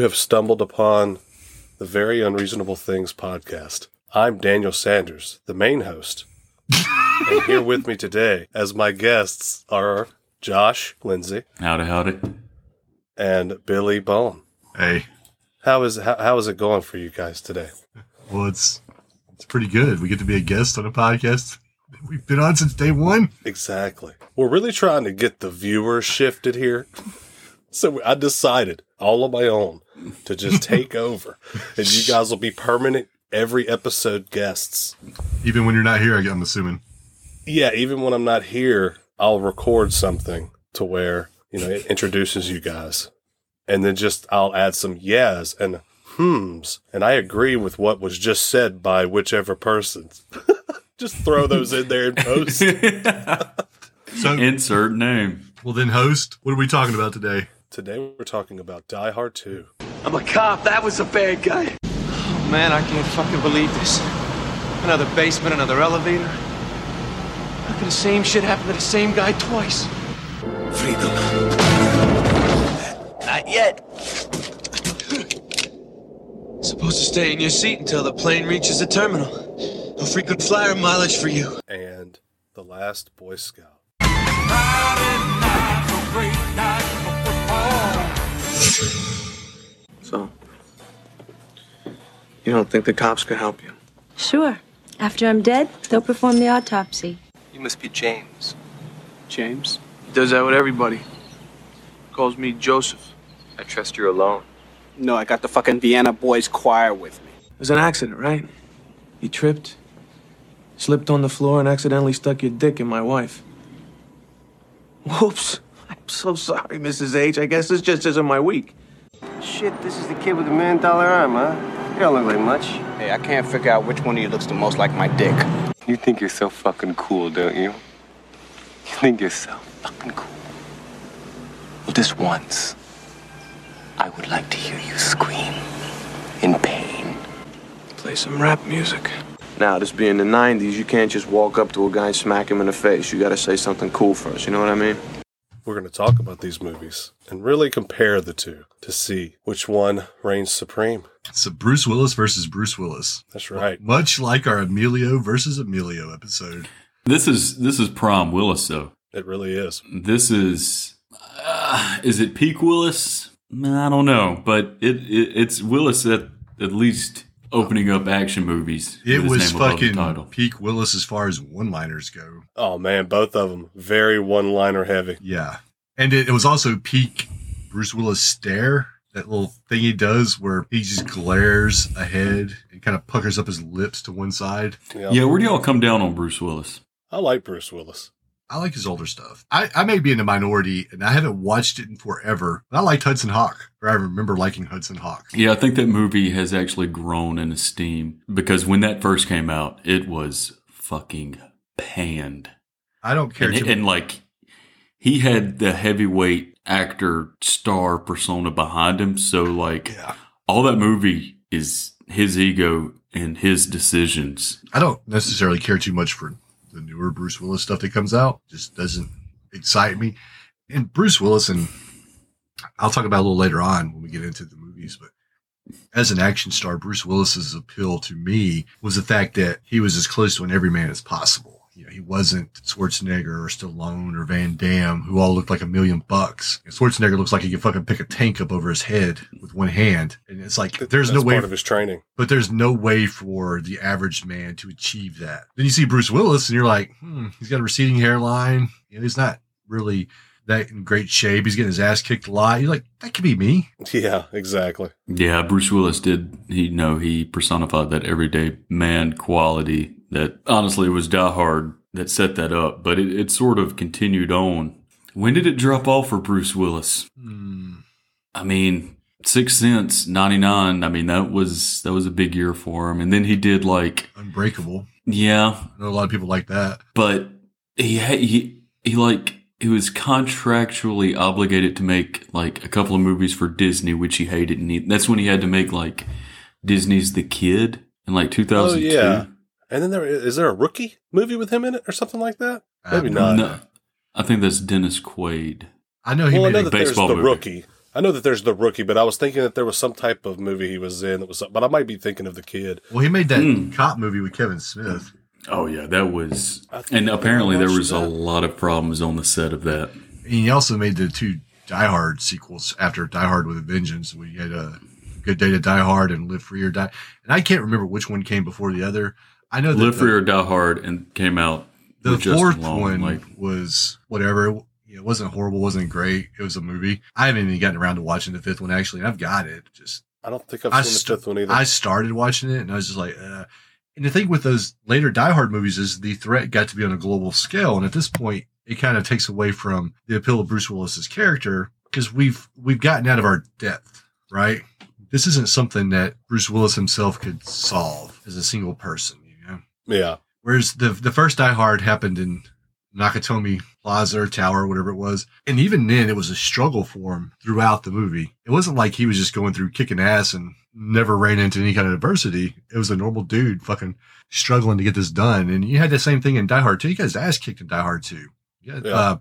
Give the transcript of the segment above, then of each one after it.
You have stumbled upon the Very Unreasonable Things podcast. I'm Daniel Sanders, the main host. and here with me today as my guests are Josh Lindsay Howdy, howdy. and Billy Bone. Hey, How is how, how is it going for you guys today? well, it's it's pretty good. We get to be a guest on a podcast that we've been on since day one. Exactly. We're really trying to get the viewers shifted here. So I decided all on my own to just take over, and you guys will be permanent every episode guests. Even when you're not here, I'm assuming. Yeah, even when I'm not here, I'll record something to where, you know, it introduces you guys. And then just I'll add some yes and hmms. And I agree with what was just said by whichever person. just throw those in there and post. So, Insert name. well, then, host, what are we talking about today? Today we're talking about Die Hard 2. I'm a cop. That was a bad guy. Oh, Man, I can't fucking believe this. Another basement, another elevator. How could the same shit happen to the same guy twice? Freedom. Not yet. Supposed to stay in your seat until the plane reaches the terminal. No frequent flyer mileage for you. And The Last Boy Scout. So, you don't think the cops could help you? Sure. After I'm dead, they'll perform the autopsy. You must be James. James? He does that with everybody. Calls me Joseph. I trust you're alone. No, I got the fucking Vienna Boys Choir with me. It was an accident, right? You tripped, slipped on the floor, and accidentally stuck your dick in my wife. Whoops. I'm so sorry, Mrs. H. I guess this just isn't my week. Shit, this is the kid with the million dollar arm, huh? You don't look like much. Hey, I can't figure out which one of you looks the most like my dick. You think you're so fucking cool, don't you? You think you're so fucking cool. Well, just once, I would like to hear you scream in pain. Play some rap music. Now, this being the 90s, you can't just walk up to a guy and smack him in the face. You gotta say something cool first, you know what I mean? We're going to talk about these movies and really compare the two to see which one reigns supreme. So, Bruce Willis versus Bruce Willis. That's right. Much like our Emilio versus Emilio episode. This is this is prom Willis though. It really is. This is uh, is it peak Willis? I don't know, but it, it it's Willis at at least opening up action movies. It was name above the fucking title. peak Willis as far as one liners go. Oh man, both of them very one-liner heavy. Yeah. And it, it was also peak Bruce Willis stare. That little thing he does where he just glares ahead and kind of puckers up his lips to one side. Yeah. Yeah, where do y'all come down on Bruce Willis? I like Bruce Willis. I like his older stuff. I, I may be in the minority and I haven't watched it in forever. But I liked Hudson Hawk, or I remember liking Hudson Hawk. Yeah, I think that movie has actually grown in esteem because when that first came out, it was fucking panned. I don't care and, and like he had the heavyweight actor star persona behind him so like Yeah. all that movie is his ego and his decisions I don't necessarily care too much for the newer Bruce Willis stuff that comes out. Just doesn't excite me. And Bruce Willis, and I'll talk about a little later on when we get into the movies, but as an action star, Bruce Willis's appeal to me was the fact that he was as close to an everyman as possible. You know, he wasn't Schwarzenegger or Stallone or Van Damme, who all looked like a million bucks. And Schwarzenegger looks like he could fucking pick a tank up over his head with one hand. And it's like, there's That's no way part of his training. but there's no way for the average man to achieve that. Then you see Bruce Willis and you're like, hmm, he's got a receding hairline. You know, he's not really that in great shape. He's getting his ass kicked a lot. You're like, that could be me. Yeah, exactly. yeah bruce willis did he know he personified that everyday man quality that honestly was die hard that set that up but it, it sort of continued on when did it drop off for Bruce Willis? Hmm. I mean, Sixth Sense, ninety nine. I mean, that was that was a big year for him. And then he did like, Unbreakable. yeah, I know a lot of people like that. but he ha- he he like he was contractually obligated to make like a couple of movies for Disney, which he hated, and he, that's when he had to make like Disney's The Kid in like two Oh thousand two. yeah. And then there is there a rookie movie with him in it or something like that? Maybe no not. idea. No, I think that's Dennis Quaid. I know he well, I made know a that there's baseball the movie. rookie. I know that there's the rookie, but I was thinking that there was some type of movie he was in that was, but I might be thinking of the kid. Well, he made that Hmm. cop movie with Kevin Smith. Oh yeah, that was, and I apparently there watched was a lot of problems on the set of that. And he also made the two Die Hard sequels after Die Hard with a Vengeance. We had a Good Day to Die Hard and Live Free or Die. And I can't remember which one came before the other. I know that Live the, Free or Die Hard and came out. the fourth Long, one like was whatever. It wasn't horrible, wasn't great. It was a movie. I haven't even gotten around to watching the fifth one actually. and I've got it. Just I don't think I've I seen st- the fifth one either. I started watching it and I was just like, uh. and the thing with those later Die Hard movies is the threat got to be on a global scale, and at this point, it kind of takes away from the appeal of Bruce Willis's character because we've we've gotten out of our depth, right? This isn't something that Bruce Willis himself could solve as a single person, you know. Yeah, Whereas the the first Die Hard happened in Nakatomi Plaza or Tower, whatever it was, and even then it was a struggle for him throughout the movie. It wasn't like he was just going through kicking ass and never ran into any kind of adversity. It was a normal dude fucking struggling to get this done. And you had the same thing in Die Hard too. He got his ass kicked in Die Hard too. Yeah, Yeah. Uh,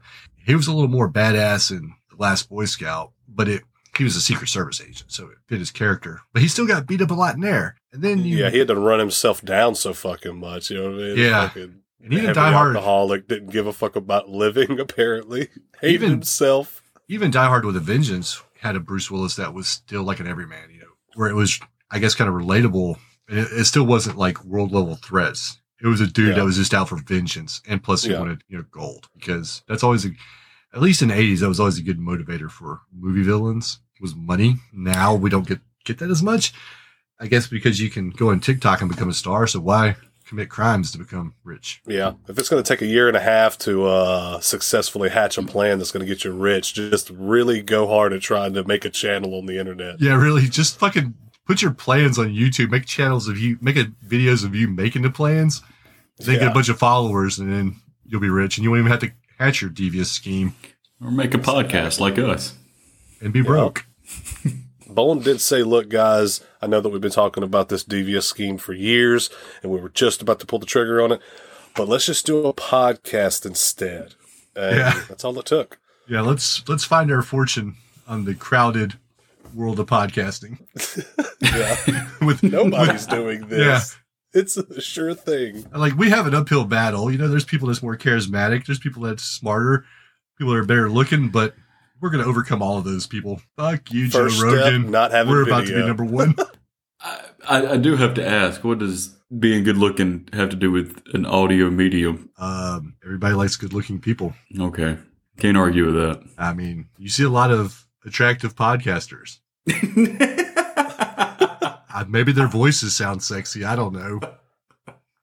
he was a little more badass in The Last Boy Scout, but it he was a Secret Service agent, so it fit his character. But he still got beat up a lot in there. And then you, yeah, he had to run himself down so fucking much. You know what I mean? Yeah. Fucking and even Die Hard, alcoholic didn't give a fuck about living. Apparently, hated Even- himself. even Die Hard with a Vengeance had a Bruce Willis that was still like an everyman, you know, where it was, I guess, kind of relatable. It, it still wasn't like world level threats. It was a dude Yeah. that was just out for vengeance, and plus he Yeah. wanted you know gold because that's always a, at least in the eighties, that was always a good motivator for movie villains was money. Now we don't get get that as much, I guess, because you can go on TikTok and become a star. So why commit crimes to become rich? Yeah, if it's going to take a year and a half to uh, successfully hatch a plan that's going to get you rich, just really go hard at trying to make a channel on the internet. Yeah, really. Just fucking put your plans on YouTube. Make channels of you, make a, videos of you making the plans. Then get a bunch of followers, and then you'll be rich, and you won't even have to hatch your devious scheme Or make a podcast like us. and be broke. Bowen did say, look, guys, I know that we've been talking about this devious scheme for years and we were just about to pull the trigger on it, but let's just do a podcast instead. And Yeah. That's all it took. Yeah, let's let's find our fortune on the crowded world of podcasting. Yeah. With Nobody's doing this. Yeah. It's a sure thing. like we have an uphill battle. You know, there's people that's more charismatic. There's people that's smarter. People that are better looking, but we're gonna overcome all of those people. Fuck you, First Joe step, Rogan. not having we're about to be number one. I, I, I do have to ask, what does being good looking have to do with an audio medium? um, everybody likes good looking people. Okay. Can't argue with that. I mean, you see a lot of attractive podcasters. Uh, maybe their voices sound sexy. I don't know.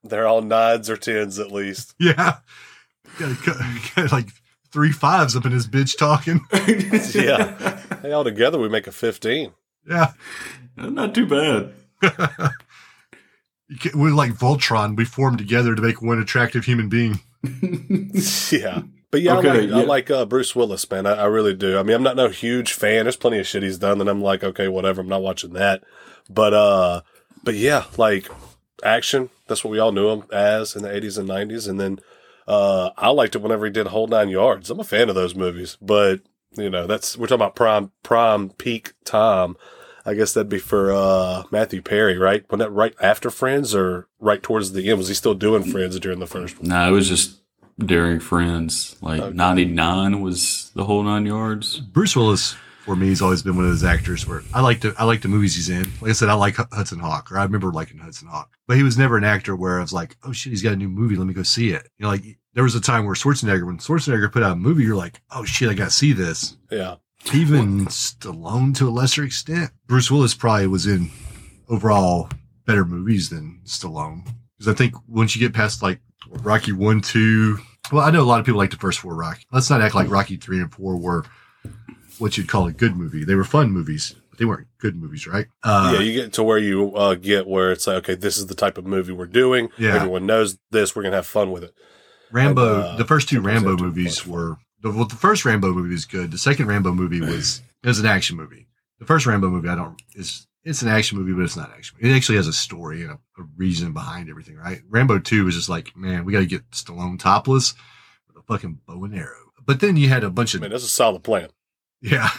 They're all nines or tens at least. Yeah. Got, got like three fives up in his bitch talking. Yeah. Hey, all together we make a 15. Yeah. Not too bad. We're like Voltron. We form together to make one attractive human being. Yeah. But yeah, Okay, I like, I like uh, Bruce Willis, man. I, I really do. I mean, I'm not no huge fan. There's plenty of shit he's done that I'm like, okay, whatever. I'm not watching that. But uh, but yeah, like action. That's what we all knew him as in the 80s and 90s. And then uh, I liked it whenever he did Whole Nine Yards. I'm a fan of those movies. But you know, that's we're talking about prime prime peak time. I guess that'd be for uh, Matthew Perry, right? Wasn't that right after Friends or right towards the end? Was he still doing Friends during the first one? Nah, it was just during Friends. Like 99 was the whole nine yards. Bruce Willis, for me, he's always been one of those actors where I like the I like the movies he's in. Like I said, I like Hudson Hawk, or I remember liking Hudson Hawk. But he was never an actor where I was like, oh shit, he's got a new movie. Let me go see it. You know, like there was a time where Schwarzenegger, when Schwarzenegger put out a movie, you're like, oh shit, I got to see this. Yeah. Even Stallone to a lesser extent. Bruce Willis probably was in overall better movies than Stallone. Because I think once you get past like Rocky one, two, Well, I know a lot of people like the first four Rocky. Let's not act like hmm. Rocky three and four were what you'd call a good movie. They were fun movies, but they weren't good movies, right? Uh, yeah, you get to where you uh, get where it's like, okay, this is the type of movie we're doing. Yeah. Everyone knows this. We're gonna have fun with it. Rambo. uh, the first two Rambo movies were the, well, the first Rambo movie was good. The second Rambo movie was it was an action movie. The first Rambo movie, I don't is it's an action movie, but it's not action. It actually has a story and a, a reason behind everything, right? Rambo two was just like, man, we got to get Stallone topless with a fucking bow and arrow. But then you had a bunch of mean, that's a solid plan. Yeah.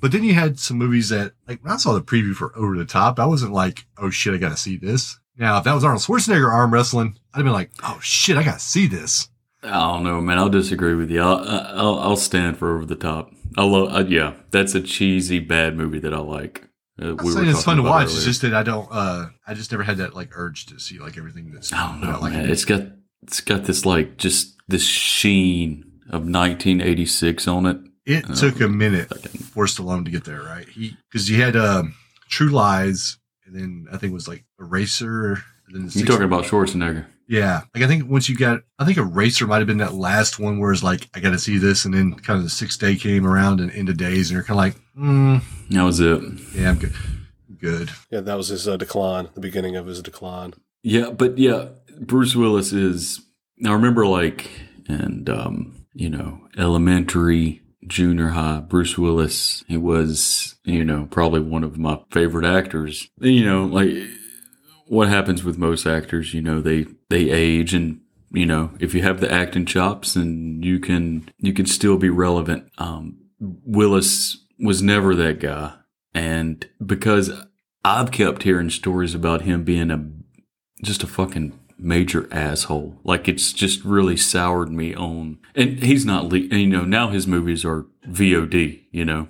But then you had some movies that, like, when I saw the preview for Over the Top, I wasn't like, oh shit, I got to see this. Now, if that was Arnold Schwarzenegger arm wrestling, I'd have been like, oh shit, I got to see this. I don't know, man. I'll disagree with you. I'll I'll, I'll stand for over the top. I love. Uh, yeah, that's a cheesy bad movie that I like. Uh, saying it's fun to watch. It's just that I don't, uh, I just never had that, like, urge to see, like, everything that's, I don't know, out, like, man. It's got it's got this like just this sheen of 1986 on it. It uh, took a minute fucking- for Stallone to get there, right? He, cause he had, um, True Lies, and then I think it was like Eraser. And the You sixth- talking about Schwarzenegger? Yeah. Like I think once you got, I think Eraser might have been that last one where it's like, I got to see this. And then kind of the sixth day came around and End of Days and you're kind of like, mm, That was it. yeah, I'm good. Good. Yeah, that was his uh, decline. The beginning of his decline. Yeah, but yeah, Bruce Willis is. I remember like, and um, you know, elementary, junior high. Bruce Willis. He was, you know, probably one of my favorite actors. You know, like what happens with most actors. You know, they they age and. You know, if you have the acting chops, and you can you can still be relevant. Um, Willis was never that guy, and because I've kept hearing stories about him being a just a fucking major asshole. Like it's just really soured me on. And he's not, le- and, you know, now his movies are VOD. You know,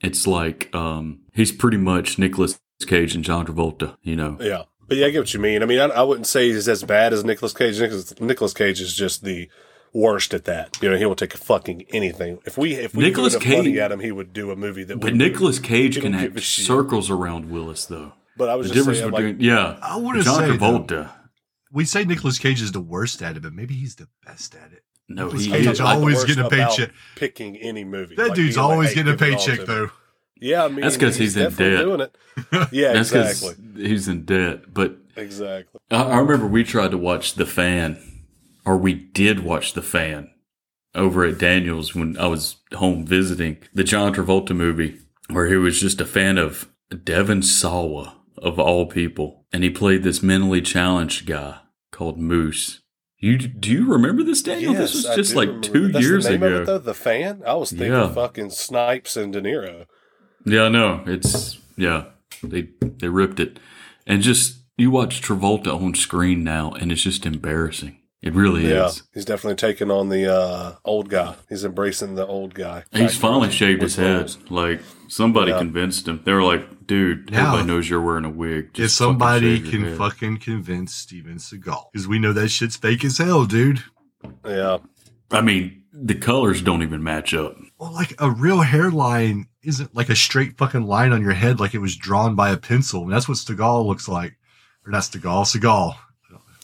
it's like um he's pretty much Nicolas Cage and John Travolta. You know, Yeah, but yeah, I get what you mean. I mean, I, I wouldn't say he's as bad as Nicolas Cage. Nicolas, Nicolas Cage is just the worst at that. You know, he will take a fucking anything. If we if we Nicolas threw enough money Cage- at him, he would do a movie that. but Nicolas Cage can act circles around Willis though. But I was The just difference saying, like, between yeah, I wouldn't John say, though. Travolta. We say Nicolas Cage is the worst at it, but maybe he's the best at it. No, Nicolas he Cage is. talking about the always getting a paycheck. Picking any movie. That Like, dude's being like, always hey, getting a give it all paycheck though. Yeah, I mean, That's 'cause he's in debt. Doing it. Yeah, That's exactly. because he's in debt. But Exactly. I, I remember we tried to watch The Fan, or we did watch The Fan over at Daniels when I was home visiting the John Travolta movie, where he was just a fan of Devon Sawa of all people, and he played this mentally challenged guy called Moose. You do you remember this, Daniel? this was just like remember two. That's years the ago. It, though, the fan. I was thinking Yeah. fucking Snipes and De Niro. Yeah, I know. It's yeah. They they ripped it. And just you watch Travolta on screen now and it's just embarrassing. It really Yeah, is. he's definitely taking on the uh, old guy. He's embracing the old guy. He's finally shaved his head. Like somebody Yeah. convinced him. They were like, "Dude, Now- everybody knows you're wearing a wig." If Just fucking somebody shave can head." fucking convince Steven Seagal, because we know that shit's fake as hell, dude. Yeah, I mean, the colors don't even match up. Well, like a real hairline isn't like a straight fucking line on your head, like it was drawn by a pencil. And that's what Seagal looks like, or not Seagal, Seagal.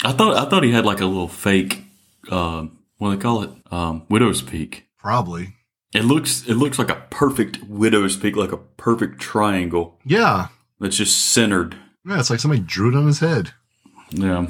I thought I thought he had like a little fake. Um, what do they call it? Um, widow's peak. Probably. It looks it looks like a perfect widow's peak, like a perfect triangle Yeah. that's just centered. Yeah, it's like somebody drew it on his head. Yeah.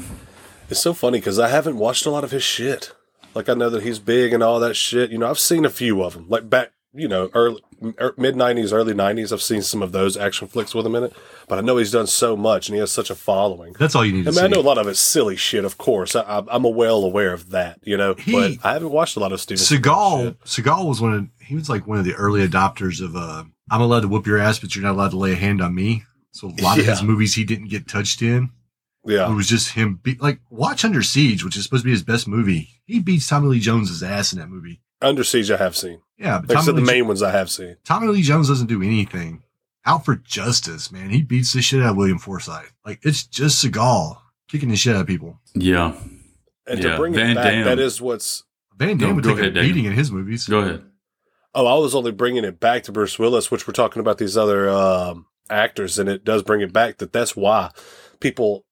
it's so funny because I haven't watched a lot of his shit. Like I know that he's big and all that shit. You know, I've seen a few of them. Like back, you know, early er, mid '90s, early '90s. I've seen some of those action flicks with him in it. But I know he's done so much and he has such a following. That's all you need I to mean, I know a lot of it's silly shit, of course. I, I, I'm well aware of that, you know. He- but I haven't watched a lot of Steven Seagal, shit. Seagal was one of he was like one of the early adopters of uh I'm allowed to whoop your ass, but you're not allowed to lay a hand on me. So a lot of his movies he didn't get touched in. Yeah. It was just him be- like Watch Under Siege, which is supposed to be his best movie. He beats Tommy Lee Jones's ass in that movie. Under Siege I have seen. Yeah, but Like I Tommy the Lee, main ones I have seen. Tommy Lee Jones doesn't do anything. Out for justice, man. He beats the shit out of William Forsythe. Like it's just Seagal kicking the shit out of people. Yeah. And Yeah, to bring Van it back, Damme. that is what's. Van Damme No, would go take ahead, a Daniel. beating in his movies. Go ahead. Oh, I was only bringing it back to Bruce Willis, which we're talking about these other um, actors, and it does bring it back that that's why people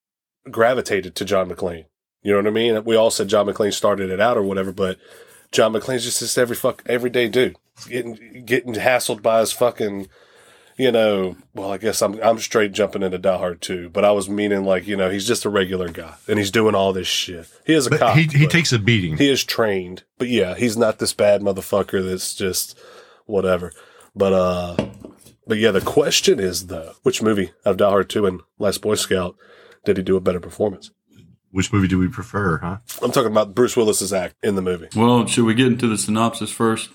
gravitated to John McClane. You know what I mean? We all said John McClane started it out or whatever, but John McClane's just this every fuck everyday dude. Getting getting hassled by his fucking you know, well, I guess I'm I'm straight jumping into Die Hard too, but I was meaning like, you know, he's just a regular guy and he's doing all this shit. He is a But cop. he, he takes a beating. he is trained. But yeah, he's not this bad motherfucker that's just whatever. But uh but yeah, the question is though, which movie out of Die Hard 2 and Last Boy Scout did he do a better performance? Which movie do we prefer, huh? I'm talking about Bruce Willis's act in the movie. Well, should we get into the synopsis first,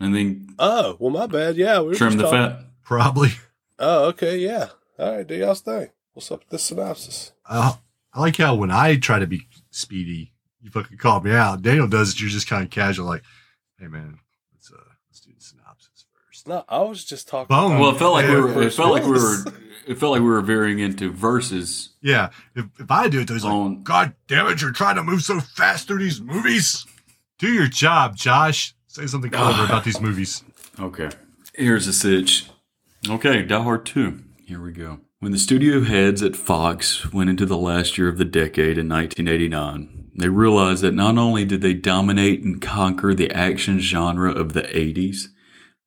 and then Oh, well my bad. Yeah, we were trim just the talking- fat? Probably. Oh, okay, yeah. All right, do y'all's thing. What's up with this synopsis? Uh, I like how when I try to be speedy, you fucking call me out. Daniel does it. You're just kind of casual, like, "Hey, man, let's uh, let's do the synopsis first. No, I was just talking. Boom. about- Well, it felt like we were. It felt like we were. It felt like we were veering into verses. Yeah, if, if I do it, though, he's like, "God damn it, you're trying to move so fast through these movies. Do your job, Josh. Say something clever about these movies." Okay. Here's a sitch. Okay, Die Hard 2. Here we go. When the studio heads at Fox went into the last year of the decade in 1989, they realized that not only did they dominate and conquer the action genre of the 80s,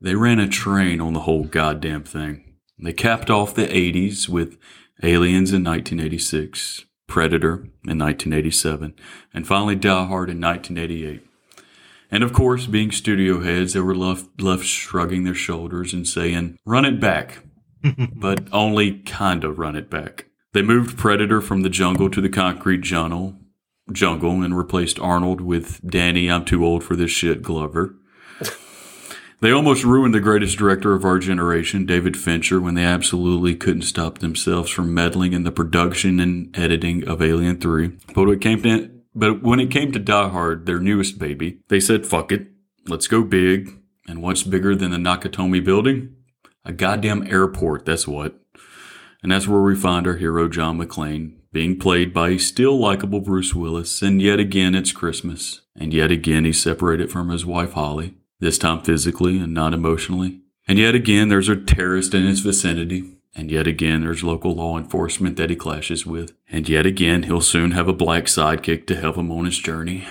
they ran a train on the whole goddamn thing. They capped off the 80s with Aliens in 1986, Predator in 1987, and finally Die Hard in 1988. And of course, being studio heads, they were left, left shrugging their shoulders and saying, run it back. but only kind of run it back. They moved Predator from the jungle to the concrete jungle, jungle and replaced Arnold with Danny, I'm too old for this shit, Glover. They almost ruined the greatest director of our generation, David Fincher, when they absolutely couldn't stop themselves from meddling in the production and editing of Alien 3. But when it came to, but when it came to Die Hard, their newest baby, they said, fuck it, let's go big. And what's bigger than the Nakatomi building? A goddamn airport, that's what. And that's where we find our hero, John McClane, being played by a still likable Bruce Willis. And yet again, it's Christmas. And yet again, he's separated from his wife, Holly this time physically and not emotionally. And yet again, there's a terrorist in his vicinity. And yet again, there's local law enforcement that he clashes with. And yet again, he'll soon have a black sidekick to help him on his journey.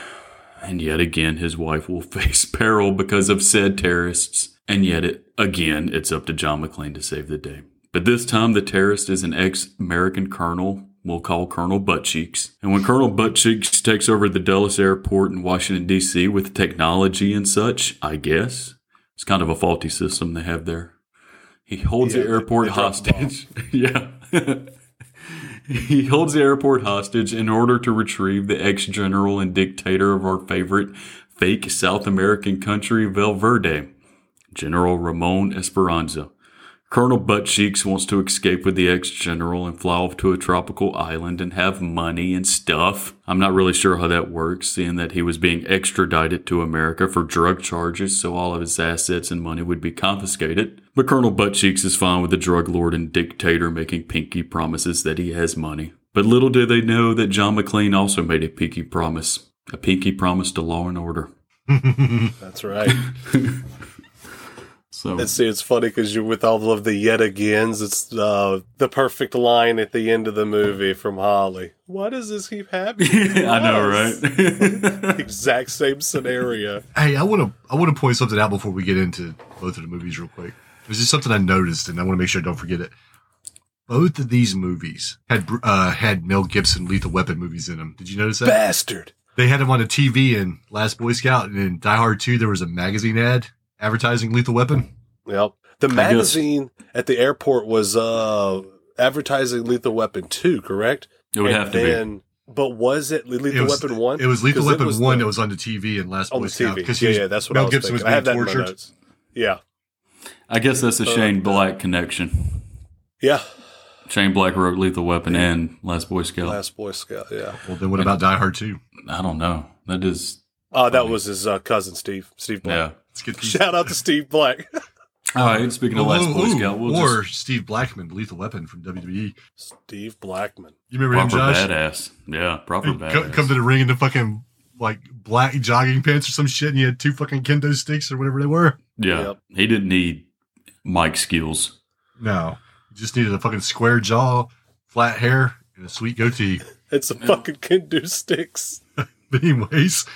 And yet again, his wife will face peril because of said terrorists. And yet it, again, it's up to John McClane to save the day. But this time, the terrorist is an ex-American colonel we'll call Colonel Buttcheeks. And when Colonel Buttcheeks takes over the Dulles Airport in Washington, D.C. with technology and such, I guess, it's kind of a faulty system they have there. He holds Yeah, the airport they dropped the hostage. yeah. he holds the airport hostage in order to retrieve the ex general and dictator of our favorite fake South American country, Valverde, General Ramon Esperanza. Colonel Buttcheeks wants to escape with the ex-general and fly off to a tropical island and have money and stuff. I'm not really sure how that works, seeing that he was being extradited to America for drug charges, so all of his assets and money would be confiscated. But Colonel Buttcheeks is fine with the drug lord and dictator making pinky promises that he has money. But little do they know that John McClane also made a pinky promise. A pinky promise to law and order. That's right. So And see, it's funny because you're with all of the yet agains. It's uh, the perfect line at the end of the movie from Holly. Why does this keep happening? I know, right? exact same scenario. Hey, I want to I want to point something out before we get into both of the movies real quick. There's just something I noticed, and I want to make sure I don't forget it. Both of these movies had uh, had Mel Gibson Lethal Weapon movies in them. Did you notice that? Bastard. They had him on a TV in Last Boy Scout, and in Die Hard 2, there was a magazine ad advertising Lethal Weapon. Yep. The magazine at the airport was uh, advertising Lethal Weapon 2, correct? It would And have to be. But was it Lethal it was, Weapon 1? It was Lethal Weapon was 1 the- that was on the TV and Last on Boy the Scout. TV. 'cause Yeah, he was- yeah, that's what Mel I was Gibson thinking. was I have being that in my tortured. notes. Yeah. I guess that's a Shane Black connection. Yeah. Shane Black wrote Lethal Weapon and Last Boy Scout. Last Boy Scout, yeah. Well, then what about Die Hard 2? I don't know. That is, Uh, that was his uh, cousin, Steve. Steve Black. yeah. Let's get these. Shout out to Steve Black. All right. Speaking of Last Ooh, Boy Scout, we'll or just Steve Blackman, Lethal Weapon from WWE. Steve Blackman. You remember him, proper Josh? badass. Yeah, proper He badass. come to the ring in the fucking like black jogging pants or some shit, and he had two fucking kendo sticks or whatever they were. yeah, Yep. he didn't need Mike skills. No, he just needed a fucking square jaw, flat hair, and a sweet goatee. It's a fucking Kendo sticks. But anyways,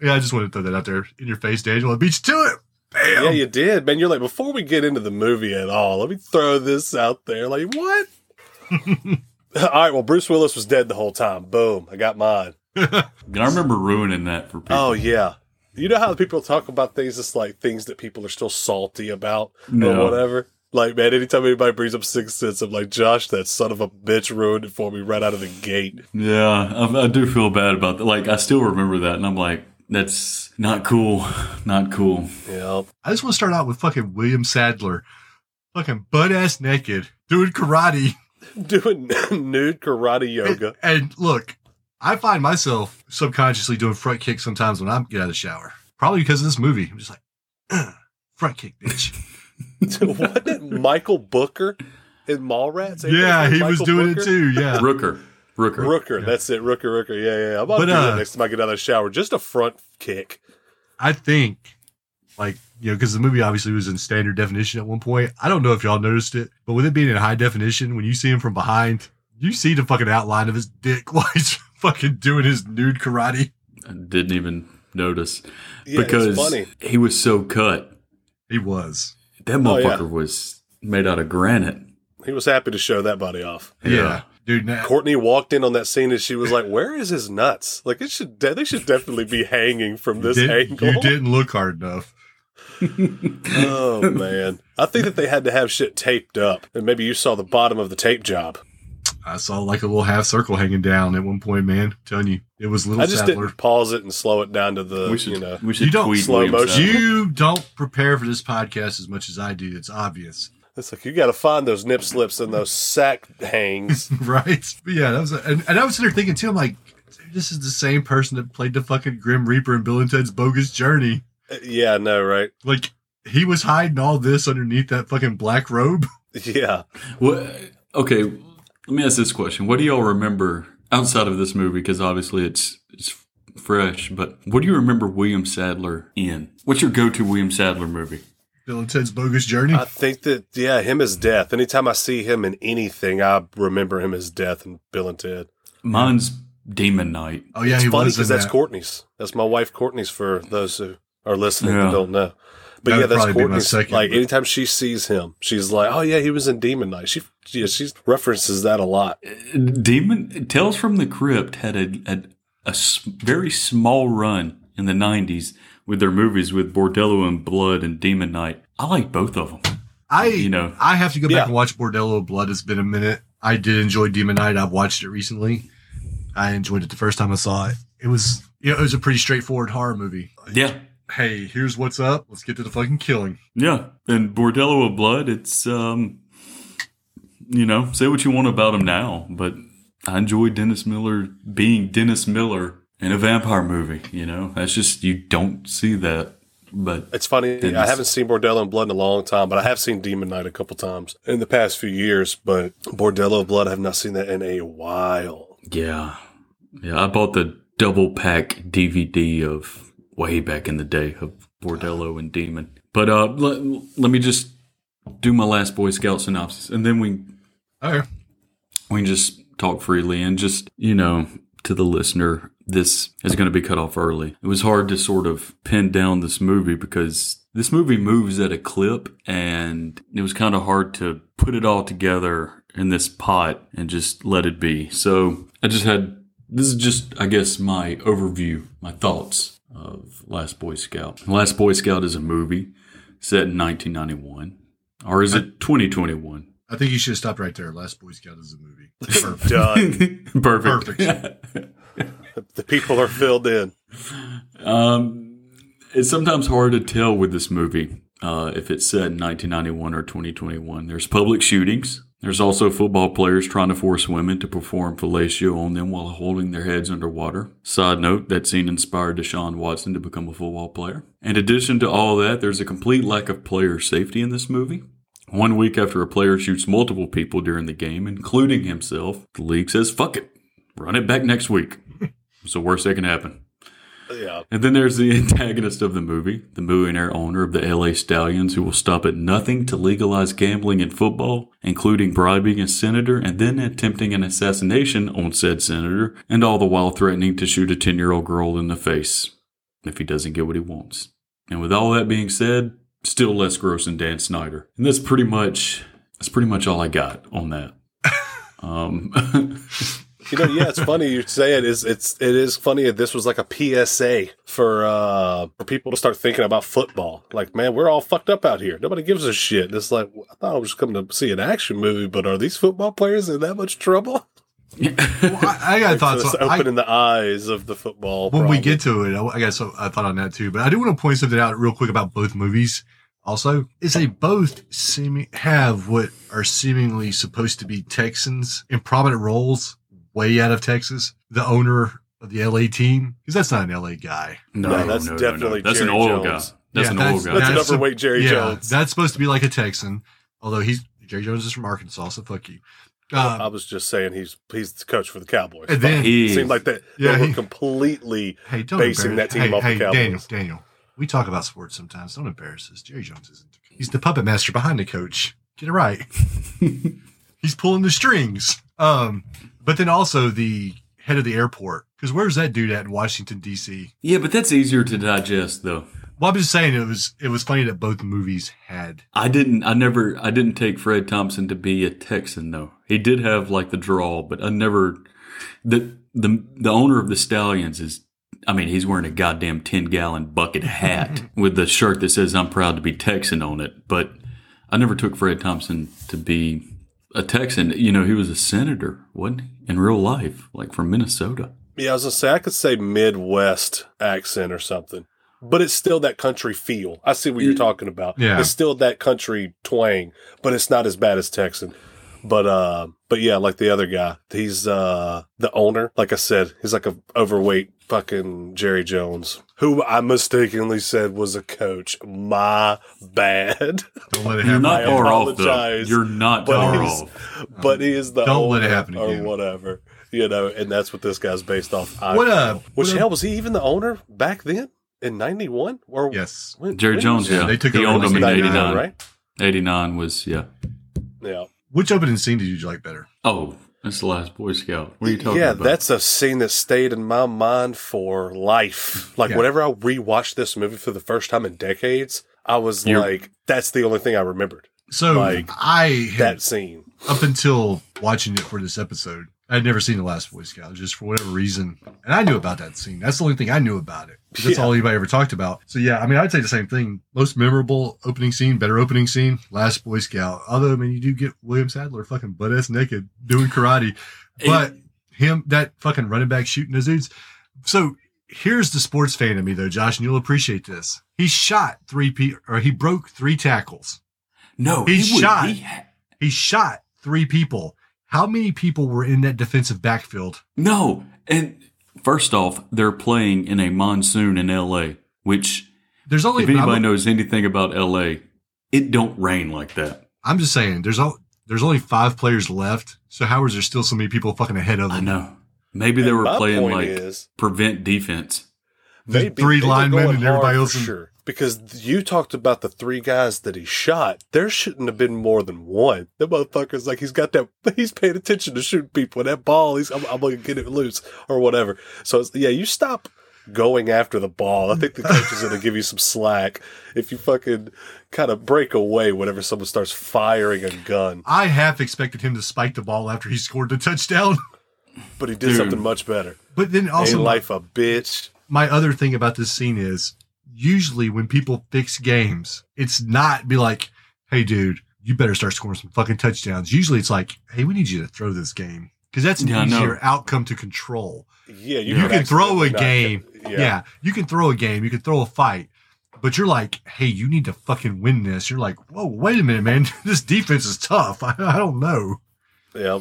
yeah, I just wanted to throw that out there in your face, Daniel. I beat you to it. Bam. Yeah, you did, man. You're like, before we get into the movie at all, let me throw this out there. Like, what? all right, well, Bruce Willis was dead the whole time. Boom, I got mine. I remember ruining that for people. Oh yeah. You know how people talk about things it's like things that people are still salty about No. or whatever? Like, man, anytime anybody brings up Sixth Sense, I'm like, Josh, that son of a bitch ruined it for me right out of the gate. Yeah, I, I do feel bad about that. Like, I still remember that, and I'm like, that's not cool. Not cool. Yeah. I just want to start out with fucking William Sadler, fucking butt ass naked, doing karate. Doing nude karate yoga. And look, I find myself subconsciously doing front kicks sometimes when I get out of the shower. Probably because of this movie. I'm just like, "Ugh, front kick, bitch. Wasn't it Michael Booker in Mallrats? Ain't yeah, that he was doing Booker? it too. Yeah. Rooker. Rooker. Rooker, that's it. Rooker, Rooker. Yeah, yeah. yeah. I'm about But, to do uh, that next time I get out of the shower. Just a front kick. I think, like, you know, because the movie obviously was in standard definition at one point. I don't know if y'all noticed it, but with it being in high definition, when you see him from behind, you see the fucking outline of his dick while he's fucking doing his nude karate. I didn't even notice Yeah, because funny. he was so cut. He was. That Oh, motherfucker yeah. was made out of granite. He was happy to show that body off. Yeah. Dude, now, Courtney walked in on that scene and she was like, "Where is his nuts? Like it should, de- they should definitely be hanging from this did, angle." you didn't look hard enough. Oh man, I think that they had to have shit taped up, and maybe you saw the bottom of the tape job. I saw like a little half circle hanging down at one point, man. I'm telling you, it was little I just Sadler. didn't pause it and slow it down to the, We should, you know. we should You don't tweet slow motion. You don't prepare for this podcast as much as I do. It's obvious, It's like you got to find those nip slips and those sack hangs. right? But yeah, that was, and, and I was sitting there thinking too. I'm like, this is the same person that played the fucking Grim Reaper in Bill and Ted's Bogus Journey. Uh, yeah, I know, right? Like he was hiding all this underneath that fucking black robe. Yeah, What, okay, let me ask this question. What do y'all remember outside of this movie? Because obviously it's it's fresh, but what do you remember William Sadler in? What's your go-to William Sadler movie? Bill and Ted's Bogus Journey. I think that yeah, him as Death. Anytime I see him in anything, I remember him as Death and Bill and Ted. Mine's Demon Knight. oh yeah, it's he funny was in because that's that. Courtney's. That's my wife Courtney's for those who are listening Yeah. and don't know. But That'd yeah, that's probably Courtney's. second, like but- anytime she sees him, she's like, "Oh yeah, he was in Demon Knight." She yeah, she references that a lot. Demon Tales from the Crypt had a very small run in the 90s with their movies with Bordello and Blood and Demon Knight. I like both of them. I you know. I have to go back Yeah. and watch Bordello of Blood. It's been a minute. I did enjoy Demon Knight. I've watched it recently. I enjoyed it the first time I saw it. It was you know, it was a pretty straightforward horror movie. Yeah. Hey, here's what's up. Let's get to the fucking killing. Yeah. And Bordello of Blood, it's, um, you know, say what you want about him now, but I enjoy Dennis Miller being Dennis Miller in a vampire movie. You know, that's just, you don't see that. But It's funny. Dennis. I haven't seen Bordello of Blood in a long time, but I have seen Demon Knight a couple times in the past few years. But Bordello of Blood, I have not seen that in a while. Yeah. Yeah. I bought the double pack DVD of way back in the day of Bordello and Demon. But uh, let, let me just do my last Boy Scout synopsis and then we Okay. we can just talk freely and just, you know, to the listener, this is going to be cut off early. It was hard to sort of pin down this movie because this movie moves at a clip and it was kind of hard to put it all together in this pot and just let it be. So I just had, this is just, I guess, my overview, my thoughts of Last Boy Scout. Last Boy Scout is a movie set in 1991. Or is it 2021? I think you should have stopped right there. Last Boy Scout is a movie. Perfect. Done. Perfect. Perfect. the people are filled in. Um, it's sometimes hard to tell with this movie uh, if it's set in 1991 or 2021. There's public shootings. There's also football players trying to force women to perform fellatio on them while holding their heads underwater. Side note, that scene inspired Deshaun Watson to become a football player. In addition to all that, there's a complete lack of player safety in this movie. One week after a player shoots multiple people during the game, including himself, the league says, fuck it, run it back next week. It's the worst that can happen. Yeah. And then there's the antagonist of the movie, the millionaire owner of the LA Stallions, who will stop at nothing to legalize gambling in football, including bribing a senator and then attempting an assassination on said senator, and all the while threatening to shoot a 10 year old girl in the face if he doesn't get what he wants. And with all that being said, still less gross than Dan Snyder. And that's pretty much that's pretty much all I got on that. Um, You know, yeah, it's funny you say it. Is it's it is funny that this was like a PSA for uh for people to start thinking about football. Like, man, we're all fucked up out here. Nobody gives a shit. It's like I thought I was just coming to see an action movie, but are these football players in that much trouble? Well, I, I got thoughts. I- opening the eyes of the football. when we get to it, I, I guess I thought on that too. But I do want to point something out real quick about both movies. Also, is they both seem have what are seemingly supposed to be Texans in prominent roles, way out of Texas. The owner of the LA team, because that's not an LA guy. no, No, that's no, no, definitely no. That's Jerry an oil Jones. guy. That's Yeah, an that's- oil guy. That's an That's a- overweight Jerry yeah, Jones. That's supposed to be like a Texan, although he's Jerry Jones is from Arkansas, so fuck you. Uh, I was just saying he's he's the coach for the Cowboys. and then, He it seemed like that. Yeah, they were he- completely hey, don't basing that team hey, off the Cowboys. Daniel, Daniel, we talk about sports sometimes. Don't embarrass us. Jerry Jones isn't. He's the puppet master behind the coach. Get it right. He's pulling the strings. Um, but then also the head of the airport. Because where's that dude at in Washington D.C.? Yeah, but that's easier to digest though. Well, I'm just saying it was it was funny that both movies had. I didn't. I never. I didn't take Fred Thompson to be a Texan though. He did have like the drawl, but I never. The the the owner of the Stallions is. I mean, he's wearing a goddamn ten gallon bucket hat with the shirt that says "I'm proud to be Texan" on it. But I never took Fred Thompson to be a Texan. You know, he was a senator, wasn't he, in real life, like from Minnesota. Yeah, I was gonna say I could say Midwest accent or something, but it's still that country feel. I see what you're talking about. Yeah. it's still that country twang, but it's not as bad as Texan. But uh, but yeah, like the other guy, he's uh the owner. Like I said, he's like a overweight fucking Jerry Jones, who I mistakenly said was a coach. My bad. Don't let it You're happen. not I far off though. You're not but far he's- off. but he is the Don't let it happen or again. whatever. You know, and that's what this guy's based off. I What, feel. uh, Which what, hell was he even the owner back then in '91? Or Yes. when- Jerry when Jones, yeah, it? they took he over owned in him in 99, '89. right? '89 was yeah. Yeah, Which opening scene did you like better? Oh, that's the last Boy Scout. What are you talking yeah. about? That's a scene that stayed in my mind for life. Like Yeah. whenever I rewatched this movie for the first time in decades, I was You're- like, "That's the only thing I remembered." So Like, I had That scene. up until watching it for this episode, I'd never seen the last Boy Scout, just for whatever reason. And I knew about that scene. That's the only thing I knew about it. That's Yeah. all anybody ever talked about. So yeah, I mean, I'd say the same thing. Most memorable opening scene, better opening scene, last Boy Scout. Although, I mean, you do get William Sadler fucking butt ass naked doing karate, but him that fucking running back shooting those dudes. So here's the sports fan in me though, Josh, and you'll appreciate this. He shot three pe or he broke three tackles. no, he would- shot. he- He shot three people. How many people were in that defensive backfield? no, and first off, they're playing in a monsoon in L.A., which There's only if anybody I'm, knows anything about L.A., it don't rain like that. I'm just saying there's all there's only five players left. So how is there still so many people fucking ahead of them? I know. Maybe they And were playing like is- prevent defense. The three were linemen and everybody else for sure. Because you talked about the three guys that he shot. There shouldn't have been more than one. The motherfucker's like he's got that. He's paying attention to shooting people. And that ball, he's I'm, I'm gonna get it loose or whatever. So it's, yeah, you stop going after the ball. I think the coach is gonna give you some slack if you fucking kind of break away whenever someone starts firing a gun. I half expected him to spike the ball after he scored the touchdown. But he did Dude. something much better. But then also Ain't my, life a bitch. my other thing about this scene is usually when people fix games, it's not be like, hey dude, you better start scoring some fucking touchdowns. Usually it's like, hey, we need you to throw this game. Because that's an Yeah, I know. easier outcome to control. Yeah, you, could can throw a accidentally not game. get- Yeah. you can throw a game. You can throw a fight. But you're like, hey, you need to fucking win this. You're like, whoa, wait a minute, man. this defense is tough. I, I don't know. Yeah.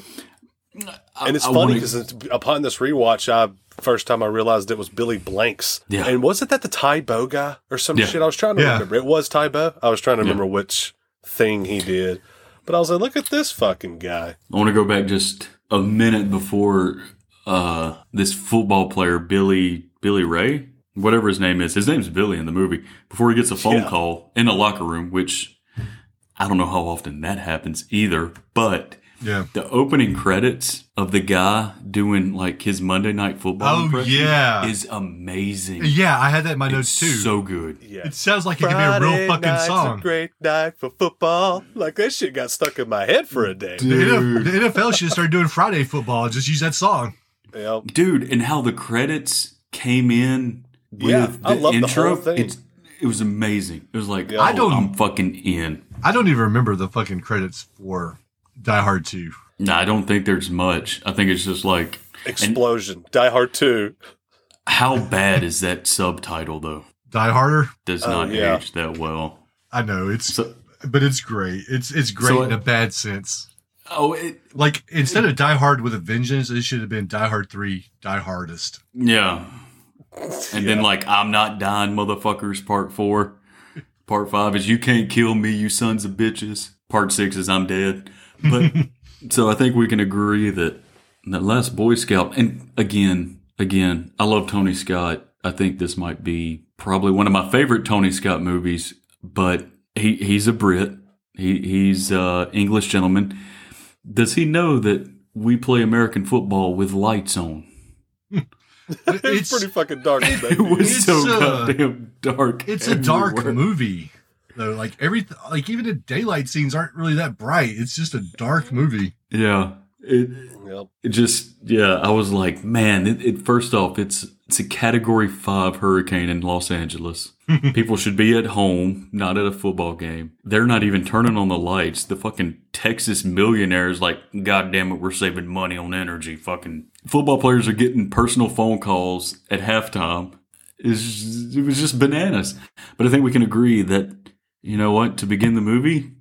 I- And it's I funny wanna- because upon this rewatch, I first time I realized it was Billy Blanks. Yeah. And wasn't that the Tae Bo guy or some Yeah. shit? I was trying to Yeah. remember. It was Tae Bo. I was trying to Yeah. remember which thing he did. But I was like, look at this fucking guy. I want to go back just a minute before uh, this football player Billy Billy Ray. whatever his name is. His name's Billy in the movie. Before he gets a phone Yeah. call in a locker room, which I don't know how often that happens either. But Yeah. the opening credits of the guy doing like his Monday Night Football Oh, yeah. is amazing. Yeah, I had that in my It's notes too. so good. Yeah. it sounds like it could be a real fucking song. A great night for football. Like that shit got stuck in my head for a day. The NFL, the NFL should start doing Friday football and just use that song. Yep. dude and how the credits came in with Yeah, the I love the intro whole thing. it's it was amazing it was like Yeah. I I don't- i'm fucking in I don't even remember the fucking credits for Die Hard 2. no i don't think there's much i think it's just like Explosion. Die Hard 2. how bad is that subtitle though Die Harder? does Oh, not yeah. age that well I know it's, so but it's great. It's it's great So in it- a bad sense. oh it, Like instead of Die Hard with a Vengeance, it should have been Die Hard Three, Die Hardest. yeah and then like i'm not dying motherfuckers part four part five is you can't kill me you sons of bitches part six is i'm dead but so I think we can agree that that last Boy Scout, and again, again, I love Tony Scott. I think this might be probably one of my favorite Tony Scott movies. But he he's a Brit. He he's uh, English gentleman. Does he know that we play American football with lights on? It's, It's pretty fucking dark. It baby. was It's, so uh, goddamn dark. It's a dark movie. Though, like every like even the daylight scenes aren't really that bright. It's just a dark movie. Yeah. It, Yep. it just yeah i was like man it, it first off it's it's a category five hurricane in los angeles people should be at home not at a football game they're not even turning on the lights the fucking texas millionaires like god damn it we're saving money on energy fucking football players are getting personal phone calls at halftime It's- it was just bananas but i think we can agree that you know what to begin the movie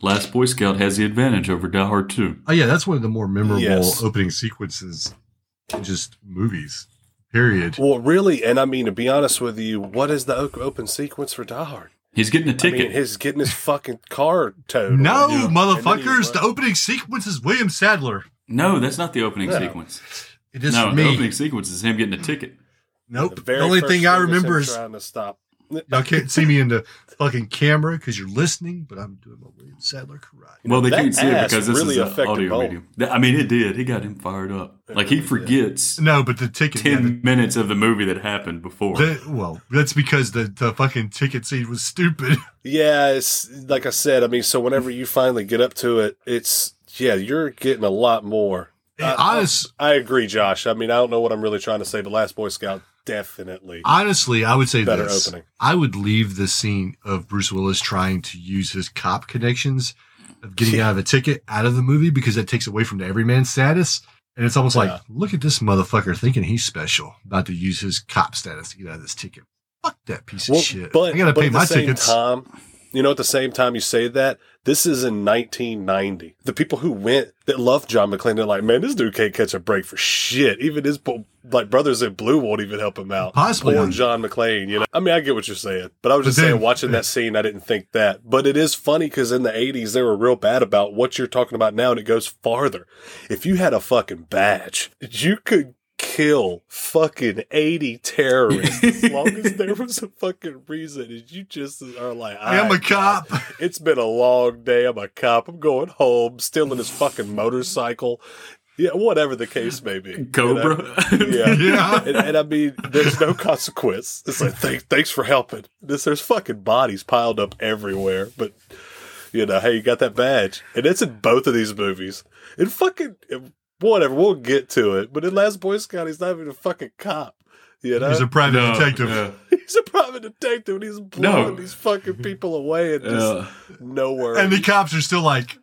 last boy scout has the advantage over die hard 2 Oh yeah, that's one of the more memorable Yes. opening sequences in just movies. Period. Well, really, and I mean, to be honest with you, what is the open sequence for Die Hard? He's getting a ticket. mean, his getting his fucking car towed. No, Yeah. motherfuckers, the opening sequence is William Sadler. no, that's not the opening Yeah. sequence. It is no, for the opening sequence is him getting a ticket. nope. The The, only first thing I was him remember is trying to stop. y'all can't see me in the fucking camera because you're listening, but I'm doing my William Sadler karate. Well, they that can't see it because this really is an audio Bo. medium. I mean, it did. He got him fired up. Like he forgets No, but the ticket. yeah, ten minutes of the movie that happened before. the- the- well, that's because the, the fucking ticket scene was stupid. Yeah, it's like I said. I mean, so whenever you finally get up to it, it's yeah, you're getting a lot more. I- Honest, I agree, Josh. I mean, I don't know what I'm really trying to say, but Last Boy Scout definitely. honestly, I would say Better this. opening. I would leave the scene of Bruce Willis trying to use his cop connections of getting out of a ticket out of the movie because that takes away from the everyman status. And it's almost Yeah. like, look at this motherfucker thinking he's special, about to use his cop status to get out of this ticket. Fuck that piece of Well, shit. But I gotta but pay my tickets. Time, you know, at the same time you say that, this is in 1990. The people who went that love John McClane, they're like, man, this dude can't catch a break for shit. Even his like brothers in blue won't even help him out. Possibly Poor John McClane. You know, I mean, I get what you're saying, but I was just saying, watching that scene, I didn't think that. But it is funny because in the 80s, they were real bad about what you're talking about now, and it goes farther. If you had a fucking badge, you could kill fucking 80 terrorists. As long as there was a fucking reason and you just are like I am a "Alright, cop. it's been a long day. I'm a cop. I'm going home stealing his fucking motorcycle. Yeah whatever the case may be. You know? Cobra. yeah. Yeah. and, and i mean there's no consequence. It's like thanks, thanks for helping. This there's fucking bodies piled up everywhere but you know hey you got that badge. And it's in both of these movies. And fucking whatever we'll get to it but in last boy scout he's not even a fucking cop you know He's a private No, detective. yeah. He's a private detective and he's blowing No. these fucking people away and just Yeah. nowhere. And the cops are still like,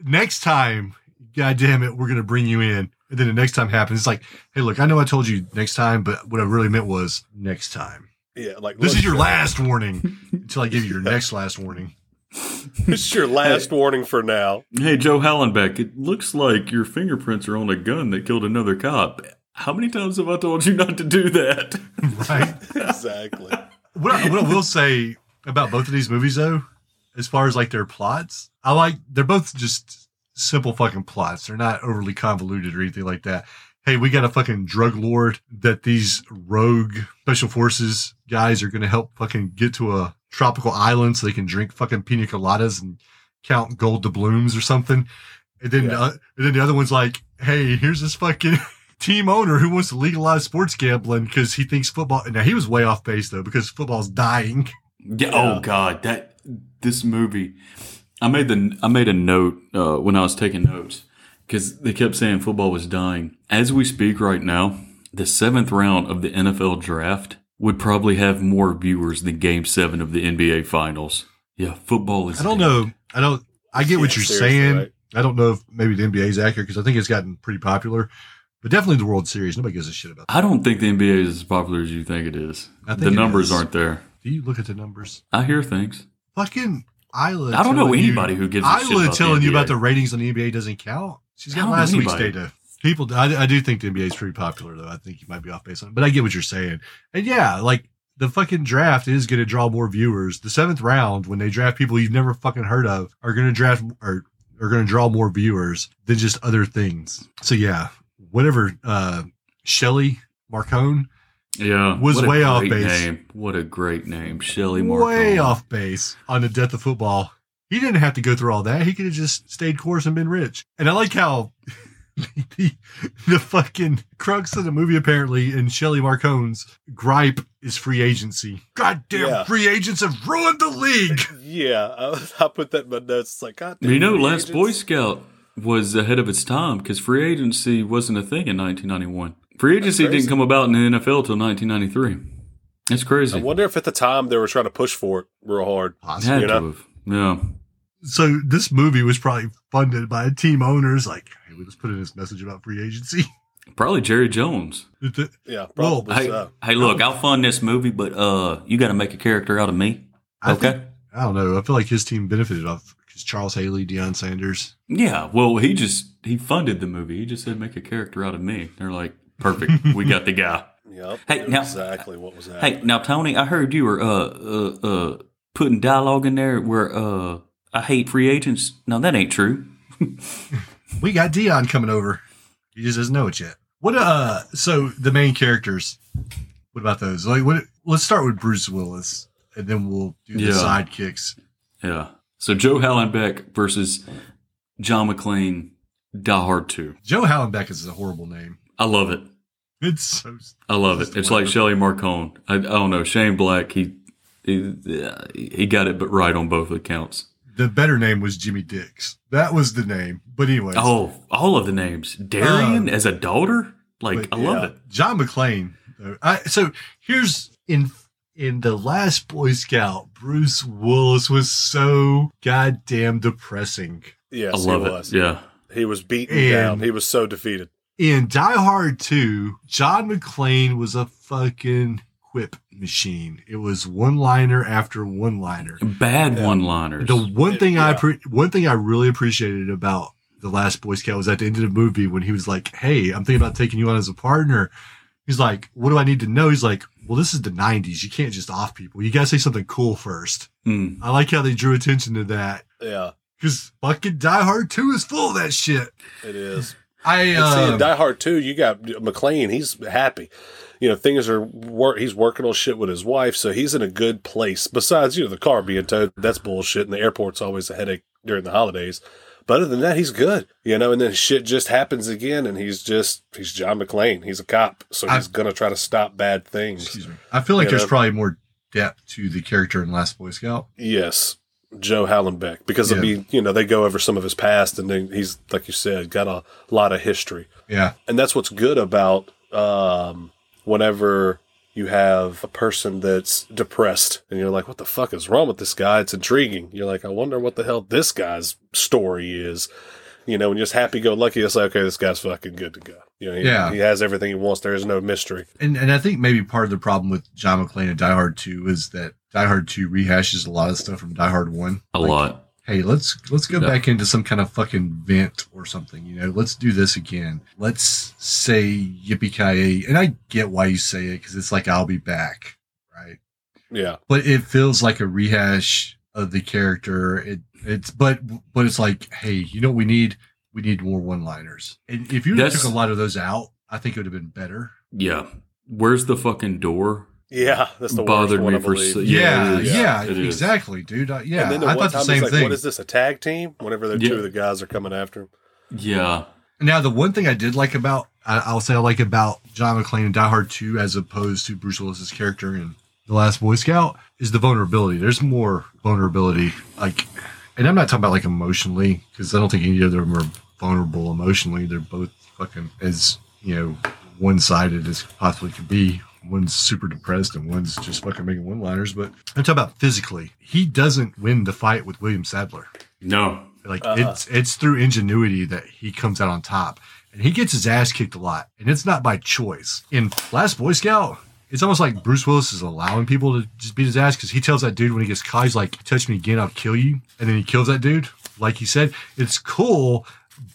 next time, God damn it, we're going to bring you in. And then the next time happens. It's like, hey, look, I know I told you next time, but what I really meant was next time. yeah, like This look, is your last warning until I give you your next last warning. This is your last warning for now. Hey, Joe Hallenbeck, it looks like your fingerprints are on a gun that killed another cop. How many times have I told you not to do that? Right? Exactly. what, I, what I will say about both of these movies, though, as far as like their plots, I like they're both just simple fucking plots. They're not overly convoluted or anything like that. hey, we got a fucking drug lord that these rogue special forces guys are going to help fucking get to a tropical island so they can drink fucking pina coladas and count gold doubloons or something. And then, Yeah. uh, and then the other one's like, hey, here's this fucking team owner who wants to legalize sports gambling because he thinks football. Now he was way off base though because football's dying. Yeah, Oh God, that this movie. I made the I made a note uh, when I was taking notes because they kept saying football was dying. As we speak right now, the seventh round of the NFL draft would probably have more viewers than Game Seven of the NBA Finals. Yeah, football is. I don't dead. know. I don't. I get what you're saying. right. I don't know if maybe the NBA is accurate because I think it's gotten pretty popular, but definitely the World Series. Nobody gives a shit about. That. I don't think the NBA is as popular as you think it is. I think the it numbers is. aren't there. Do you look at the numbers? I hear things. Fucking Isla. I don't know telling you- anybody who gives a shit Isla about the telling you about the ratings on the NBA doesn't count. She's got don't last week's data. People, I, I do think the NBA is pretty popular though. I think you might be off base on it, but I get what you're saying. And yeah, like the fucking draft is going to draw more viewers. The seventh round, when they draft people you've never fucking heard of, are going to draft or are going to draw more viewers than just other things. So yeah, whatever. Uh, Shelly Marcone, Yeah, Was way off base. Name. What a great name, Shelly Marcone. way off base on the death of football. He didn't have to go through all that. He could have just stayed course and been rich. And I like how the, the fucking crux of the movie apparently in Shelley Marcone's gripe is free agency. Goddamn Yeah. free agents have ruined the league. Yeah, I, I put that in my notes. It's like, God damn, You know, free Last agents. Boy Scout was ahead of its time because free agency wasn't a thing in 1991. Free agency didn't come about in the NFL till 1993. That's crazy. I wonder if at the time they were trying to push for it real hard. Possibly. Had you to know? have. Yeah. So this movie was probably funded by team owners like, hey, we just put in this message about free agency. Probably Jerry Jones. The- Yeah, Well, probably Hey, so. hey, look, I'll fund this movie, but uh, you got to make a character out of me. I Okay. think- I don't know. I feel like his team benefited off because Charles Haley, Deion Sanders. Yeah. Well, he just he funded the movie. He just said make a character out of me. They're like, perfect. we got the guy. Yep, Hey, now- exactly what was that? Hey, now Tony, I heard you were uh uh uh putting dialogue in there where uh I hate free agents. No, that ain't true. We got Deion coming over. He just doesn't know it yet. What uh so the main characters, what about those? Like what let's start with Bruce Willis and then we'll do the Yeah. sidekicks. Yeah. So Joe Hallenbeck versus John McClane, Die Hard Two. Joe Hallenbeck is a horrible name. I love it. It's so I love it. It's like Shelley Marcone. I, I don't know. Shane Black. He he, he got it, but right on both accounts. The better name was Jimmy Dix. That was the name. But anyway, Oh, all of the names. Darian Um, as a daughter. Like but I love yeah. it. John McClane. I, so here's in in the last Boy Scout, Bruce Willis was so goddamn depressing. yes, I love he it. Yeah. He was beaten And- down. He was so defeated. In Die Hard 2, John McClane was a fucking quip machine. It was one liner after one liner. Bad one-liners. The one thing I Yeah. pre- one thing I really appreciated about the last Boy Scout was at the end of the movie when he was like, "Hey, I'm thinking about taking you on as a partner." He's like, "What do I need to know?" He's like, "Well, this is the '90s. You can't just off people. You gotta say something cool first. Mm. I like how they drew attention to that Yeah, because fucking Die Hard Two is full of that shit. it is. I And see, in um, Die Hard 2, you got McClane. He's happy. You know, things are work. He's working on shit with his wife, so he's in a good place. Besides, you know, the car being towed, that's bullshit, and the airport's always a headache during the holidays. But other than that, he's good. You know, and then shit just happens again, and he's just he's John McClane. He's a cop, so I- he's gonna try to stop bad things. excuse me. I feel like You there's know? probably more depth to the character in Last Boy Scout. Yes, Joe Hallenbeck, because Yeah. I mean, you know, they go over some of his past, and then he's like you said, got a lot of history. Yeah, and that's what's good about um, whenever you have a person that's depressed and you're like, what the fuck is wrong with this guy? It's intriguing. You're like, I wonder what the hell this guy's story is. You know, when you're just happy go lucky, it's like, okay, this guy's fucking good to go. You know, he, Yeah. he has everything he wants. There is no mystery. and and I think maybe part of the problem with John McClane and Die Hard Two is that Die Hard Two rehashes a lot of stuff from Die Hard One. A Like, lot. Hey, let's let's go Yeah. back into some kind of fucking vent or something. You know, let's do this again. Let's say yippee ki and I get why you say it because it's like I'll be back, right? Yeah. But it feels like a rehash of the character. It it's but but it's like, hey, you know what we need? We need more one liners. And if you That's- took a lot of those out, I think it would have been better. Yeah. Where's the fucking door? Yeah, that's the Bothered worst one, me I for believe. so- Yeah, it is. yeah, It is. exactly, dude. I, yeah, and then the I one thought the same like, thing. "What is this? A tag team?" Whenever the Yeah. two of the guys are coming after him. Yeah. Now, the one thing I did like about, I, I'll say I like about John McClane in Die Hard 2 as opposed to Bruce Willis's character in The Last Boy Scout is the vulnerability. There's more vulnerability. Like, and I'm not talking about like emotionally, because I don't think any of them are vulnerable emotionally. They're both fucking as, you know, one sided as possibly could be. One's super depressed and one's just fucking making one liners. But I'm talking about physically. He doesn't win the fight with William Sadler. No. Like Uh-huh. it's it's through ingenuity that he comes out on top, and he gets his ass kicked a lot, and it's not by choice. In Last Boy Scout, it's almost like Bruce Willis is allowing people to just beat his ass because he tells that dude when he gets caught, he's like, "Touch me again, I'll kill you," and then he kills that dude. Like he said, it's cool,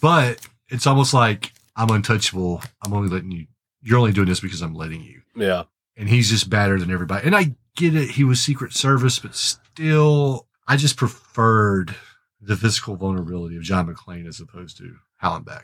but it's almost like I'm untouchable. I'm only letting you. You're only doing this because I'm letting you Yeah, and he's just better than everybody. And I get it, he was Secret Service, but still, I just preferred the physical vulnerability of John McClane as opposed to Hallenbeck.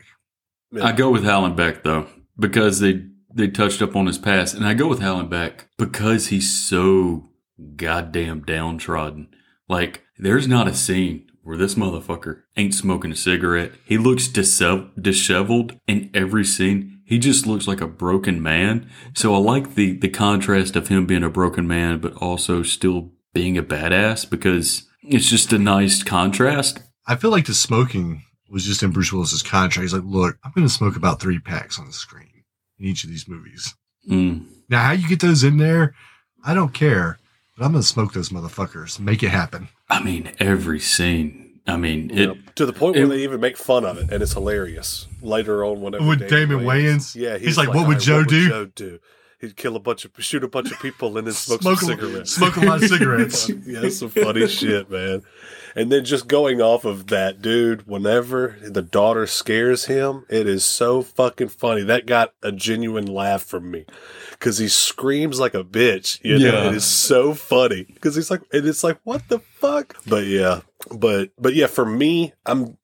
Yeah. I go with Hallenbeck though because they they touched up on his past, and I go with Hallenbeck because he's so goddamn downtrodden. Like, there's not a scene where this motherfucker ain't smoking a cigarette. He looks dishev- disheveled in every scene. He just looks like a broken man. So I like the the contrast of him being a broken man, but also still being a badass because it's just a nice contrast. I feel like the smoking was just in Bruce Willis's contract. He's like, look, I'm going to smoke about three packs on the screen in each of these movies. Mm. Now, how you get those in there, I don't care, but I'm going to smoke those motherfuckers. Make it happen. I mean, every scene. I mean, it. Yep. to the point where it- they even make fun of it, and it's hilarious. Later on, whenever With Damon Wayans? yeah, He's like, "What would "All Joe do?" Joe do? He'd kill a bunch of, shoot a bunch of people, and then smoke, Smoke some a- cigarettes. smoke a lot of cigarettes. yeah, some funny shit, man. And then just going off of that, dude, whenever the daughter scares him, it is so fucking funny. That got a genuine laugh from me because he screams like a bitch. You know, Yeah. it is so funny because he's like, and it's like, what the fuck? But yeah, but but yeah, for me, I'm,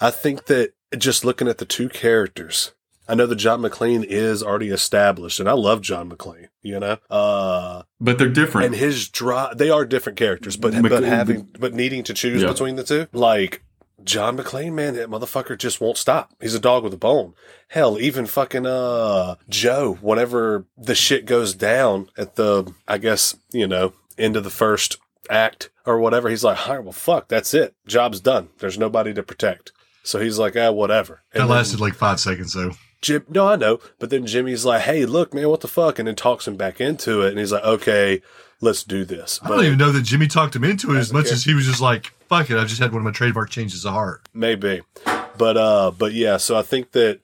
I think that just looking at the two characters. I know that John McClane is already established, and I love John McClane. You know, uh, But they're different. and his draw they are different characters but Mc- but having but needing to choose Yeah. between the two like john mcclane man that motherfucker just won't stop he's a dog with a bone hell even fucking uh joe whenever the shit goes down at the i guess you know end of the first act or whatever he's like all right well fuck that's it job's done there's nobody to protect so he's like ah whatever That And then- lasted like five seconds, though. Jim, no, I know. But then Jimmy's like, "Hey, look, man, what the fuck?" And then talks him back into it, and he's like, "Okay, let's do this." I don't even know that Jimmy talked him into it as much care. as he was just like, fuck it. I just had one of my trademark changes of heart. maybe, but uh, but yeah. So I think that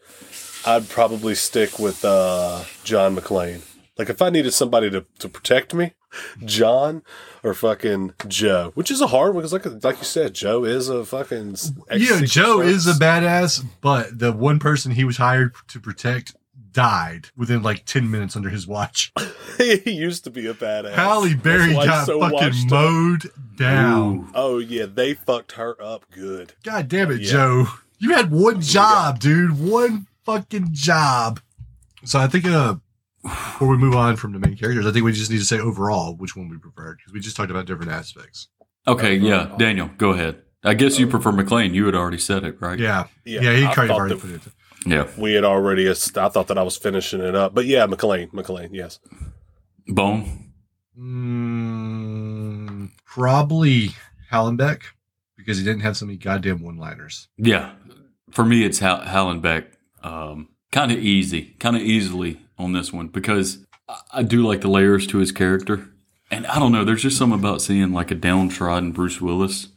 I'd probably stick with uh John McClane. Like if I needed somebody to to protect me, John or fucking Joe, which is a hard one because like like you said, Joe is a fucking ex- Yeah, Secret Joe is a badass, but the one person he was hired to protect died within like 10 minutes under his watch. he used to be a badass. Halle Berry That's why he's got so fucking washed up. mowed down. Ooh. Oh yeah, they fucked her up good. God damn it, Yeah. Joe. You had one job, dude. One fucking job. So I think uh before we move on from the main characters, I think we just need to say overall which one we preferred because we just talked about different aspects. Okay, yeah, Daniel, go ahead. I guess you prefer McClane. You had already said it, right? Yeah. Yeah, Yeah, he I kind of already put it. Yeah. we had already. I thought that I was finishing it up, but yeah, McClane, McClane, yes. Bone. Mm, probably Hallenbeck because he didn't have so many goddamn one liners. Yeah. For me, it's Hal- Hallenbeck. Um, kind of easy, kind of easily on this one because I- I do like the layers to his character. And I don't know, there's just something about seeing like a downtrodden Bruce Willis.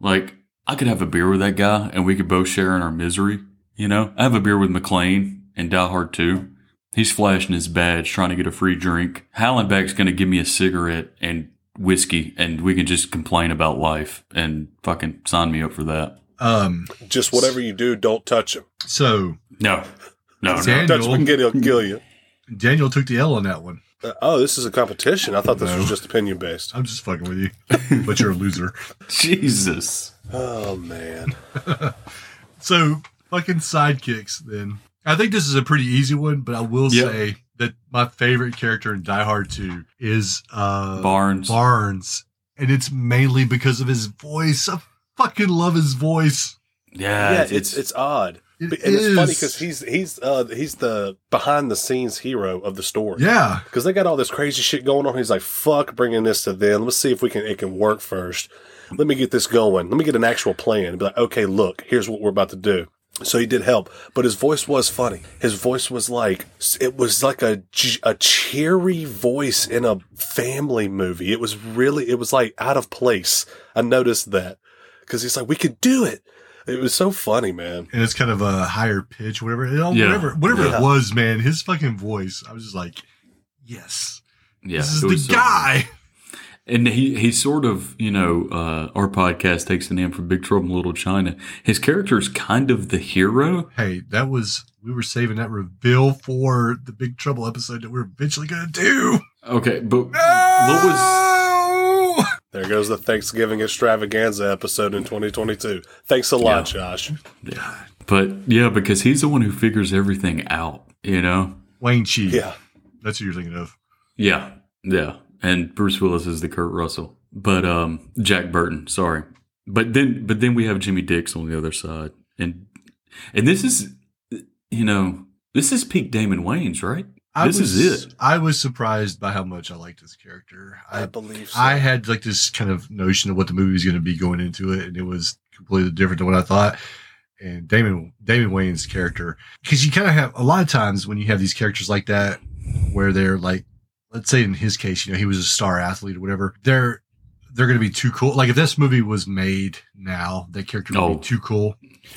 Like, I could have a beer with that guy and we could both share in our misery. You know, I have a beer with McClane and Die Hard 2. He's flashing his badge, trying to get a free drink. Hallenbeck's going to give me a cigarette and whiskey, and we can just complain about life and fucking sign me up for that. Um, Just whatever you do, don't touch him. so No, no, no. Daniel, Touch him again, he'll kill you. Daniel took the L on that one. Uh, oh, this is a competition. I thought this No. was just opinion based. I'm just fucking with you, but you're a loser. Jesus. Oh man, So fucking sidekicks then. I think this is a pretty easy one, but I will Yep. say that my favorite character in Die Hard 2 is uh, Barnes. Barnes. And it's mainly because of his voice. I fucking love his voice. Yeah, yeah, it's it's odd. It and it's funny because he's he's uh he's the behind the scenes hero of the story. Yeah. because they got all this crazy shit going on. He's like, "Fuck, bringing this to them. Let's see if we can it can work first. Let me get this going. Let me get an actual plan. And be like, okay, look, here's what we're about to do." So he did help, but his voice was funny. His voice was like it was like a a cheery voice in a family movie. It was really it was like out of place. I noticed that because he's like, "We could do it." It was so funny, man. And it's kind of a higher pitch, whatever. You know, Yeah. Whatever, whatever Yeah. it was, man. His fucking voice. I was just like, yes, yeah. this is it the was so- guy. And he, he sort of, you know, uh, our podcast takes the name from Big Trouble in Little China. His character is kind of the hero. Hey, that was we were saving that reveal for the Big Trouble episode that we're eventually gonna do. Okay, but what was No! There goes the Thanksgiving extravaganza episode in 2022. Thanks a lot, Josh. yeah. But yeah, because he's the one who figures everything out, you know? Wang Chi. Yeah. That's who you're thinking of. Yeah. Yeah. And Bruce Willis is the Kurt Russell. But um Jack Burton, sorry. But then but then we have Jimmy Dix on the other side. And and this is you know, this is peak Damon Wayans, right? I this was, is it. I was surprised by how much I liked this character. I, I believe so. I had like this kind of notion of what the movie was going to be going into it, and it was completely different than what I thought. And Damon Damon Wayans' character, because you kind of have a lot of times when you have these characters like that, where they're like, let's say in his case, you know, he was a star athlete or whatever. They're they're going to be too cool. Like if this movie was made now, that character would Oh. be too cool.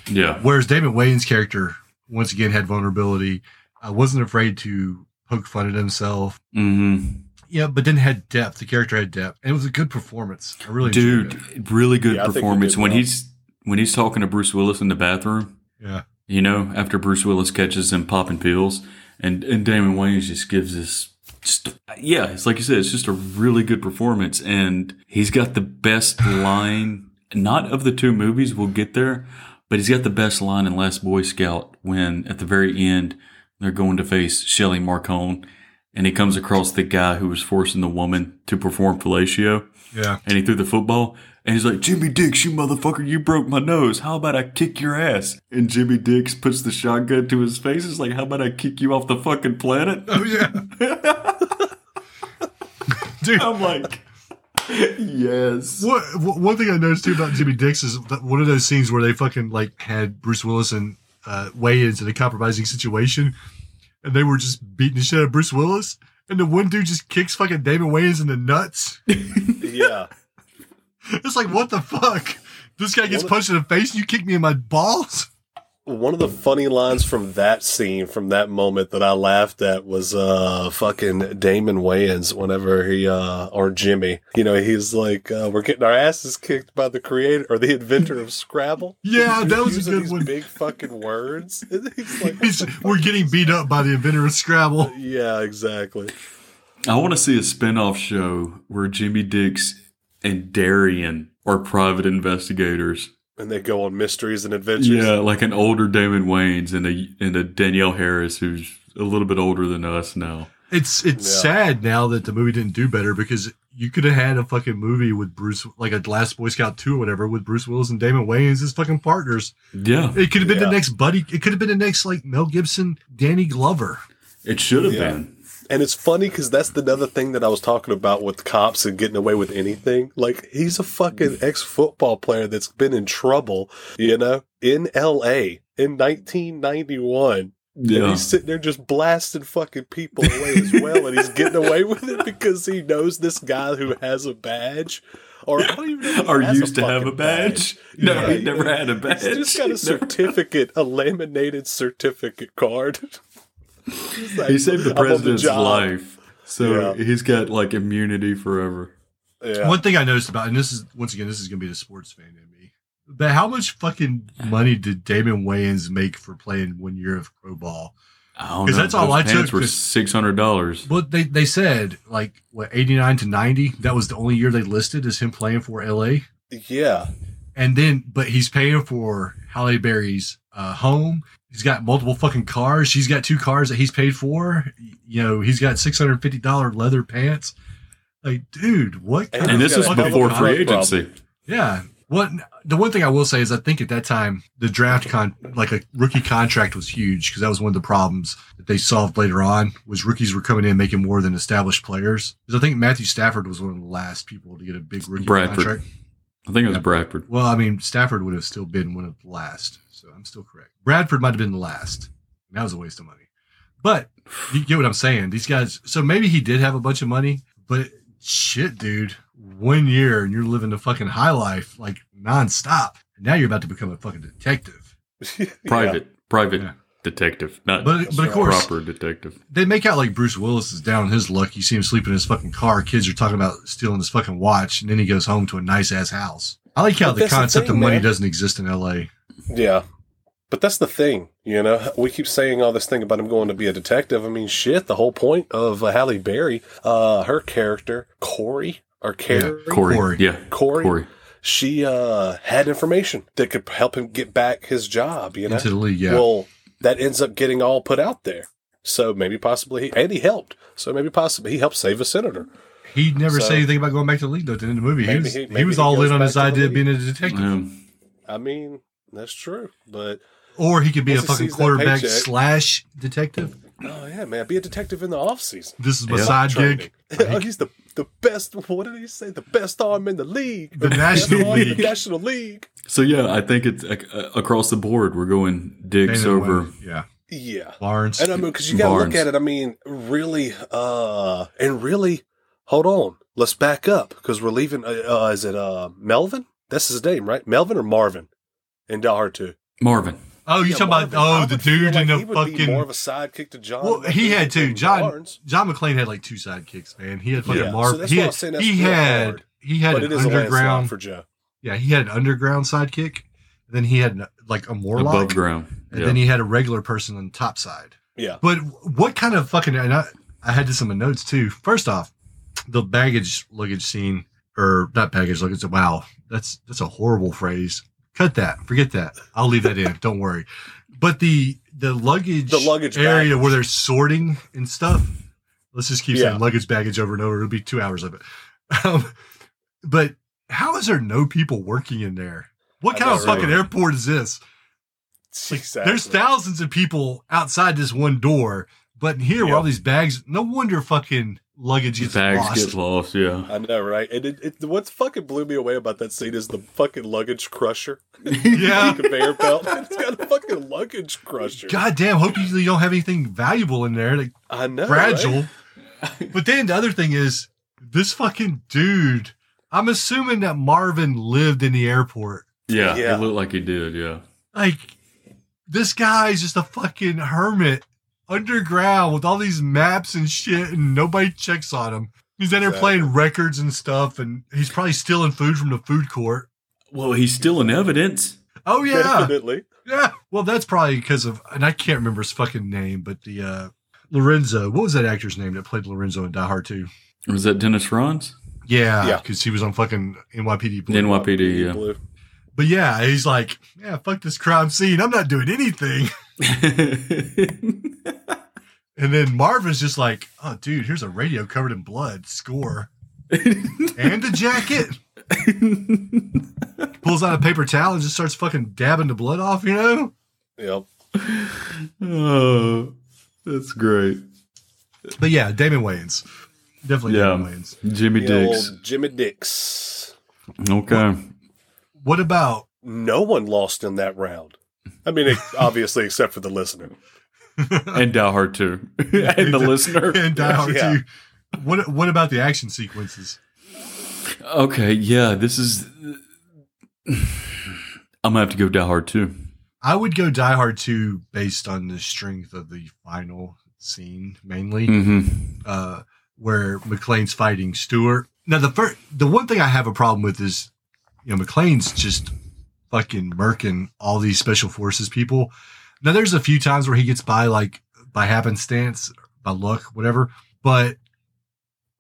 Yeah. Whereas Damon Wayans' character, once again, had vulnerability. I wasn't afraid to poke fun at himself. Mm-hmm. Yeah, but then had depth. The character had depth, and it was a good performance. I really enjoyed it. Dude, really good Yeah, I think he performance did when well. he's when he's talking to Bruce Willis in the bathroom. Yeah, You know, after Bruce Willis catches him popping pills, and and Damon Wayans just gives this. Just, yeah, it's like you said, it's just a really good performance, and he's got the best line. Not of the two movies, we'll get there, but he's got the best line in Last Boy Scout when at the very end they're going to face Shelley Marcone, and he comes across the guy who was forcing the woman to perform fellatio yeah. and he threw the football. And he's like, Jimmy Dix, you motherfucker, you broke my nose. How about I kick your ass? And Jimmy Dix puts the shotgun to his face. He's like, How about I kick you off the fucking planet? Oh yeah, dude. I'm like, Yes. What, what one thing I noticed too about Jimmy Dix is that one of those scenes where they fucking like had Bruce Willis and uh, Wayans in a compromising situation, and they were just beating the shit out of Bruce Willis, and the one dude just kicks fucking Damon Wayans in the nuts. yeah. It's like what the fuck. This guy gets What- punched in the face, and you kick me in my balls. One of the funny lines from that scene, from that moment that I laughed at was, uh, fucking Damon Wayans whenever he, uh, or Jimmy, you know, he's like, uh, we're getting our asses kicked by the creator or the inventor of Scrabble. Yeah, that was a good one. Big fucking words. He's like, He's, we're getting beat up by the inventor of Scrabble. yeah, exactly. I want to see a spin-off show where Jimmy Dix and Darian are private investigators. And they go on mysteries and adventures. Yeah, like an older Damon Wayans and a and a Danielle Harris who's a little bit older than us now. It's it's Yeah. sad now that the movie didn't do better because you could have had a fucking movie with Bruce, like a Last Boy Scout two or whatever, with Bruce Willis and Damon Wayans as fucking partners. Yeah, It could have been Yeah. the next Buddy. It could have been the next like Mel Gibson, Danny Glover. it should have Yeah. been. And it's funny because that's the other thing that I was talking about with cops and getting away with anything. Like he's a fucking mm. ex football player that's been in trouble, you know, in L.A. in 1991. And Yeah, he's sitting there just blasting fucking people away as well, and he's getting away with it because he knows this guy who has a badge, or I don't even know if he Are used to have a fucking badge. No, Yeah, he never had a badge. He's just got a certificate, a laminated certificate card. He's like, He saved the president's job." life, so Yeah. he's got like immunity forever. Yeah. One thing I noticed about, and this is once again, this is gonna be the sports fan in me. But how much fucking money did Damon Wayans make for playing one year of pro ball? I don't 'Cause that's all Those I pants took were six hundred dollars. But they they said like what eighty nine to ninety. That was the only year they listed as him playing for LA. Yeah. And then, but he's paying for Halle Berry's uh, home He's got multiple fucking cars. She's got two cars that he's paid for. You know, he's got six hundred fifty dollar leather pants. Like, dude, what? And of this was fucking before free problem. agency. Yeah. What the one thing I will say is I think at that time the draft con like a rookie contract was huge because that was one of the problems that they solved later on was rookies were coming in making more than established players. Because I think Matthew Stafford was one of the last people to get a big rookie Bradford. contract. I think it was Yeah. Bradford. Well, I mean Stafford would have still been one of the last, so I'm still correct. Bradford might have been the last. That was a waste of money. But you get what I'm saying. These guys. So maybe he did have a bunch of money, but shit, dude. One year and you're living the fucking high life like nonstop. And now you're about to become a fucking detective. Private, private Yeah. detective, not But but of course proper detective. they make out like Bruce Willis is down on his luck. You see him sleeping in his fucking car. Kids are talking about stealing his fucking watch, and then he goes home to a nice ass house. I like how But the that's the concept thing, of money man. doesn't exist in L.A. Yeah. But that's the thing, you know. We keep saying all this thing about him going to be a detective. I mean, shit. The whole point of uh, Halle Berry, uh, her character Corey or Carrie, Corey, Corey. yeah, Corey, Corey. she uh, had information that could help him get back his job. You know, into the league. Yeah, well, that ends up getting all put out there. So maybe possibly, he, and he helped. So maybe possibly he helped save a senator. he never so- said anything about going back to the league though. At the end of the movie, he was he- he, was he all goes in on his idea of being a detective, Um, I mean, that's true. But or he could be a fucking quarterback slash detective. oh yeah, man, be a detective in the off season. This is my Yeah. side Training. gig. oh, he's the the best. What did he say? The best arm in the league, The Best National arm League. the National League. so yeah, I think it's uh, across the board. We're going Dix over. White. yeah, Yeah, Barnes. and I mean, because you got to look at it. I mean, really, uh, and really, hold on. Let's back up because we're leaving. Uh, uh, is it uh Melvin? That's his name, right? Melvin or Marvin? In Die Hard Two. Marvin. oh, you Yeah, talking about Marvin, oh, I oh the dude like in he the would be fucking more of a sidekick to John. Well, he had two. John Barnes. John McClane had like two sidekicks, man. He had fucking Yeah. Marv. So that's he had, I'm saying that's he real had hard. he had but an it is a underground. for Joe. yeah, he had an underground sidekick. And then he had like a Morlock, above ground. and Yeah. then he had a regular person on the top side. Yeah. But what kind of fucking? And I, I had this in my notes too. First off, the baggage luggage scene, or not baggage luggage. Wow, that's that's a horrible phrase. Cut that. Forget that. I'll leave that in. Don't worry. But the the luggage The luggage area baggage. where they're sorting and stuff. Let's just keep Yeah. saying luggage baggage over and over. It'll be two hours of it. Um, but how is there no people working in there? What kind of fucking right? airport is this? Like, Exactly. There's thousands of people outside this one door, but in here, where Yep. all these bags, no wonder fucking luggage gets Bags lost. get lost. Yeah. I know, right? And it, it, what fucking blew me away about that scene is the fucking luggage crusher. yeah. conveyor belt. It's got a fucking luggage crusher. God damn, hope you you don't have anything valuable in there, like I know. fragile. right? but then the other thing is, this fucking dude, I'm assuming that Marvin lived in the airport. Yeah. Yeah. It looked like he did. Yeah. Like, this guy's just a fucking hermit underground with all these maps and shit, and nobody checks on him. He's in there Exactly. playing records and stuff, and he's probably stealing food from the food court. Well, he's still in evidence. Oh yeah, Definitely. yeah. Well, that's probably because of, and I can't remember his fucking name, but the uh Lorenzo. What was that actor's name that played Lorenzo in Die Hard 2? Was that Dennis Franz? Yeah, Yeah. because he was on fucking NYPD. Blue. NYPD. Yeah. Blue. But yeah, he's like, yeah, fuck this crime scene. I'm not doing anything. And then Marvin's just like, oh, dude, here's a radio covered in blood. Score. and a jacket. Pulls out a paper towel and just starts fucking dabbing the blood off, you know? Yep. oh, that's great. But yeah, Damon Wayans. Definitely Yeah. Damon Wayans. Jimmy Dix. Jimmy Dix. Okay. What about No one lost in that round. I mean, it, obviously, except for the listener. and Die Hard 2. and the listener. and Die Hard Yeah. 2? What what about the action sequences? Okay, yeah, this is. I'm gonna have to go Die Hard 2. I would go Die Hard 2 based on the strength of the final scene mainly. Mm-hmm. uh, where McClane's fighting Stuart. Now, the first, the one thing I have a problem with is, you know, McClane's just fucking murking all these special forces people. Now, there's a few times where he gets by, like by happenstance, by luck, whatever. But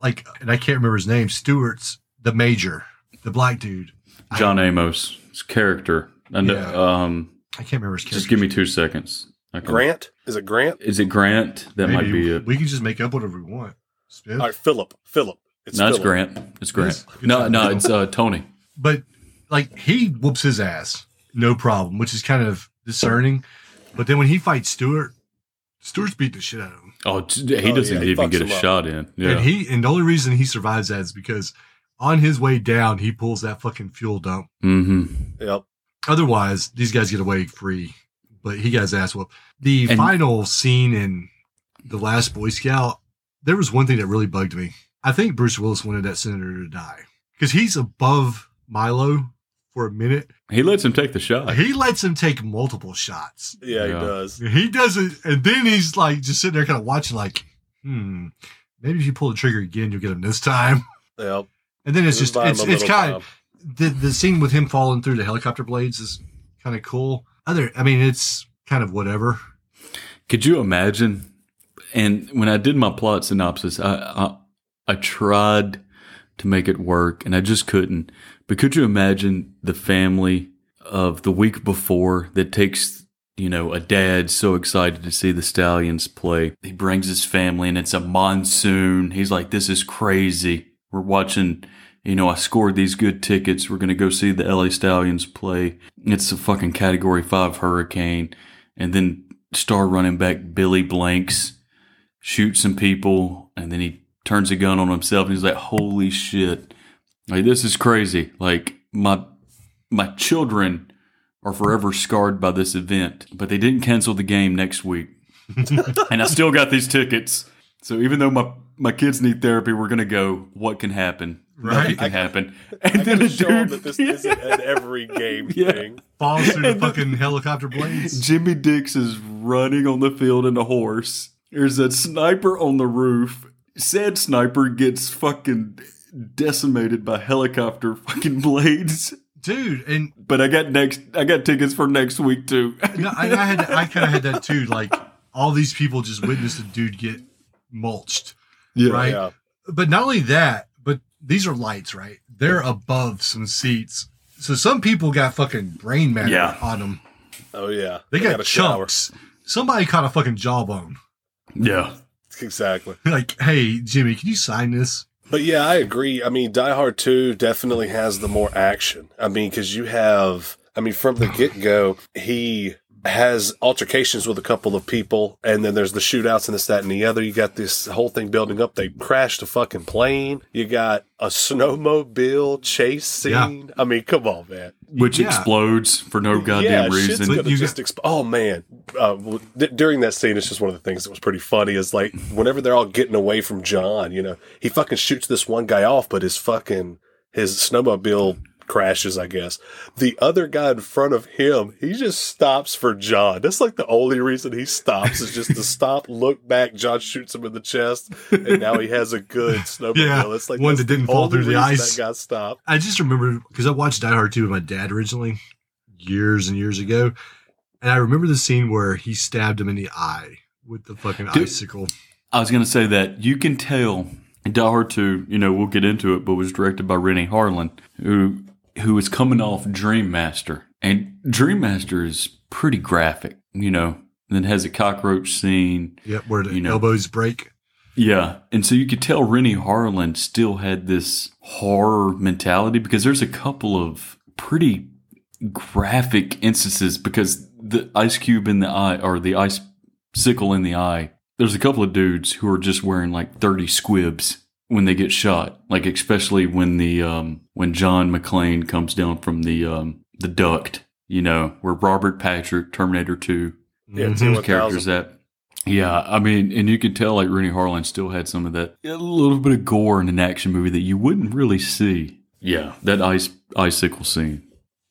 like, and I can't remember his name. Stuart's the major, the black dude. John Amos, his character. And Yeah. um, I can't remember his character. just give me two seconds. Can- Grant? Is it Grant? Is it Grant? That might be it. We can just make up whatever we want. Spiff. All right, Philip. Philip. It's no, it's Grant. It's Grant. Yes. Good No, no, it's uh, Tony. But like he whoops his ass, no problem, which is kind of discerning. But then when he fights Stuart, Stuart's beat the shit out of him. Oh, he Oh, doesn't yeah, even fucks get a up. shot in. Yeah. And he and the only reason he survives that is because on his way down he pulls that fucking fuel dump. mm-hmm. Yep. Otherwise, these guys get away free. But he got his ass whooped. The And- final scene in the last Boy Scout, there was one thing that really bugged me. I think Bruce Willis wanted that senator to die because he's above Milo for a minute. He lets him take the shot. He lets him take multiple shots. Yeah, he does. He doesn't, and then he's like just sitting there, kind of watching, like, hmm, maybe if you pull the trigger again, you'll get him this time. Yep. And then it's Just just, it's, it's kind of the the scene with him falling through the helicopter blades is kind of cool. Other, I mean, it's kind of whatever. Could you imagine? And when I did my plot synopsis, I, I I tried to make it work, and I just couldn't. But could you imagine the family of the week before that takes you know a dad so excited to see the Stallions play? He brings his family, and it's a monsoon. He's like, "This is crazy. We're watching." You know, I scored these good tickets. We're going to go see the LA Stallions play. It's a fucking category five hurricane. And then star running back Billy Blanks shoots some people and then he turns a gun on himself and he's like, Holy shit. Like this is crazy. Like my my children are forever scarred by this event. But they didn't cancel the game next week. and I still got these tickets. So even though my my kids need therapy, we're gonna go. What can happen? Nothing Right. can happen. I And then gotta a show him dude, that this isn't an every game Yeah. thing. Falls through the fucking helicopter blades. Jimmy Dix is running on the field in a horse. There's a sniper on the roof. Said sniper gets fucking decimated by helicopter fucking blades. Dude, and But I got next. I got tickets for next week too. no, I, I had, I kind of had that too. Like all these people just witnessed a dude get mulched, Yeah. right? Yeah. But not only that, but these are lights, right? They're above some seats. So some people got fucking brain matter Yeah. on them. Oh yeah. They, got, a shower. chunks. Somebody caught a fucking jawbone. Yeah. Exactly. Like, hey, Jimmy, can you sign this? But yeah, I agree. I mean, Die Hard 2 definitely has the more action. I mean, because you have, I mean, from the get go, he has altercations with a couple of people, and then there's the shootouts and this, that, and the other. You got this whole thing building up. They crashed a fucking plane. You got a snowmobile chase scene. I mean, come on, man. Which Yeah. explodes for no goddamn yeah, reason. gonna You just exp- oh man! Uh, well, d- during that scene, it's just one of the things that was pretty funny. Is like whenever they're all getting away from John, you know, he fucking shoots this one guy off, but his fucking his snowmobile crashes. I guess the other guy in front of him, he just stops for John. That's like the only reason he stops is just to stop, look back. John shoots him in the chest, and now he has a good snowmobile. Yeah, it's like one that didn't fall through the ice. That guy stopped. I just remember because I watched Die Hard 2 with my dad originally years and years ago. And I remember the scene where he stabbed him in the eye with the fucking Dude. icicle. I was going to say that you can tell Die Hard 2, you know, we'll get into it, but was directed by Renny Harlin, who who is coming off Dream Master. And Dream Master is pretty graphic, you know, and then has a cockroach scene. Yep, where the You know. elbows break. Yeah. And so you could tell Renny Harlin still had this horror mentality because there's a couple of pretty graphic instances because the ice cube in the eye or the ice sickle in the eye, there's a couple of dudes who are just wearing like 30 squibs when they get shot. Like especially when the um when John McClane comes down from the um the duct, you know, where Robert Patrick, Terminator 2, Yeah, Mhm. Characters that. Yeah, I mean, and you could tell like Rooney Harlin still had some of that, a little bit of gore in an action movie that you wouldn't really see. Yeah, that ice icicle scene.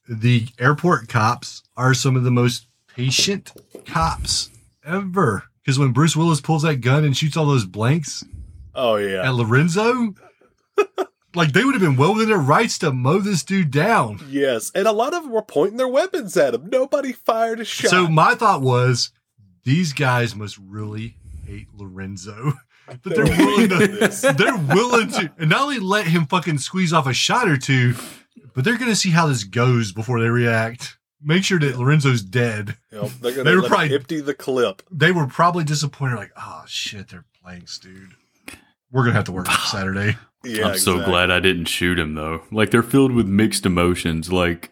The airport cops are some of the most patient cops ever. Because when Bruce Willis pulls that gun and shoots all those blanks Oh yeah. and Lorenzo, like they would have been well within their rights to mow this dude down. Yes, and a lot of them were pointing their weapons at him. Nobody fired a shot. So my thought was, these guys must really hate Lorenzo. But they're They're willing for this. to, they're willing to, and not only let him fucking squeeze off a shot or two, but they're going to see how this goes before they react. make sure that Lorenzo's dead. They're gonna were probably- empty the clip. They were probably disappointed, like, oh shit, they're blanks, dude. We're gonna have to work on Saturday. Yeah, I'm so exactly. glad I didn't shoot him though. Like they're filled with mixed emotions. Like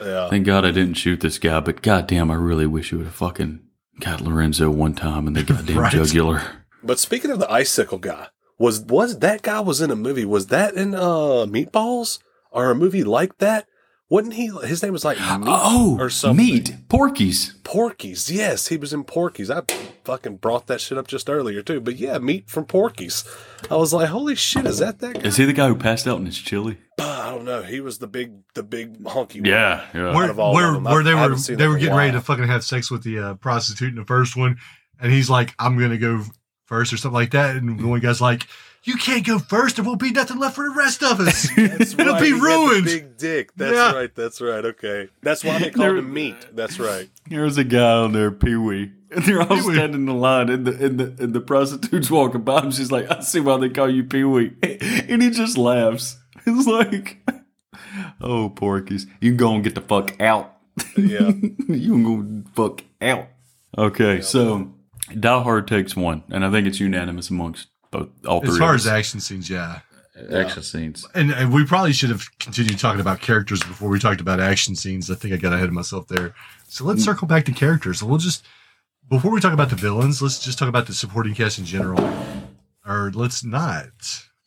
Yeah. thank God I didn't shoot this guy, but goddamn, I really wish you would have fucking got Lorenzo one time in the goddamn Right. jugular. But speaking of the icicle guy, was was that guy was in a movie? Was that in uh Meatballs or a movie like that? Wouldn't he? His name was like uh, Meat Oh, or something. meat, Porkies. Porky's. Yes, he was in Porky's. I fucking brought that shit up just earlier too. But yeah, meat from Porky's. I was like, holy shit, is that that guy? Is he the guy who passed out in his chili? Uh, I don't know. He was the big, the big honky. one. Yeah, yeah. where of all where, of them. I- where they were they were getting ready to fucking have sex with the uh, prostitute in the first one, and he's like, "I'm gonna go first or something like that," and the mm. one guy's like, "You can't go first. There won't be nothing left for the rest of us. That's It'll right, be he ruined." Big dick. That's Yeah. right. That's right. Okay. That's why they call There- him meat. That's right. There's a guy on there, Pee Wee. And they're all Pee-wee. standing in the line, and the, and, the, and the prostitute's walking by him. She's like, I see why they call you Pee Wee. And he just laughs. It's like, oh, Porkies, you can go and get the fuck out. Yeah. you can go fuck out. Okay, so Die Hard takes one, and I think it's unanimous amongst both all three. As far as action scenes, yeah. Uh, action scenes. And, and we probably should have continued talking about characters before we talked about action scenes. I think I got ahead of myself there. So let's mm. circle back to characters. We'll just before we talk about the villains, let's just talk about the supporting cast in general. Or let's not.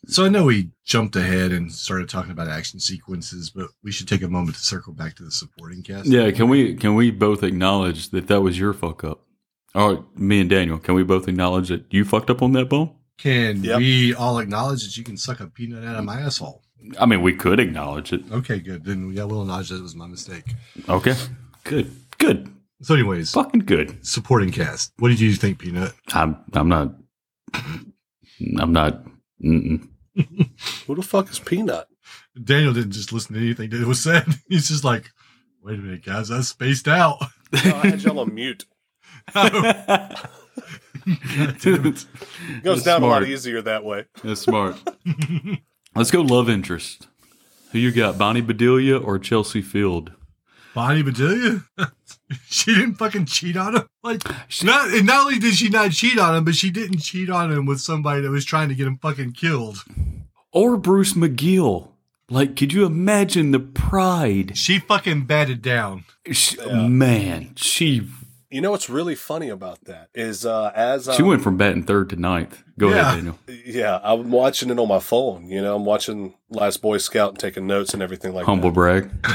So I know we jumped ahead and started talking about action sequences, but we should take a moment to circle back to the supporting cast. Yeah, can we can we both acknowledge that that was your fuck up? Or me and Daniel, can we both acknowledge that you fucked up on that bone? Can Yep. we all acknowledge that you can suck a peanut out of my asshole? I mean, we could acknowledge it. Okay, good. Then yeah, we'll acknowledge that it was my mistake. Okay, good, good, So, anyways, fucking good. supporting cast. What did you think, Peanut? I'm I'm not I'm not. Mm-mm. Who the fuck is Peanut? Daniel didn't just listen to anything that was said. He's just like, wait a minute, guys, I spaced out. Oh, I had y'all on mute. It goes down a lot easier that way. That's smart. Let's go. Love interest. Who you got, Bonnie Bedelia or Chelsea Field? Bonnie Bedelia? she didn't fucking cheat on him. Like, she, not, and not only did she not cheat on him, but she didn't cheat on him with somebody that was trying to get him fucking killed. Or Bruce McGill? Like, could you imagine the pride? She fucking batted down. She, Man, she You know what's really funny about that is uh, as she um, went from batting third to ninth. Go Yeah. ahead, Daniel. Yeah, I'm watching it on my phone. You know, I'm watching Last Boy Scout and taking notes and everything like that. Humble that. brag.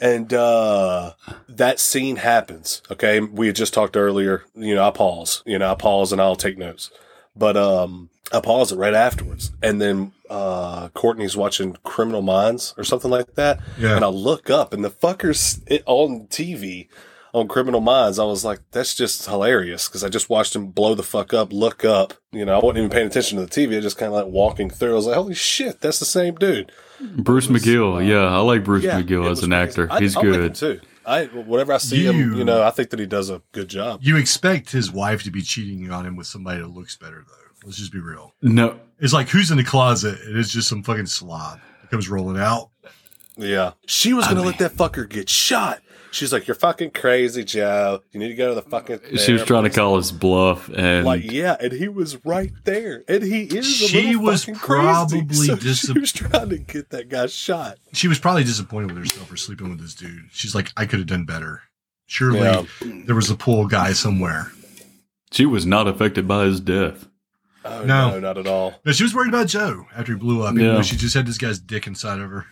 And uh, that scene happens. Okay, we had just talked earlier. You know, I pause. You know, I pause and I'll take notes. But um, I pause it right afterwards, and then uh, Courtney's watching Criminal Minds or something like that. Yeah. And I look up, and the fuckers it, on TV on Criminal Minds. I was like, that's just hilarious because I just watched him blow the fuck up. Look up. You know, I wasn't even paying attention to the TV. I just kind of like walking through. I was like, holy shit, that's the same dude. Bruce McGill. Uh, yeah, I like Bruce Yeah, McGill as an crazy. actor. I- He's I like him good. too. I whenever I see You- him, you know, I think that he does a good job. You expect his wife to be cheating on him with somebody that looks better, though. Let's just be real. No, It's like, who's in the closet? And it's just some fucking slob that comes rolling out. Yeah, she was gonna let that fucker get shot. She's like, "You're fucking crazy, Joe. You need to go to the fucking." she was trying to call his bluff, and Like, yeah, and he was right there, and he is. A She little was fucking crazy. probably So dis- she was trying to get that guy shot. She was probably disappointed with herself for sleeping with this dude. She's like, I could have done better. Surely Yeah. there was a pool guy somewhere. she was not affected by his death. Oh No. no, not at all. No, she was worried about Joe after he blew up. Even Yeah. though she just had this guy's dick inside of her.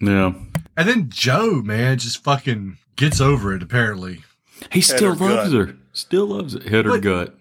Yeah, And then Joe, man, just fucking gets over it, apparently. he still her loves gut. her. Still loves it. Hit her But- gut.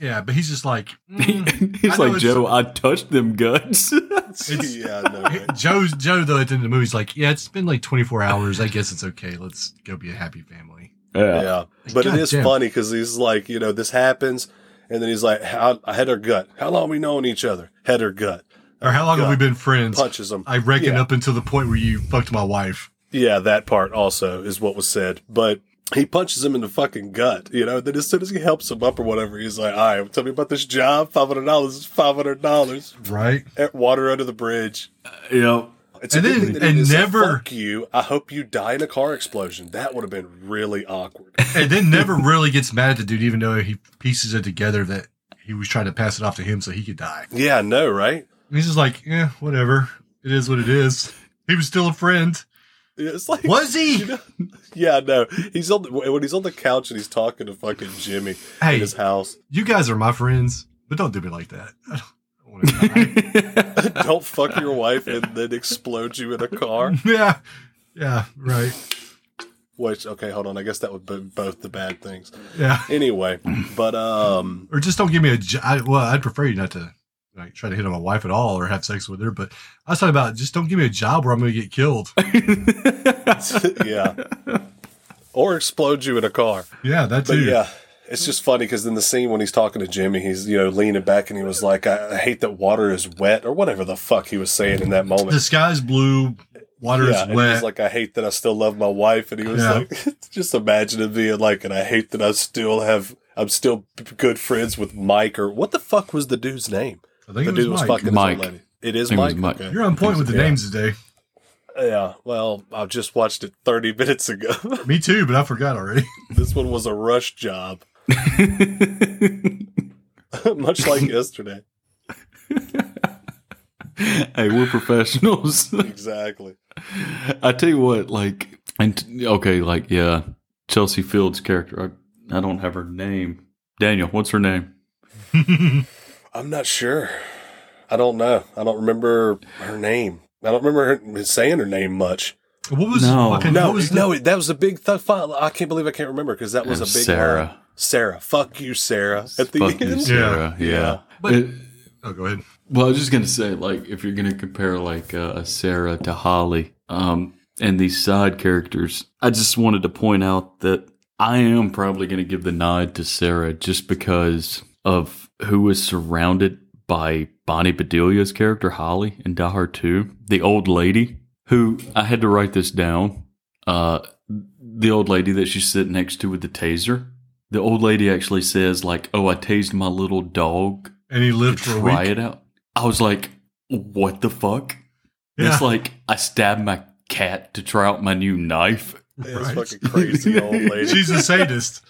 Yeah, but he's just like, mm. He's like Joe. I touched them guts. yeah, no, right? Joe's Joe though at the end of the movie, he's like, yeah, it's been like 24 hours. I guess it's okay. Let's go be a happy family. yeah. Yeah, but it is Goddamn. funny because he's like, you know, this happens, and then he's like, "How I had her gut. How long we known each other? Had her gut." Or how long have we been friends? Punches him. I reckon Yeah. up until the point where you fucked my wife. Yeah, that part also is what was said. But he punches him in the fucking gut, you know. Then as soon as he helps him up or whatever, he's like, "All right, tell me about this job. Five hundred dollars is five hundred dollars. Right? At Water under the bridge." Uh, you know, It's And then- thing that he and didn't never- fuck you. I hope you die in a car explosion. That would have been really awkward. and then never really gets mad at the dude, even though he pieces it together that he was trying to pass it off to him so he could die. yeah, no, right? And he's just like, yeah, whatever. It is what it is. He was still a friend. Yeah, It's like Was he? Yeah, no. He's on the, when he's on the couch and he's talking to fucking Jimmy Hey. in his house. You guys are my friends, but don't do me like that. I don't, I don't want to die. Don't fuck your wife and then explode you in a car. yeah. Yeah, right. Which okay, hold on. I guess that would be both the bad things. Yeah. Anyway, but um, Or just don't give me a well, I'd prefer you not to like try to hit on my wife at all or have sex with her, but I was talking about just don't give me a job where I'm going to get killed. yeah, or explode you in a car. Yeah, that But yeah, it's just funny because in the scene when he's talking to Jimmy, he's you know leaning back and he was like, "I, I hate that water is wet" or whatever the fuck he was saying in that moment. The sky's blue, water yeah, is and he wet. was like, "I hate that I still love my wife," and he was Yeah. like, "Just imagine it being like, and I hate that I still have." I'm still good friends with Mike, or what the fuck was the dude's name? I think the it was dude was Mike. fucking Mike. lady. It is I it Mike. Mike. Okay. You're on point with the Yeah. names today. Yeah, well, I just watched it 30 minutes ago. Me too, but I forgot already. this one was a rush job, much like yesterday. hey, we're professionals. Exactly. I tell you what, like, and okay, like, yeah, Chelsea Field's character. I, I don't have her name. Daniel, what's her name? I'm not sure. I don't know. I don't remember her name. I don't remember her saying her name much. What was No. fucking, No, what was the- no, that was a big th- file. I can't believe I can't remember because that was a big Sarah. line. Sarah, fuck you, Sarah. At the Fuck you, end, Sarah. Yeah. Yeah. But- It- Oh, go ahead. well, I was just gonna say, like, if you're gonna compare like uh, a Sarah to Holly, um, and these side characters, I just wanted to point out that I am probably gonna give the nod to Sarah just because of who was surrounded by Bonnie Bedelia's character Holly in Die Hard 2, the old lady who I had to write this down. Uh, the old lady that she's sitting next to with the taser. The old lady actually says like, "Oh, I tased my little dog And he to lived for a try week. it out." I was like, "What the fuck?" Yeah. It's like I stabbed my cat to try out my new knife. It's Right. fucking crazy old lady. She's a sadist.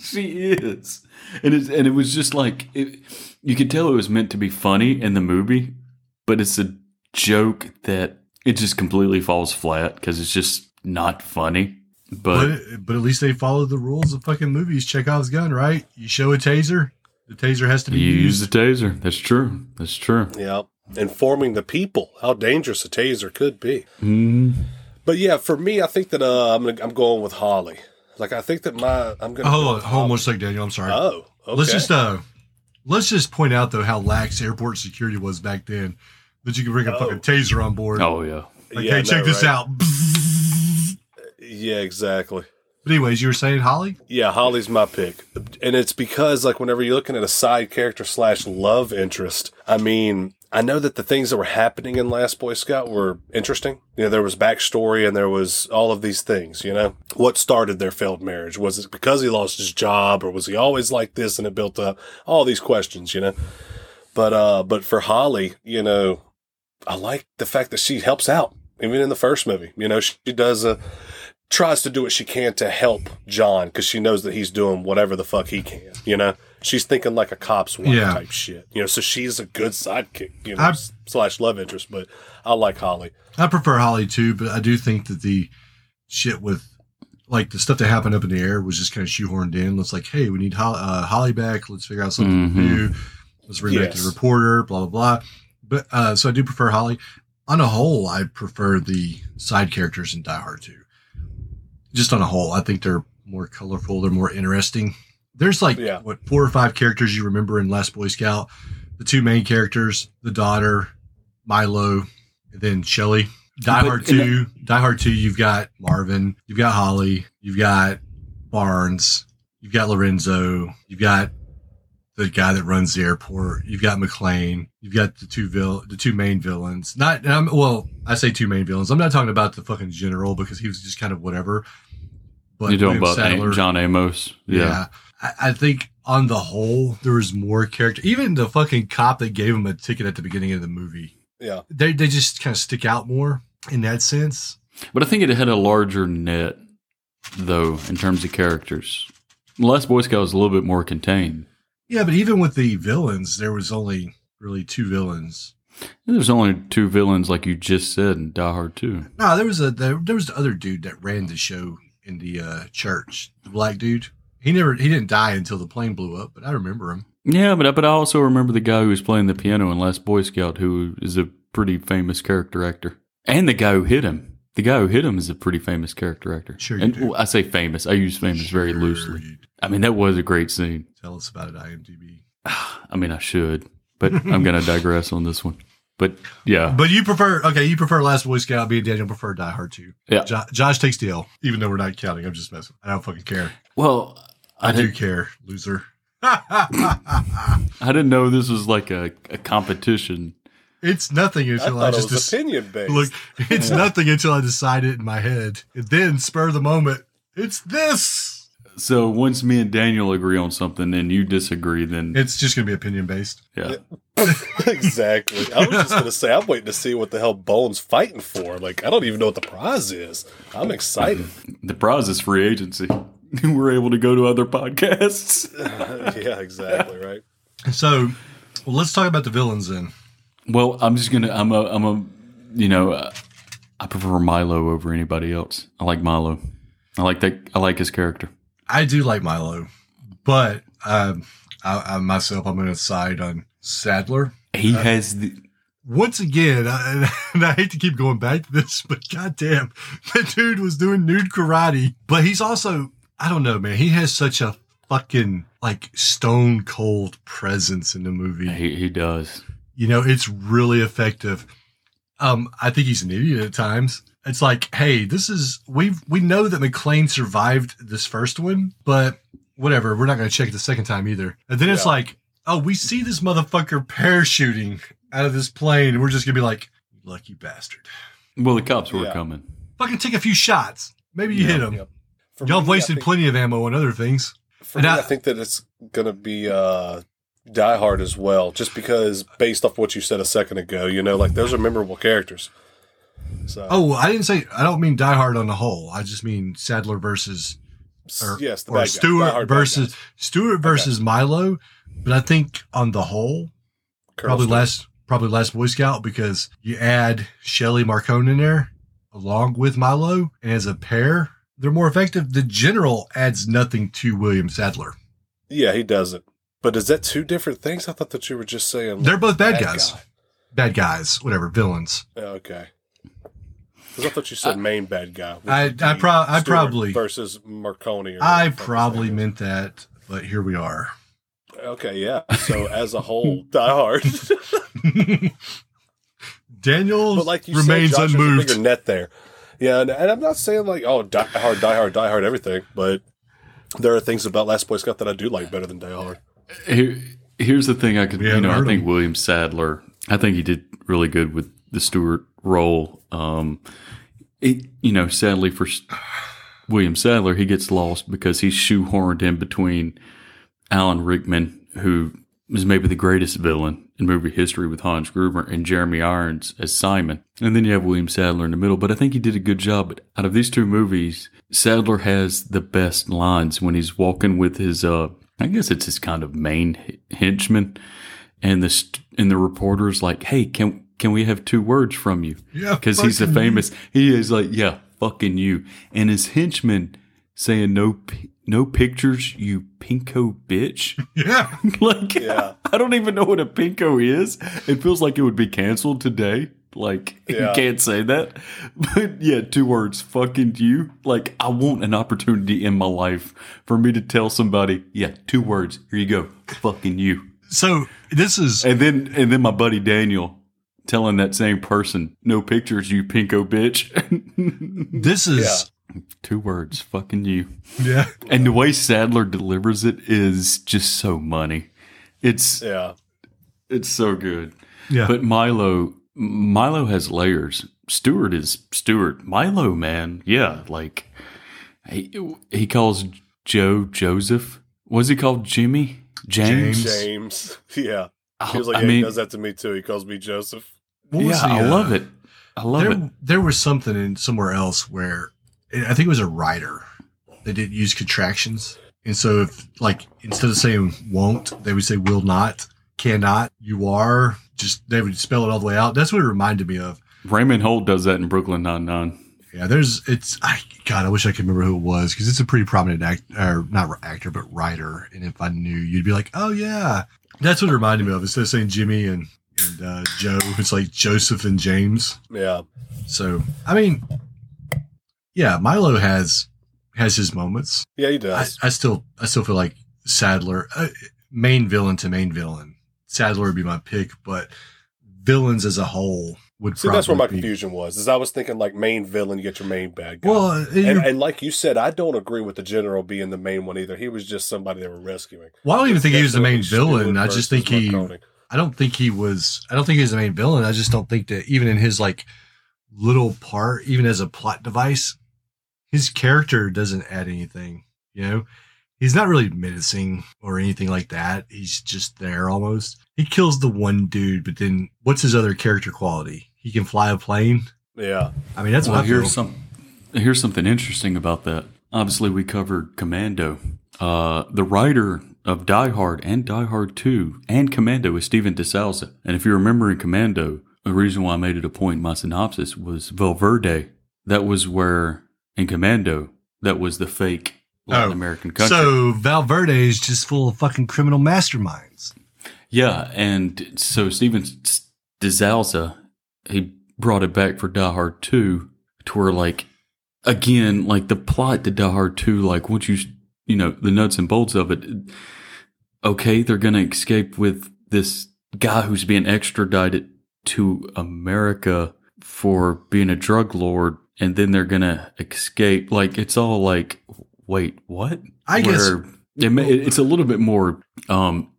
She is, and it's and it was just like it, you could tell it was meant to be funny in the movie, but it's a joke that it just completely falls flat because it's just not funny. But, But but at least they followed the rules of fucking movies. Chekhov's gun, right? You show a taser, the taser has to be you use used. the taser. That's true. That's true. yeah, informing the people how dangerous a taser could be. Mm. But yeah, for me, I think that uh, I'm gonna, I'm going with Holly. Like I think that my I'm gonna Oh, go hold on, hold on Holly. one second, Daniel. I'm sorry. Oh, okay. Let's just uh, let's just point out though how lax airport security was back then. That you could bring a Oh. fucking taser on board. Oh yeah. Like, Yeah, hey, check know, this right? out. yeah, exactly. But anyways, you were saying Holly? Yeah, Holly's my pick, and it's because like whenever you're looking at a side character slash love interest, I mean, I know that the things that were happening in Last Boy Scout were interesting. You know, there was backstory and there was all of these things. You know, what started their failed marriage? Was it because he lost his job, or was he always like this and it built up all these questions? You know, but uh, but for Holly, you know, I like the fact that she helps out even in the first movie. You know, she does a tries to do what she can to help John because she knows that he's doing whatever the fuck he can. You know, she's thinking like a cop's wife Yeah. type shit. You know, so she's a good sidekick. You know, I- s- slash love interest. But I like Holly. I prefer Holly too, but I do think that the shit with like the stuff that happened up in the air was just kind of shoehorned in. It's like, hey, we need Holly, uh, Holly back. Let's figure out something Mhm. to do. Let's bring back Yes. the reporter. Blah blah blah. But uh, so I do prefer Holly. On a whole, I prefer the side characters in Die Hard 2. Just on a whole, I think they're more colorful. They're more interesting. There's like Yeah. what four or five characters you remember in Last Boy Scout. The two main characters, the daughter, Milo, and then Shelly. Die Hard 2, Die Hard 2, you've got Marvin, you've got Holly, you've got Barnes, you've got Lorenzo, you've got the guy that runs the airport, you've got McClane, you've got the two vil- the two main villains. Not um, well, I say two main villains. I'm not talking about the fucking general because he was just kind of whatever. But You're talking William about Sadler- John Amos. Yeah. I, I think on the whole, there was more character. Even the fucking cop that gave him a ticket at the beginning of the movie Yeah. They they just kind of stick out more in that sense. But I think it had a larger net, though, in terms of characters. Last Boy Scout was a little bit more contained. Yeah, but even with the villains, there was only really two villains. And there's only two villains, like you just said, in Die Hard 2. No, there was a there, there was the other dude that ran the show in the uh, church, the black dude. He never he didn't die until the plane blew up, but I remember him. Yeah, but I- but I also remember the guy who was playing the piano in Last Boy Scout, who is a pretty famous character actor, and the guy who hit him. The guy who hit him is a pretty famous character actor. Sure you and do. I say famous. I use famous very loosely. I mean, that was a great scene. Tell us about it, IMDb. I mean, I should, but I'm going to digress on this one. But yeah, But you prefer okay, you prefer Last Boy Scout. Me and Daniel prefer Die Hard too. Yeah. Jo- Josh takes the L, even though we're not counting. I'm just messing. I don't fucking care. well, I, I, do care, loser. I didn't know this was like a, a competition. It's nothing I until I, thought it just was dec- opinion based. look. It's nothing until I decide it in my head, and then spur of the moment. It's this. So once me and Daniel agree on something and you disagree, then It's just gonna be opinion based. yeah. exactly. I was just gonna say I'm waiting to see what the hell Bone's fighting for. Like I don't even know what the prize is. I'm excited. The prize is free agency. We're able to go to other podcasts. yeah, exactly right. So, well, let's talk about the villains then. Well, I'm just gonna. I'm a. I'm a. You know, uh, I prefer Milo over anybody else. I like Milo. I like that. I like his character. I do like Milo, but um, I, I myself, I'm going to side on Sadler. He has the. Once again, I, and I hate to keep going back to this, but goddamn, that dude was doing nude karate. But he's also, I don't know, man. He has such a fucking like stone cold presence in the movie. He, he does. You know, it's really effective. Um, I think he's an idiot at times. It's like, hey, this is we we know that McClane survived this first one, but whatever, we're not going to check it the second time either. And then it's like, oh, we see this motherfucker parachuting out of this plane, and we're just gonna be like, lucky bastard. Well, the cops were Yeah. coming. Fucking take a few shots. Maybe you hit him. Yep. Y'all have me, I wasted think- plenty of ammo on other things. For And me, I- I, think that it's gonna be uh, Die Hard as well, just because based off what you said a second ago, you know, like those are memorable characters. So, Oh, I didn't say. I don't mean Die Hard on the whole. I just mean Sadler versus or, yes, the or bad Stuart versus guys. Stuart versus Milo. But I think on the whole, Colonel probably Stuart. last probably last Boy Scout because you add Shelley Marcone in there along with Milo, and as a pair, they're more effective. The general adds nothing to William Sadler. Yeah, he doesn't. But is that two different things? I thought that you were just saying like, They're both bad, guys, guy. bad guys, whatever villains. Oh, okay. Because I thought you said uh, main bad guy. I- I pro- I probably- versus Marcone. I whatever the fuck his probably meant that, but here we are. Is. Okay, yeah. So as a whole, Die Hard. Daniel but like you remains said, Josh, unmoved. There's bigger net there. Yeah, and, and I'm not saying like oh Die Hard, Die Hard, Die Hard, everything, but there are things about Last Boy Scout that I do like better than Die Hard. Here, here's the thing. I could, We you know, I think him. William Sadler. I think he did really good with the Stuart role. Um, it, you know, sadly for William Sadler, he gets lost because he's shoehorned in between Alan Rickman, who is maybe the greatest villain in movie history with Hans Gruber, and Jeremy Irons as Simon. And then you have William Sadler in the middle. But I think he did a good job. But out of these two movies, Sadler has the best lines when he's walking with his, uh, I guess it's his kind of main henchman, and the st- and the reporter's like, "Hey, can can we have two words from you?" Yeah, because he's a famous. He is like, "Yeah, fucking you," and his henchman saying, "No, no pictures, you pinko bitch." yeah. like, Yeah. I don't even know what a pinko is. It feels like it would be canceled today. Like, you can't say that. But yeah, two words, fucking you. Like, I want an opportunity in my life for me to tell somebody, yeah, two words. Here you go. Fucking you. So this is And then, and then my buddy Daniel telling that same person, no pictures, you pinko bitch. this is two words, fucking you. yeah. And the way Sadler delivers it is just so money. It's Yeah, it's so good. Yeah. But Milo Milo has layers. Stuart is Stuart. Milo, man, yeah, like he he calls Joe Joseph. Was he called Jimmy? James. James. James. Yeah, Oh, he was like, I yeah, mean, he does that to me too. He calls me Joseph. Yeah, the, I uh, love it. I love there, it. there was something in somewhere else where I think it was a writer. They didn't use contractions, and so if like instead of saying won't, they would say will not, cannot, you are. Just they would spell it all the way out. That's what it reminded me of. Raymond Holt does that in Brooklyn Nine Nine. Yeah, there's it's. I God, I wish I could remember who it was because it's a pretty prominent act or not actor, but writer. And if I knew, you'd be like, oh yeah, that's what it reminded me of. Instead of saying Jimmy and and uh, Joe, it's like Joseph and James. Yeah. So I mean, yeah, Milo has has his moments. Yeah, he does. I still I still feel like Sadler, uh, main villain to main villain. Sadler would be my pick, but villains as a whole would See, that's where my be- confusion was. Is I was thinking like main villain, you get your main bad guy. Well, uh, and, and like you said, I don't agree with the general being the main one either. He was just somebody they were rescuing. Well, I don't even It's think he was the main villain. I just think he. Marcone. I don't think he was. I don't think he was the main villain. I just don't think that even in his like little part, even as a plot device, his character doesn't add anything. You know, he's not really menacing or anything like that. He's just there almost. He kills the one dude, but then what's his other character quality? He can fly a plane. Yeah. I mean, that's well, what I feel. here's some. Here's something interesting about that. Obviously, we covered Commando. Uh, the writer of Die Hard and Die Hard Two and Commando is Steven de Souza. And if you remember in Commando, the reason why I made it a point in my synopsis was Valverde. That was where in Commando that was the fake Latin Oh, American country. So Valverde is just full of fucking criminal masterminds. Yeah, and so Steven de Souza, he brought it back for Die Hard 2 to where, like, again, like the plot to Die Hard 2, like, once you, you know, the nuts and bolts of it, okay, they're going to escape with this guy who's being extradited to America for being a drug lord, and then they're going to escape. Like, it's all like, wait, what? I guess- it, ma- it's a little bit more, um,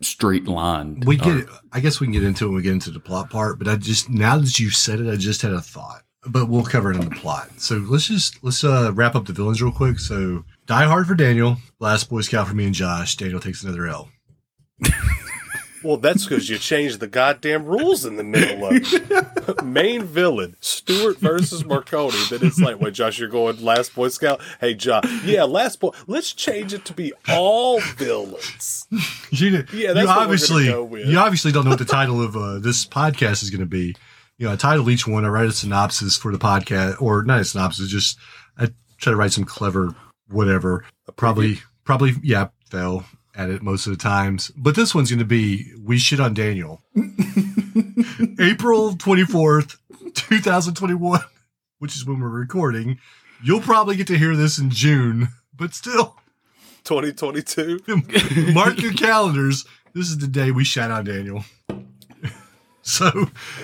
straight line. We get. I guess we can get into it when we get into the plot part. But I just now that you've said it, I just had a thought. But we'll cover it in the plot. So let's just let's uh, wrap up the villains real quick. So Die Hard for Daniel, Last Boy Scout for me and Josh. Daniel takes another L. Well, that's because you changed the goddamn rules in the middle of it. Main villain, Stuart versus Marcone. Then it's like, wait, Josh, you're going last Boy Scout? Hey, Josh, yeah, last boy. Let's change it to be all villains. You, Yeah, that's you obviously you obviously don't know what the title of uh, this podcast is going to be. You know, I title each one. I write a synopsis for the podcast, or not a synopsis, just I try to write some clever whatever. Probably, probably, yeah, fail at it most of the times. But this one's going to be we shit on Daniel. April twenty fourth, two thousand twenty one, which is when we're recording. You'll probably get to hear this in June, but still. 2022. Mark your calendars. This is the day we shout out Daniel. so,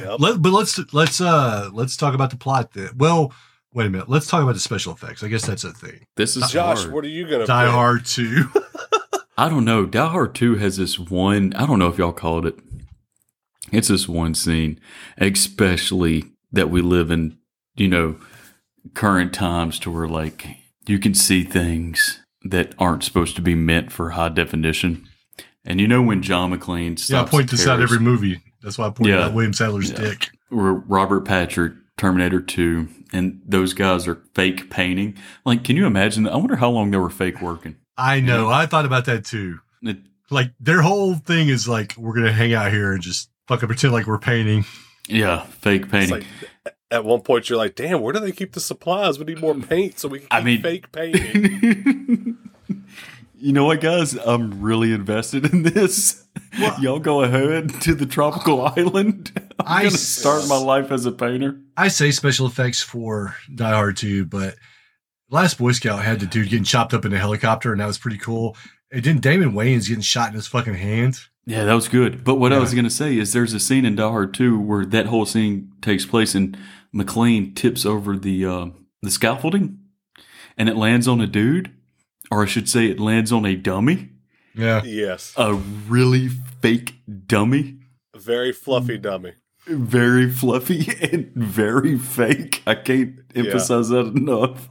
Yep. let, but let's let's uh let's talk about the plot. Then. Well, wait a minute. Let's talk about the special effects. I guess that's a thing. This is Josh, hard. what are you going to Die Hard Two. I don't know. Die Hard 2 has this one, I don't know if y'all called it. It's this one scene, especially that we live in, you know, current times to where like you can see things that aren't supposed to be meant for high definition. And you know when John McClane stops yeah, I point this out every movie. That's why I point Yeah. out William Sadler's Yeah. dick. or Robert Patrick, Terminator 2, and those guys are fake painting. Like, can you imagine? I wonder how long they were fake working. I know. I thought about that too. It, Like their whole thing is like we're gonna hang out here and just fucking pretend like we're painting. yeah, fake It's painting. like, at one point, you're like, damn, where do they keep the supplies? We need more paint so we can keep I mean- fake painting. you know what, guys? I'm really invested in this. Y'all go ahead to the tropical island. I'm I gonna start my life as a painter. I say special effects for Die Hard 2, but Last Boy Scout had the dude getting chopped up in a helicopter, and that was pretty cool. And then Damon Wayans getting shot in his fucking hand. Yeah, that was good. But what I was gonna say is, there's a scene in Die Hard 2 where that whole scene takes place, and McClane tips over the uh, the scaffolding, and it lands on a dude, or I should say, it lands on a dummy, Yeah. yes. a really fake dummy. A very fluffy dummy. very fluffy and very fake. I can't emphasize that enough.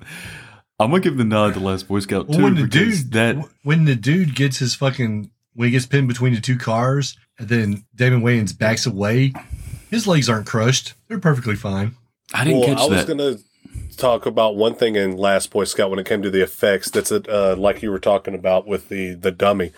I'm gonna give the nod to Last Boy Scout Well, too when the because dude that when the dude gets his fucking when he gets pinned between the two cars, and then Damon Wayans backs away, His legs aren't crushed; they're perfectly fine. I didn't well, catch I was going to talk about one thing in Last Boy Scout when it came to the effects. That's a, uh, like you were talking about with the the dummy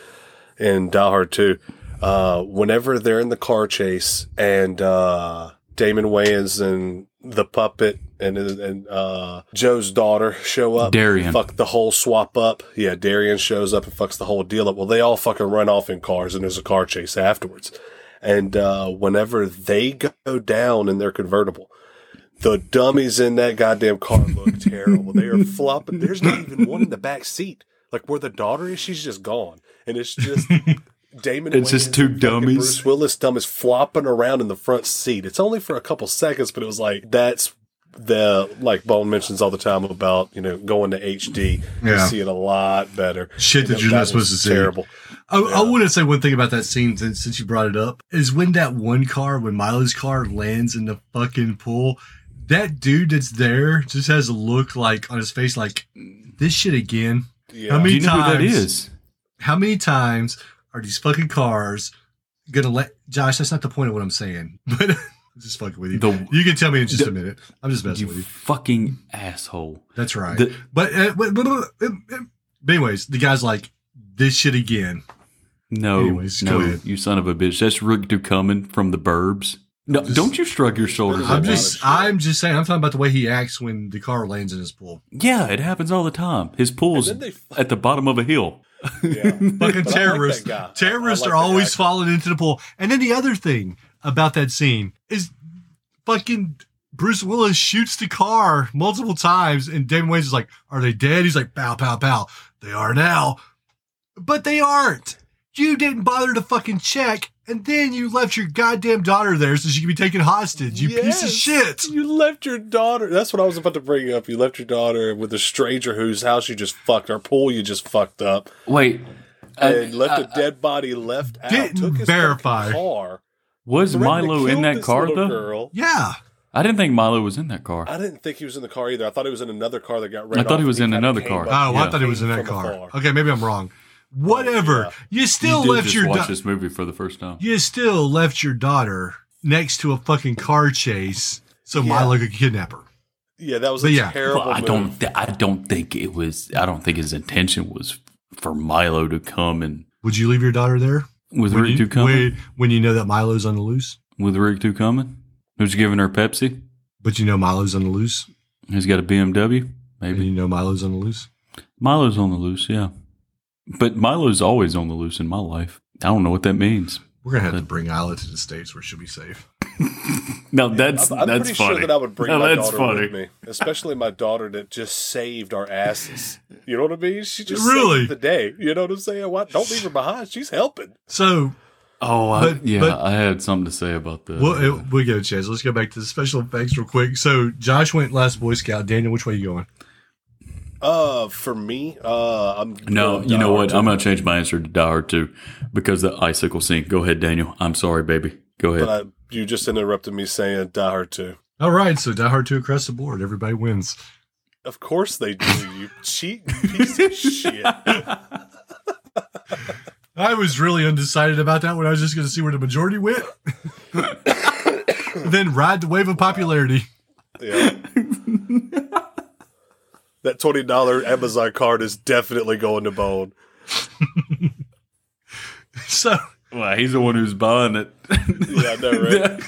in Die Hard 2. Uh, whenever they're in the car chase and uh, Damon Wayans and the puppet and and uh, Joe's daughter show up, Darian. fuck the whole swap up. Yeah, Darian shows up and fucks the whole deal up. Well, they all fucking run off in cars and there's a car chase afterwards. And uh, whenever they go down in their convertible, the dummies in that goddamn car look terrible. They are flopping. There's not even one in the back seat. Like where the daughter is, she's just gone, and it's just Damon. It's just two and fucking dummies. Bruce Willis dumb is flopping around in the front seat. It's only for a couple seconds, but it was like that's the like Bone mentions all the time about you know going to HD. You Yeah. see it a lot better. Shit that And you're not supposed to see. Terrible. I, I want to say one thing about that scene since, since you brought it up is when that one car, when Milo's car lands in the fucking pool, that dude that's there just has a look like on his face like this shit again. Yeah. How Do many you know who that times? is? How many times are these fucking cars gonna let Josh? That's not the point of what I'm saying, but I'm just fucking with you. The- you can tell me in just the- a minute. I'm just messing You with you. fucking asshole. That's right. the- but, uh, but, but, but, but anyways, the guy's like this shit again. No, Anyways, no, you son of a bitch. That's Rick Ducommun from the Burbs. No, Just- don't you shrug your shoulders. I'm at me. just, I'm just saying. I'm talking about the way he acts when the car lands in his pool. Yeah, it happens all the time. His pool's And they- at the bottom of a hill. Yeah. Fucking I like terrorists. that guy. I- terrorists like are always falling into the pool. And then the other thing about that scene is fucking Bruce Willis shoots the car multiple times, and Damon Wayans is like, "Are they dead?" He's like, "Pow, pow, pow." They are now, but they aren't. You didn't bother to fucking check, and then you left your goddamn daughter there so she could be taken hostage. You piece of shit. You left your daughter. That's what I was about to bring up. You left your daughter with a stranger whose house you just fucked, or pool you just fucked up, Wait, and uh, left uh, a dead body left out. Didn't took his verify. car. was Milo in that car though? Girl. Yeah. I didn't think Milo was in that car. I didn't think he was in the car either. I thought he was in another car that got ran I thought off he was in another car. up- Oh, I thought he was in that from car. afar. Okay, maybe I'm wrong. Whatever. Yeah. You still you did left just your watch da- this movie for the first time. you still left your daughter next to a fucking car chase so Yeah. Milo could kidnap her. Yeah, that was But a yeah. terrible. Well, I move. don't. Th- I don't think it was. I don't think his intention was for Milo to come and Would you leave your daughter there? with When Rick you, Ducommun. when, when you know that Milo's on the loose? With Rick Ducommun, who's giving her Pepsi. But you know Milo's on the loose? He's got a BMW. And Maybe you know Milo's on the loose? Milo's on the loose. Yeah, but Milo's always on the loose in my life. I don't know what that means. We're going to have to bring Isla to the States where she'll be safe. No, that's I'm, I'm that's pretty funny. sure that I would bring No, my that's daughter funny. with me, especially my daughter that just saved our asses. You know what I mean? She just Really? saved the day. You know what I'm saying? Why, don't leave her behind. She's helping. So Oh, I, But- yeah, but- I had something to say about the. we'll, we'll get a chance. Let's go back to the special effects real quick. So Josh went last Boy Scout. Daniel, which way are you going? Uh, for me, uh, I'm no, you know what? Hard I'm going to change my answer to Die Hard 2 because the icicle scene. Go ahead, Daniel. I'm sorry, baby. Go ahead. But I, you just interrupted me saying Die Hard 2. All right. So Die Hard 2 across the board. Everybody wins. Of course they do. You cheat piece of shit. I was really undecided about that one. I was just going to see where the majority went. then ride the wave of popularity. Yeah. That twenty dollar Amazon card is definitely going to Bone. So, well, he's the one who's buying it. Yeah, I know, right?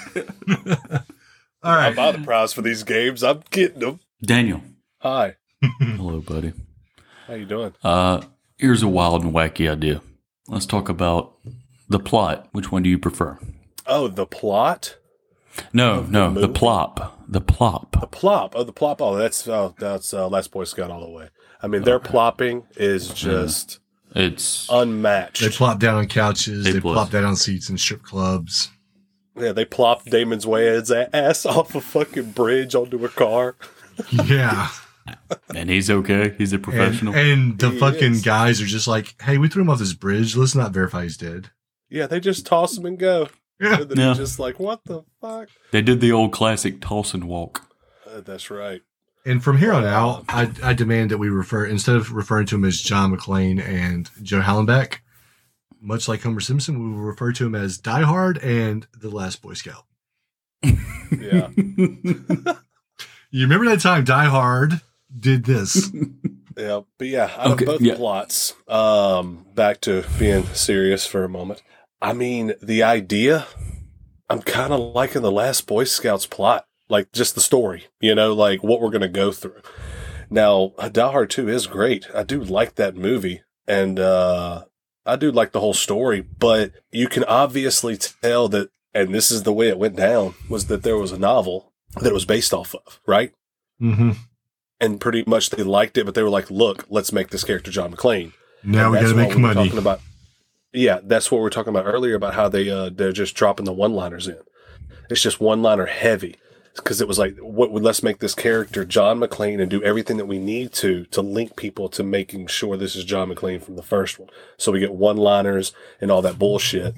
all I buy the prize for these games. I'm getting them. Daniel. Hi, Hello, buddy. how you doing? Uh, here's a wild and wacky idea. Let's talk about the plot. Which one do you prefer? Oh, the plot, No, no, the movie? plop. The plop. the plop. Oh, the plop. Oh, that's uh, that's uh, Last Boy Scout all the way. I mean, their plopping is just It's unmatched. They plop down on couches. A They plus. plop down on seats in strip clubs. yeah, they plopped Damon's Wayans ass off a fucking bridge onto a car. Yeah. and he's okay. He's a and, professional. and the He fucking is. guys are just like, hey, we threw him off this bridge. Let's not verify he's dead. Yeah, they just toss him and go. Yeah. And then Yeah. you're just like, what the fuck? they did the old classic toss and walk. Uh, that's right. And from here on out, I, I demand that we refer, instead of referring to him as John McClane and Joe Hallenbeck, much like Homer Simpson, we will refer to him as Die Hard and The Last Boy Scout. Yeah. You remember that time Die Hard did this? Yeah, but yeah, out Okay, of both yeah. plots, um, back to being serious for a moment. I mean, the idea, I'm kind of liking the Last Boy Scouts plot, like just the story, you know, like what we're gonna go through. Now, Hard Two is great. I do like that movie, and uh, I do like the whole story. But you can obviously tell that, and this is the way it went down, was that there was a novel that it was based off of, right? Mm-hmm. and pretty much they liked it, but they were like, "Look, let's make this character John McClane." Now And we got to make money. Talking about, yeah, that's what we are talking about earlier about how they uh, they're just dropping the one liners in. It's just one liner heavy because it was like, what? Let's make this character John McClane and do everything that we need to to link people to making sure this is John McClane from the first one. So we get one liners and all that bullshit.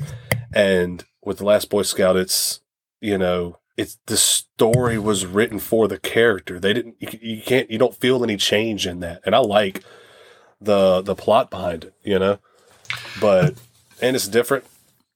And with the Last Boy Scout, it's you know. It's the story was written for the character. They didn't. You, you can't. You don't feel any change in that. And I like the the plot behind it, you know. But and it's different.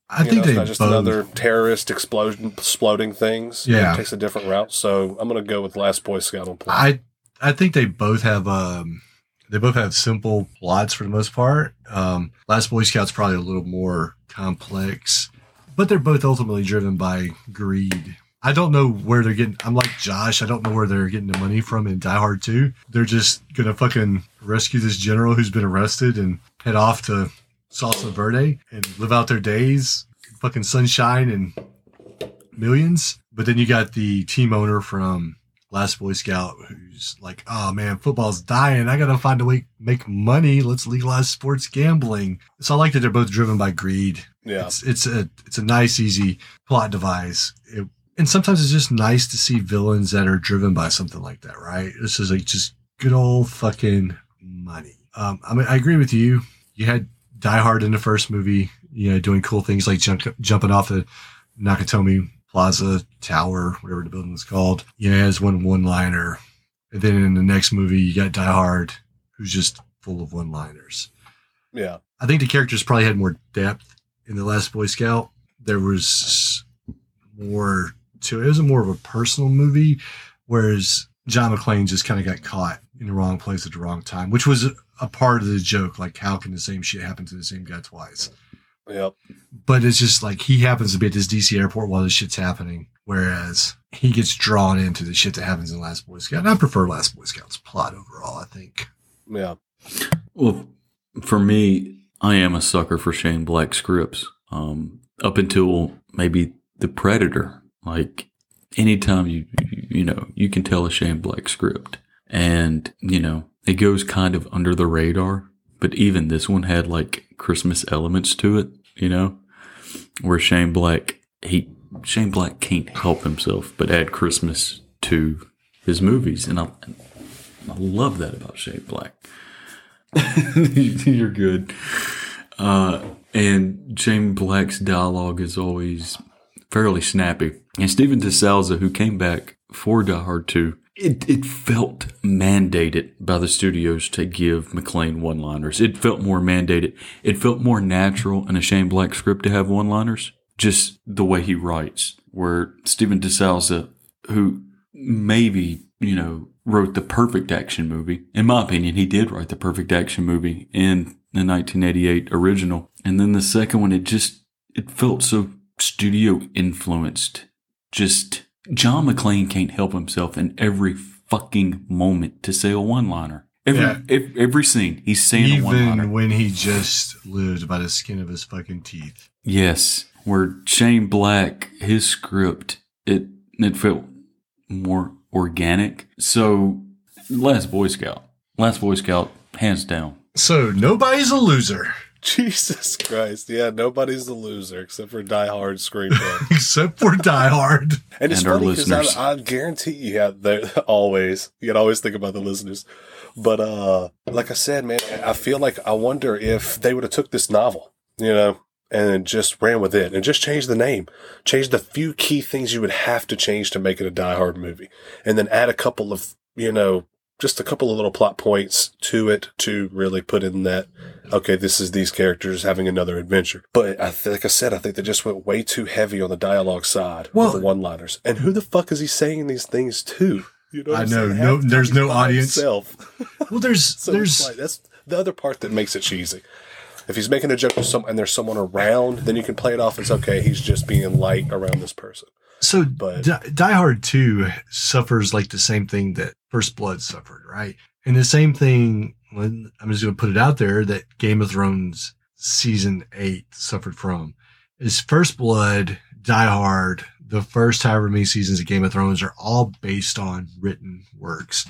I you think know, it's not just both. another terrorist explosion exploding things. Yeah. it takes a different route. So I'm gonna go with Last Boy Scout on plot. I I think they both have um they both have simple plots for the most part. Um, Last Boy Scout's probably a little more complex, but they're both ultimately driven by greed. I don't know where they're getting. I'm like Josh. I don't know where they're getting the money from in Die Hard 2. They're just gonna fucking rescue this general who's been arrested and head off to Salsa Verde and live out their days, fucking sunshine and millions. But then you got the team owner from Last Boy Scout who's like, "Oh man, football's dying. I gotta find a way to make money. Let's legalize sports gambling." So I like that they're both driven by greed. yeah, It's it's a it's a nice, easy plot device. It, and sometimes it's just nice to see villains that are driven by something like that, right? This is like just good old fucking money. Um, I mean, I agree with you. You had Die Hard in the first movie, you know, doing cool things like jump, jumping off the Nakatomi Plaza Tower, whatever the building was called. You know, as one one liner. And then in the next movie, you got Die Hard, who's just full of one liners. yeah, I think the characters probably had more depth in the Last Boy Scout. There was more to it. It was more of a personal movie, whereas John McClane just kind of got caught in the wrong place at the wrong time, which was a, a part of the joke. Like, how can the same shit happen to the same guy twice? yep, But it's just like he happens to be at this DC airport while this shit's happening, whereas he gets drawn into the shit that happens in Last Boy Scout. And I prefer Last Boy Scout's plot overall. I think. yeah, Well, for me, I am a sucker for Shane Black scripts. Um, up until maybe The Predator, like anytime you you know you can tell a Shane Black script, and you know it goes kind of under the radar. But even this one had like Christmas elements to it, you know, where Shane Black he Shane Black can't help himself but add Christmas to his movies, and I I love that about Shane Black. You're good. Uh, and Shane Black's dialogue is always fairly snappy. And Steven de Souza, who came back for Die Hard 2, it, it felt mandated by the studios to give McClane one liners. It felt more mandated. It felt more natural in a Shane Black script to have one liners. Just the way he writes, where Steven de Souza, who maybe, you know, wrote the perfect action movie. In my opinion, he did write the perfect action movie in the 1988 original. And then the second one, it just, it felt so studio influenced. Just, John McClane can't help himself in every fucking moment to say a one liner. Every, Yeah. ev- every scene, he's saying a one liner. Even when he just lived by the skin of his fucking teeth. Yes, where Shane Black, his script, it it felt more organic. So, Last Boy Scout, Last Boy Scout, hands down. So nobody's a loser Jesus Christ, yeah, nobody's the loser except for Die Hard screenplay. except for Die Hard. And it's And our funny because listeners. I, I guarantee you, yeah, they're- always you can always think about the listeners. But uh, like I said, man, I feel like I wonder if they would have took this novel, you know, and just ran with it and just changed the name, changed the few key things you would have to change to make it a Die Hard movie, and then add a couple of you know just a couple of little plot points to it to really put in that, okay, this is these characters having another adventure. But I th- like I said, I think they just went way too heavy on the dialogue side Well- with the one liners. And who the fuck is he saying these things to? You know I know, saying? no- Half the time there's no audience. himself. Well, there's So there's like, that's the other part that makes it cheesy. If he's making a joke to some and there's someone around, then you can play it off as okay, he's just being light around this person. So But- Die, Die Hard 2 suffers like the same thing that First Blood suffered, right? And the same thing, I'm just going to put it out there, that Game of Thrones season 8 suffered from is First Blood, Die Hard, the first however many seasons of Game of Thrones are all based on written works.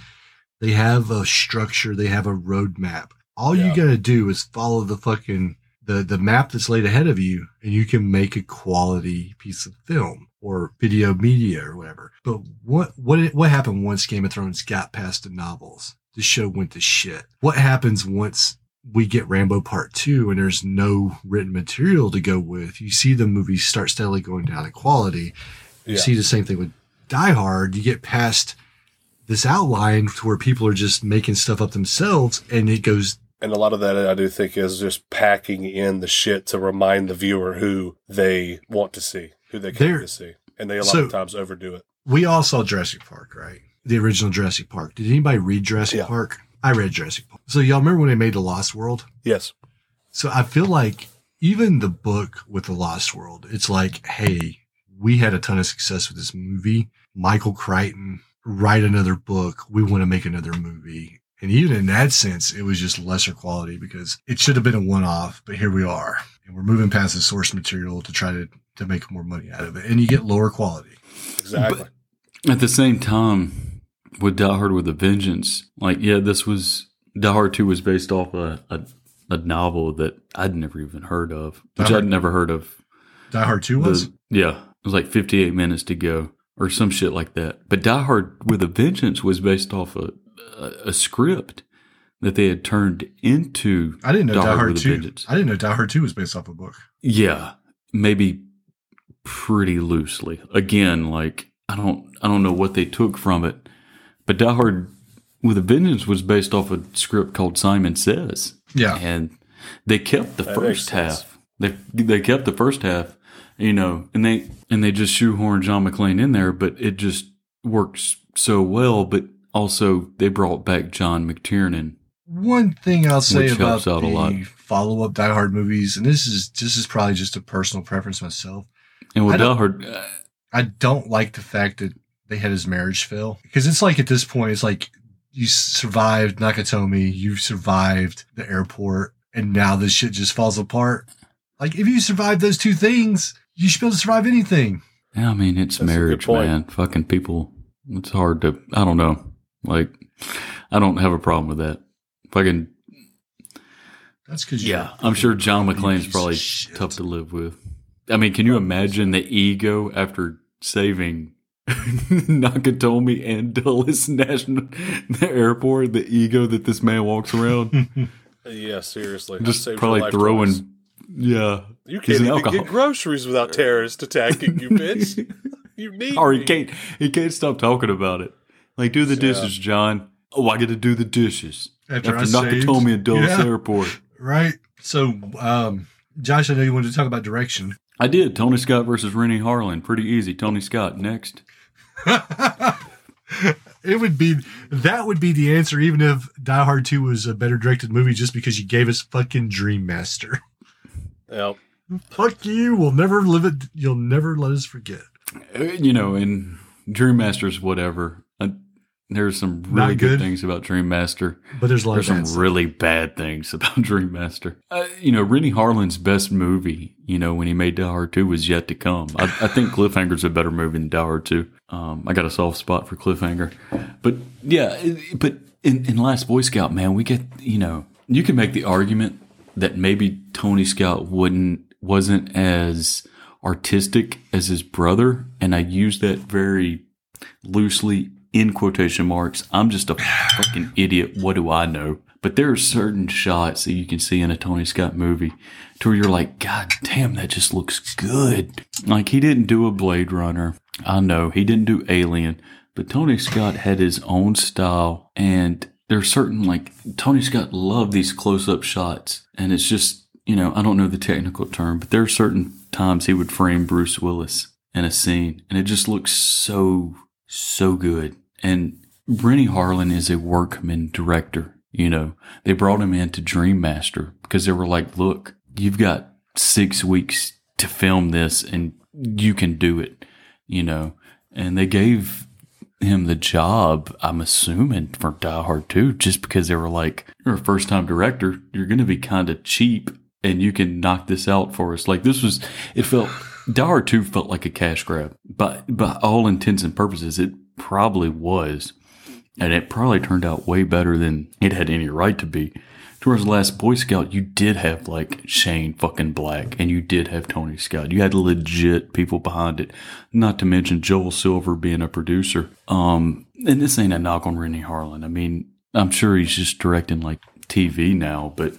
They have a structure, they have a roadmap. All you got to do is follow the fucking the the map that's laid ahead of you and you can make a quality piece of film or video media or whatever. But what what what happened once Game of Thrones got past the novels? The show went to shit. What happens once we get Rambo Part 2 and there's no written material to go with? You see the movies start steadily going down in quality. You Yeah. see the same thing with Die Hard. You get past this outline to where people are just making stuff up themselves and it goes And a lot of that I do think is just packing in the shit to remind the viewer who they want to see, who they came to see. And they a lot So- of times overdo it. we all saw Jurassic Park, right? The original Jurassic Park. Did anybody read Jurassic Yeah. Park? I read Jurassic Park. So y'all remember when they made The Lost World? Yes. So I feel like even the book with The Lost World, it's like, hey, we had a ton of success with this movie. Michael Crichton, write another book. We want to make another movie. And even in that sense, it was just lesser quality because it should have been a one off, but here we are. And we're moving past the source material to try to, to make more money out of it. And you get lower quality. Exactly. At the same time, with Die Hard with a Vengeance, like yeah, this was Die Hard Two was based off a a, a novel that I'd never even heard of, which Die Hard- I'd never heard of. Die Hard 2 was? The, yeah, it was like 58 minutes to go or some shit like that. But Die Hard with a Vengeance was based off a, a, a script that they had turned into I didn't know Die, Hard with a 2. Vengeance. I didn't know Die Hard 2 was based off a book. Yeah, maybe pretty loosely. Again, like I don't I don't know what they took from it, but Die Hard with a Vengeance was based off a script called Simon Says. Yeah. and they kept the That first half. They they kept the first half, you know, and they and they just shoehorned John McClane in there, but it just works so well. But also they brought back John McTiernan. One thing I'll say Which about helps out a lot. the follow up Die Hard movies, and this is this is probably just a personal preference myself. And with I Die Hard, uh, I don't like the fact that they had his marriage fail because it's like at this point, it's like you survived Nakatomi, you survived the airport, and now this shit just falls apart. Like if you survived those two things, you should be able to survive anything. Yeah, I mean, it's That's marriage, man. Fucking people. It's hard to, I don't know. Like, I don't have a problem with that. Fucking, That's because yeah, I'm sure John McClane's piece probably tough to live with. I mean, can you imagine the ego after saving Nakatomi and Dulles National the airport? The ego that this man walks around, Yeah, seriously. Just probably throwing. twice. Yeah, You He's can't an even alcohol- get groceries without terrorists attacking you, bitch. You need or he me. can't he can't stop talking about it. Like, do the dishes, John. Oh, I get to do the dishes After after, I saved- Nakatomi and Dulles Yeah. Airport. right. So, um, Josh, I know you wanted to talk about direction. I did. Tony Scott versus Renny Harlin. Pretty easy. Tony Scott next. it would be that would be the answer, even if Die Hard Two was a better directed movie, just because you gave us fucking Dream Master. Yep. Fuck you. We'll never live it. You'll never let us forget. You know, in Dream Masters, whatever. Uh, there's some really good. good. things about Dream Master. But there's a lot There's of some stuff. really bad things about Dream Master. Uh, you know, Renny Harlin's best movie, you know, when he made Die Hard 2 was yet to come. I, I think Cliffhanger's a better movie than Die Hard 2. Um, I got a soft spot for Cliffhanger. But yeah, but in, in Last Boy Scout, man, we get, you know, you can make the argument that maybe Tony Scott wouldn't, wasn't as artistic as his brother. And I use that very loosely in quotation marks. I'm just a fucking idiot. What do I know? But there are certain shots that you can see in a Tony Scott movie to where you're like, God damn, that just looks good. Like he didn't do a Blade Runner. I know he didn't do Alien, but Tony Scott had his own style, and there's certain like Tony Scott loved these close up shots, and it's just you know I don't know the technical term, but there are certain times he would frame Bruce Willis in a scene, and it just looks so so good. And Renny Harlin is a workman director. You know, they brought him in to Dream Master because they were like, look, you've got six weeks to film this and you can do it, you know. And they gave him the job, I'm assuming, for Die Hard 2, just because they were like, you're a first time director, you're going to be kind of cheap and you can knock this out for us. Like, this was, it felt, Die Hard 2 felt like a cash grab, but by all intents and purposes, it probably was. And it probably turned out way better than it had any right to be. Towards the last Boy Scout, you did have like Shane fucking Black and you did have Tony Scott. You had legit people behind it. Not to mention Joel Silver being a producer. Um, and this ain't a knock on Renny Harlin. I mean, I'm sure he's just directing like TV now, but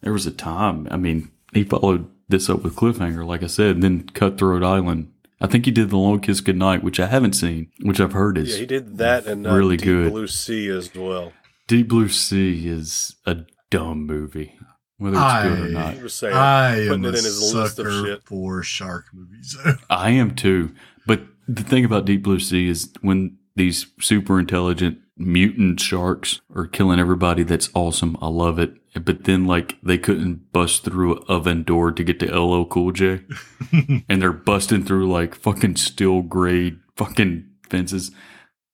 there was a time, I mean, he followed this up with Cliffhanger, like I said, then Cutthroat Island I think he did The Long Kiss Goodnight, which I haven't seen, which I've heard is Yeah, he did that and uh, really Deep good. Blue Sea as well. Deep Blue Sea is a dumb movie, whether it's good or not. Was saying, I am putting a it in his list of sucker shit. for shark movies. I am too. But the thing about Deep Blue Sea is when these super intelligent mutant sharks are killing everybody, that's awesome. I love it. But then, like, they couldn't bust through an oven door to get to LL Cool J. and they're busting through, like, fucking steel grade fucking fences.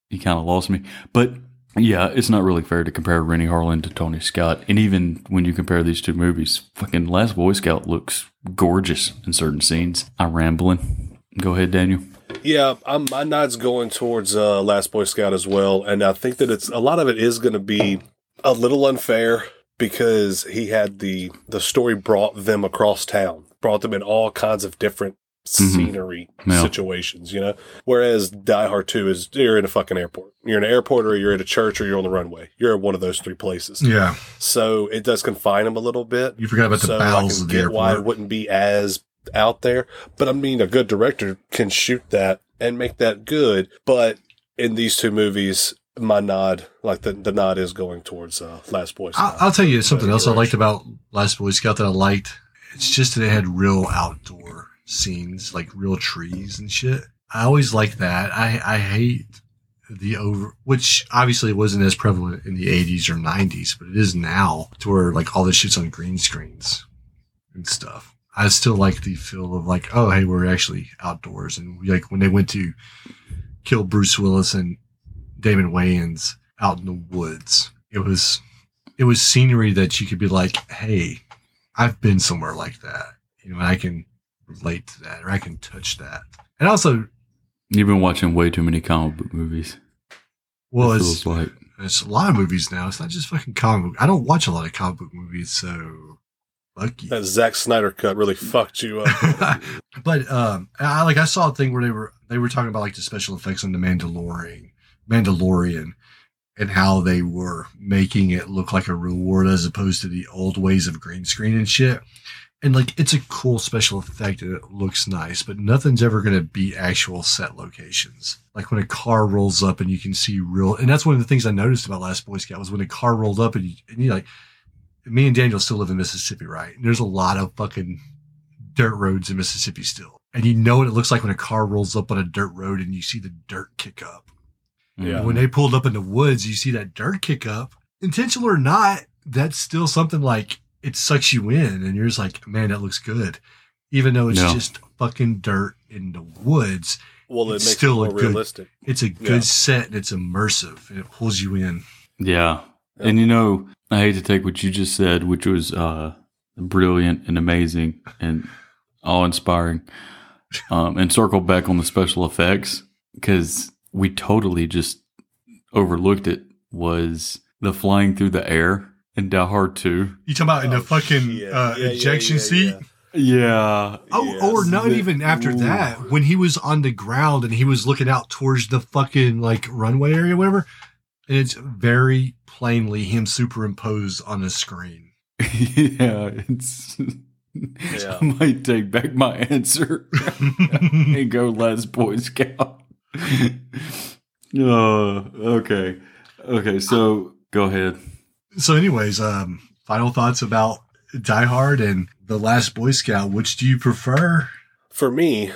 He kind of lost me. But yeah, it's not really fair to compare Renny Harlin to Tony Scott. And even when you compare these two movies, fucking Last Boy Scout looks gorgeous in certain scenes. I'm rambling. Go ahead, Daniel. Yeah, I'm, my nod's going towards uh, Last Boy Scout as well, and I think that it's a lot of it is going to be a little unfair because he had the the story brought them across town, brought them in all kinds of different mm-hmm. scenery Yeah. situations, you know. Whereas Die Hard Two is you're in a fucking airport, you're in an airport, or you're at a church, or you're on the runway. You're at one of those three places. yeah. So it does confine him a little bit. You forgot about the so bowels I of the get why it wouldn't be as out there. But I mean, a good director can shoot that and make that good. But in these two movies, my nod, like the, the nod is going towards uh, Last Boy Scout. I'll, I'll tell you something Better else I liked about Last Boy Scout that I liked. It's just that it had real outdoor scenes, like real trees and shit. I always like that. I, I hate the over, which obviously wasn't as prevalent in the 80s or 90s, but it is now to where like all this shit's on green screens and stuff. I still like the feel of like, oh, hey, we're actually outdoors. And we, like when they went to kill Bruce Willis and Damon Wayans out in the woods, it was it was scenery that you could be like, hey, I've been somewhere like that. You know, I can relate to that or I can touch that. And also, You've been watching way too many comic book movies. well, it it's, feels like. it's a lot of movies now. It's not just fucking comic book. I don't watch a lot of comic book movies, so fuck you. that Zack Snyder cut really fucked you up. but um, I like I saw a thing where they were they were talking about like the special effects on the Mandalorian, Mandalorian, and how they were making it look like a real world as opposed to the old ways of green screen and shit. And like it's a cool special effect and it looks nice, but nothing's ever gonna beat actual set locations. Like when a car rolls up and you can see real, and that's one of the things I noticed about Last Boy Scout was when a car rolled up and you, and you like, me and Daniel still live in Mississippi, right? And there's a lot of fucking dirt roads in Mississippi still. And you know what it looks like when a car rolls up on a dirt road and you see the dirt kick up. Yeah. And when they pulled up in the woods, you see that dirt kick up. Intentional or not, that's still something like it sucks you in and you're just like, man, that looks good. Even though it's Yeah. just fucking dirt in the woods. well, it It's makes still it a good- realistic. It's a good Yeah. set and it's immersive and it pulls you in. Yeah. And you know, I hate to take what you just said, which was uh, brilliant and amazing and awe inspiring, um, and circle back on the special effects because we totally just overlooked it. Was the flying through the air in Die Hard 2? You talking about in the Oh, fucking shit. uh, Yeah, yeah, ejection yeah, seat? yeah. Yeah. Oh, Yes. or not The- even after Ooh. that, when he was on the ground and he was looking out towards the fucking like runway area, whatever. And it's very plainly him superimposed on the screen. yeah. It's. Yeah. I might take back my answer and go Last Boy Scout. Uh, okay. Okay, so go ahead. So, anyways, um, final thoughts about Die Hard and The Last Boy Scout. Which do you prefer? For me,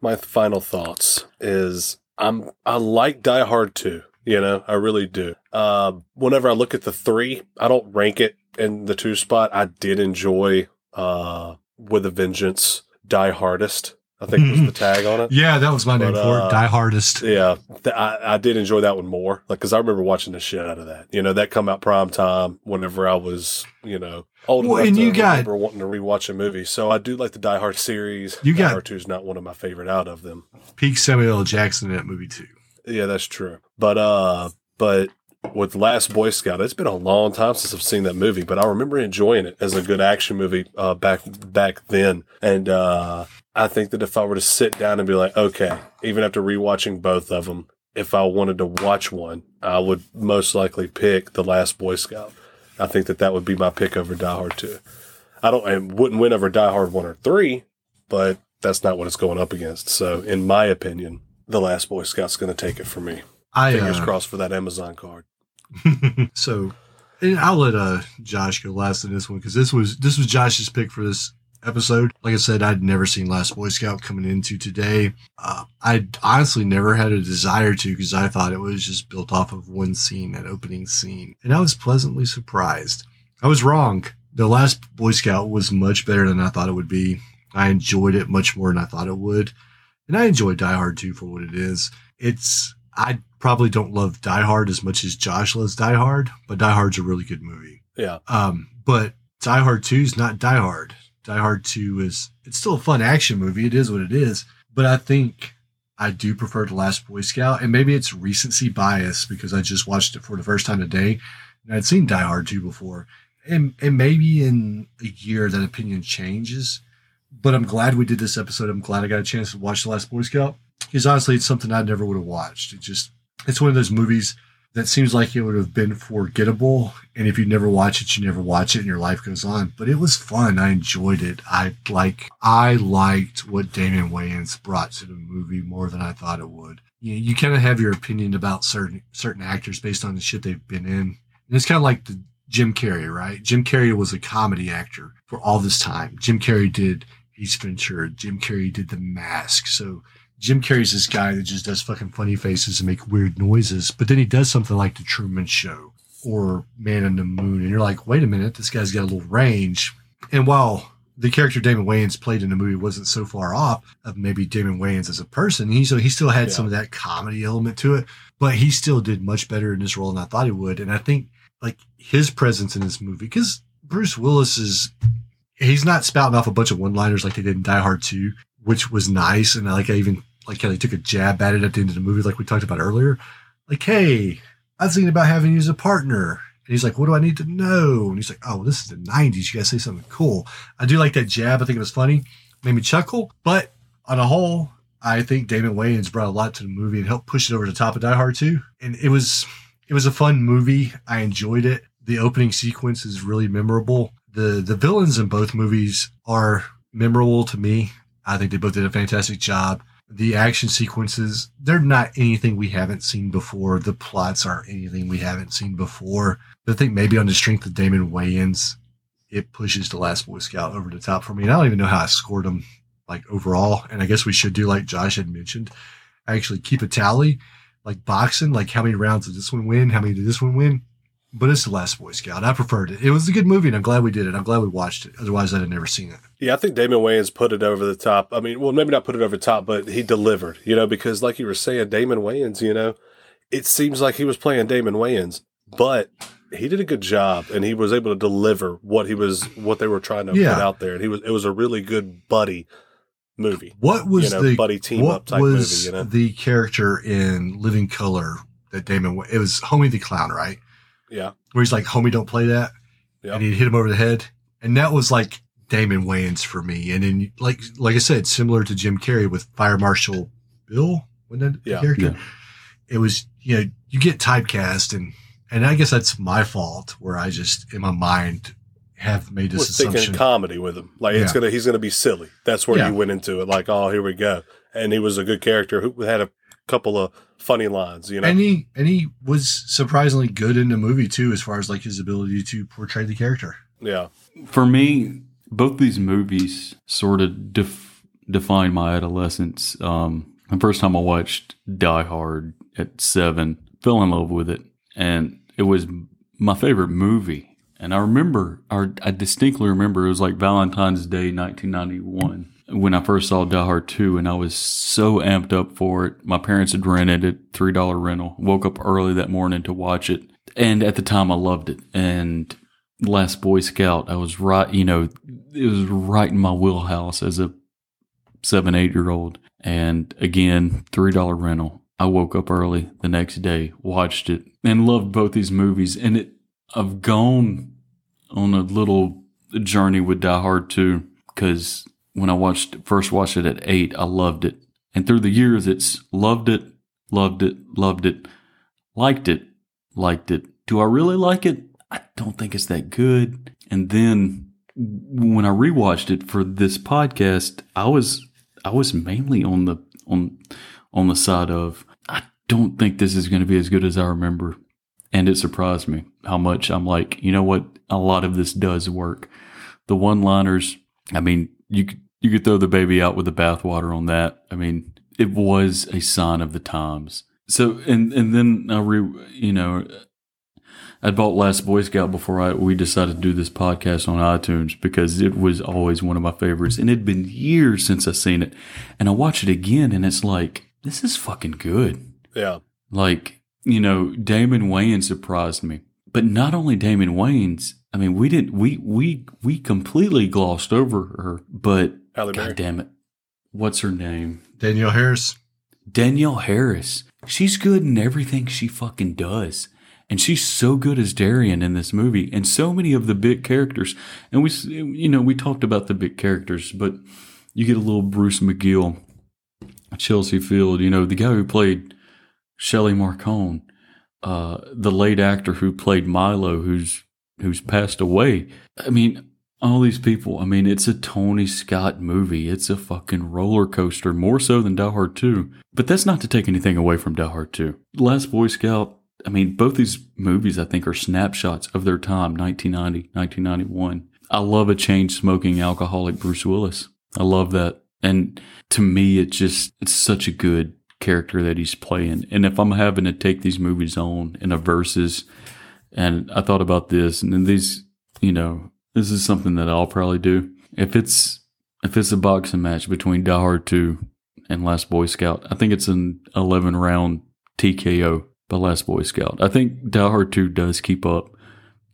my final thoughts is I'm I like Die Hard too. You know, I really do. Uh, whenever I look at the three, I don't rank it in the two spot. I did enjoy uh, with a Vengeance, Die Hardest. I think was the tag on it. Yeah, that was my name But, for it. uh, Die Hardest. Yeah, th- I, I did enjoy that one more, like because I remember watching the shit out of that. You know, that come out prime time whenever I was, you know, old Well, enough and to you got- remember wanting to rewatch a movie. So I do like the Die Hard series. You Die got- Hard Two is not one of my favorite out of them. Peak Samuel L. Jackson in that movie too. Yeah, that's true. But uh, but with Last Boy Scout, it's been a long time since I've seen that movie, but I remember enjoying it as a good action movie uh, back back then. And uh, I think that if I were to sit down and be like, okay, even after rewatching both of them, if I wanted to watch one, I would most likely pick The Last Boy Scout. I think that that would be my pick over Die Hard 2. I don't, I wouldn't win over Die Hard 1 or 3, but that's not what it's going up against. So, in my opinion, The Last Boy Scout's going to take it for me. I Fingers uh, crossed for that Amazon card. so, I'll let uh, Josh go last in this one because this was this was Josh's pick for this episode. Like I said, I'd never seen Last Boy Scout coming into today. Uh, I honestly never had a desire to because I thought it was just built off of one scene, that opening scene, and I was pleasantly surprised. I was wrong. The Last Boy Scout was much better than I thought it would be. I enjoyed it much more than I thought it would, and I enjoyed Die Hard 2 for what it is. It's I probably don't love Die Hard as much as Josh loves Die Hard, but Die Hard's a really good movie. Yeah. Um, but Die Hard 2 is not Die Hard. Die Hard 2 is, it's still a fun action movie. It is what it is. But I think I do prefer The Last Boy Scout. And maybe it's recency bias because I just watched it for the first time today and I'd seen Die Hard 2 before. And, and maybe in a year that opinion changes. But I'm glad we did this episode. I'm glad I got a chance to watch The Last Boy Scout because honestly, it's something I never would have watched. It just, it's one of those movies that seems like it would have been forgettable. And if you never watch it, you never watch it and your life goes on. But it was fun. I enjoyed it. I like, I liked what Damon Wayans brought to the movie more than I thought it would. You, you kind of have your opinion about certain, certain actors based on the shit they've been in. And it's kind of like the Jim Carrey, right? Jim Carrey was a comedy actor for all this time. Jim Carrey did Ace Ventura. Jim Carrey did The Mask. So, Jim Carrey's this guy that just does fucking funny faces and make weird noises, but then he does something like The Truman Show or Man in the Moon, and you're like, wait a minute, this guy's got a little range. And while the character Damon Wayans played in the movie wasn't so far off of maybe Damon Wayans as a person, he so he still had Yeah. some of that comedy element to it, but he still did much better in this role than I thought he would. And I think like his presence in this movie, because Bruce Willis is he's not spouting off a bunch of one-liners like they did in Die Hard 2, which was nice. And like I even like how they took a jab at it at the end of the movie, like we talked about earlier. Like, hey, I was thinking about having you as a partner. And he's like, what do I need to know? And he's like, oh, this is the 90s. You got to say something cool. I do like that jab. I think it was funny. Made me chuckle. But on a whole, I think Damon Wayans brought a lot to the movie and helped push it over the top of Die Hard 2. And it was, it was a fun movie. I enjoyed it. The opening sequence is really memorable. The, the villains in both movies are memorable to me. I think they both did a fantastic job. The action sequences, they're not anything we haven't seen before. The plots aren't anything we haven't seen before. But I think maybe on the strength of Damon Wayans, it pushes The Last Boy Scout over the top for me. And I don't even know how I scored them like overall. And I guess we should do like Josh had mentioned, actually keep a tally, like boxing, like how many rounds did this one win? How many did this one win? But it's The Last Boy Scout. I preferred it. It was a good movie and I'm glad we did it. I'm glad we watched it. Otherwise I'd have never seen it. Yeah, I think Damon Wayans put it over the top. I mean, well, maybe not put it over the top, but he delivered, you know, because like you were saying, Damon Wayans, you know, it seems like he was playing Damon Wayans, but he did a good job and he was able to deliver what he was, what they were trying to Yeah. put out there. And he was, it was a really good buddy movie. What was You know, the buddy team up type was movie, you know? the character in Living Color that Damon? It was Homie the Clown, right? Yeah. Where he's like, "Homie, don't play that," Yep. and he'd hit him over the head, and that was like Damon Wayans for me. And then, like, like I said, similar to Jim Carrey with Fire Marshal Bill, wasn't that the Yeah. character? Yeah. It was, you know, you get typecast, and and I guess that's my fault where I just in my mind have made this was thinking assumption. comedy with him. Like it's gonna, he's gonna be silly. That's where Yeah. you went into it. Like, oh, here we go. And he was a good character who had a couple of funny lines. You know, And he and he was surprisingly good in the movie too, as far as like his ability to portray the character. yeah, For me, both these movies sort of def- defined my adolescence. Um, the first time I watched Die Hard at seven, fell in love with it, and it was my favorite movie. And I remember, or I distinctly remember, it was like Valentine's Day, 1991, when I first saw Die Hard 2, and I was so amped up for it. My parents had rented it, $3 rental. Woke up early that morning to watch it. And at the time, I loved it. And Last Boy Scout, I was right, you know, it was right in my wheelhouse as a seven, eight year old. And again, $3 rental. I woke up early the next day, watched it, and loved both these movies. And it, I've gone on a little journey with Die Hard 2 because when I watched first watched it at eight, I loved it. And through the years, it's loved it, loved it, loved it, liked it, liked it. Do I really like it? I don't think it's that good. And then when I rewatched it for this podcast, I was I was mainly on the on on the side of I don't think this is going to be as good as I remember. And it surprised me how much I'm like, you know what? A lot of this does work. The one-liners, I mean, you could you could throw the baby out with the bathwater on that. I mean, it was a sign of the times. So and and then I re you know I bought Last Boy Scout before I we decided to do this podcast on iTunes because it was always one of my favorites, and it'd been years since I seen it, and I watch it again, and it's like this is fucking good. yeah, Like you know, Damon Wayans surprised me, but not only Damon Wayans. I mean, we didn't we we we completely glossed over her, but Halle Berry. God damn it, what's her name? Danielle Harris. Danielle Harris. She's good in everything she fucking does. And she's so good as Darian in this movie and so many of the big characters. And we, s- you know, we talked about the big characters, but you get a little Bruce McGill, Chelsea Field, you know, the guy who played Shelley Marcone, uh, the late actor who played Milo, who's, who's passed away. I mean, all these people. I mean, it's a Tony Scott movie. It's a fucking roller coaster, more so than Die Hard 2. But that's not to take anything away from Die Hard 2. Last Boy Scout, I mean, both these movies, I think, are snapshots of their time 1990, 1991. I love a chain smoking alcoholic Bruce Willis. I love that. And to me, it's just, it's such a good character that he's playing. And if I'm having to take these movies on in a versus, and I thought about this, and these, you know, this is something that I'll probably do. If it's if it's a boxing match between Die Hard 2 and Last Boy Scout, I think it's an 11 round TKO by Last Boy Scout. I think Die Hard 2 does keep up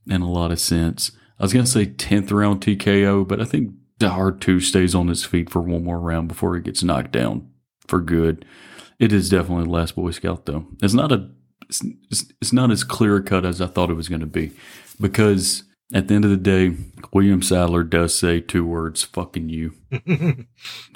in a lot of sense. I was to say 10th round TKO, but I think Die Hard 2 stays on his feet for one more round before he gets knocked down for good. It is definitely Last Boy Scout though. It's not a it's, it's, it's not as clear cut as I thought it was going to be because at the end of the day, William Sadler does say two words, fucking you.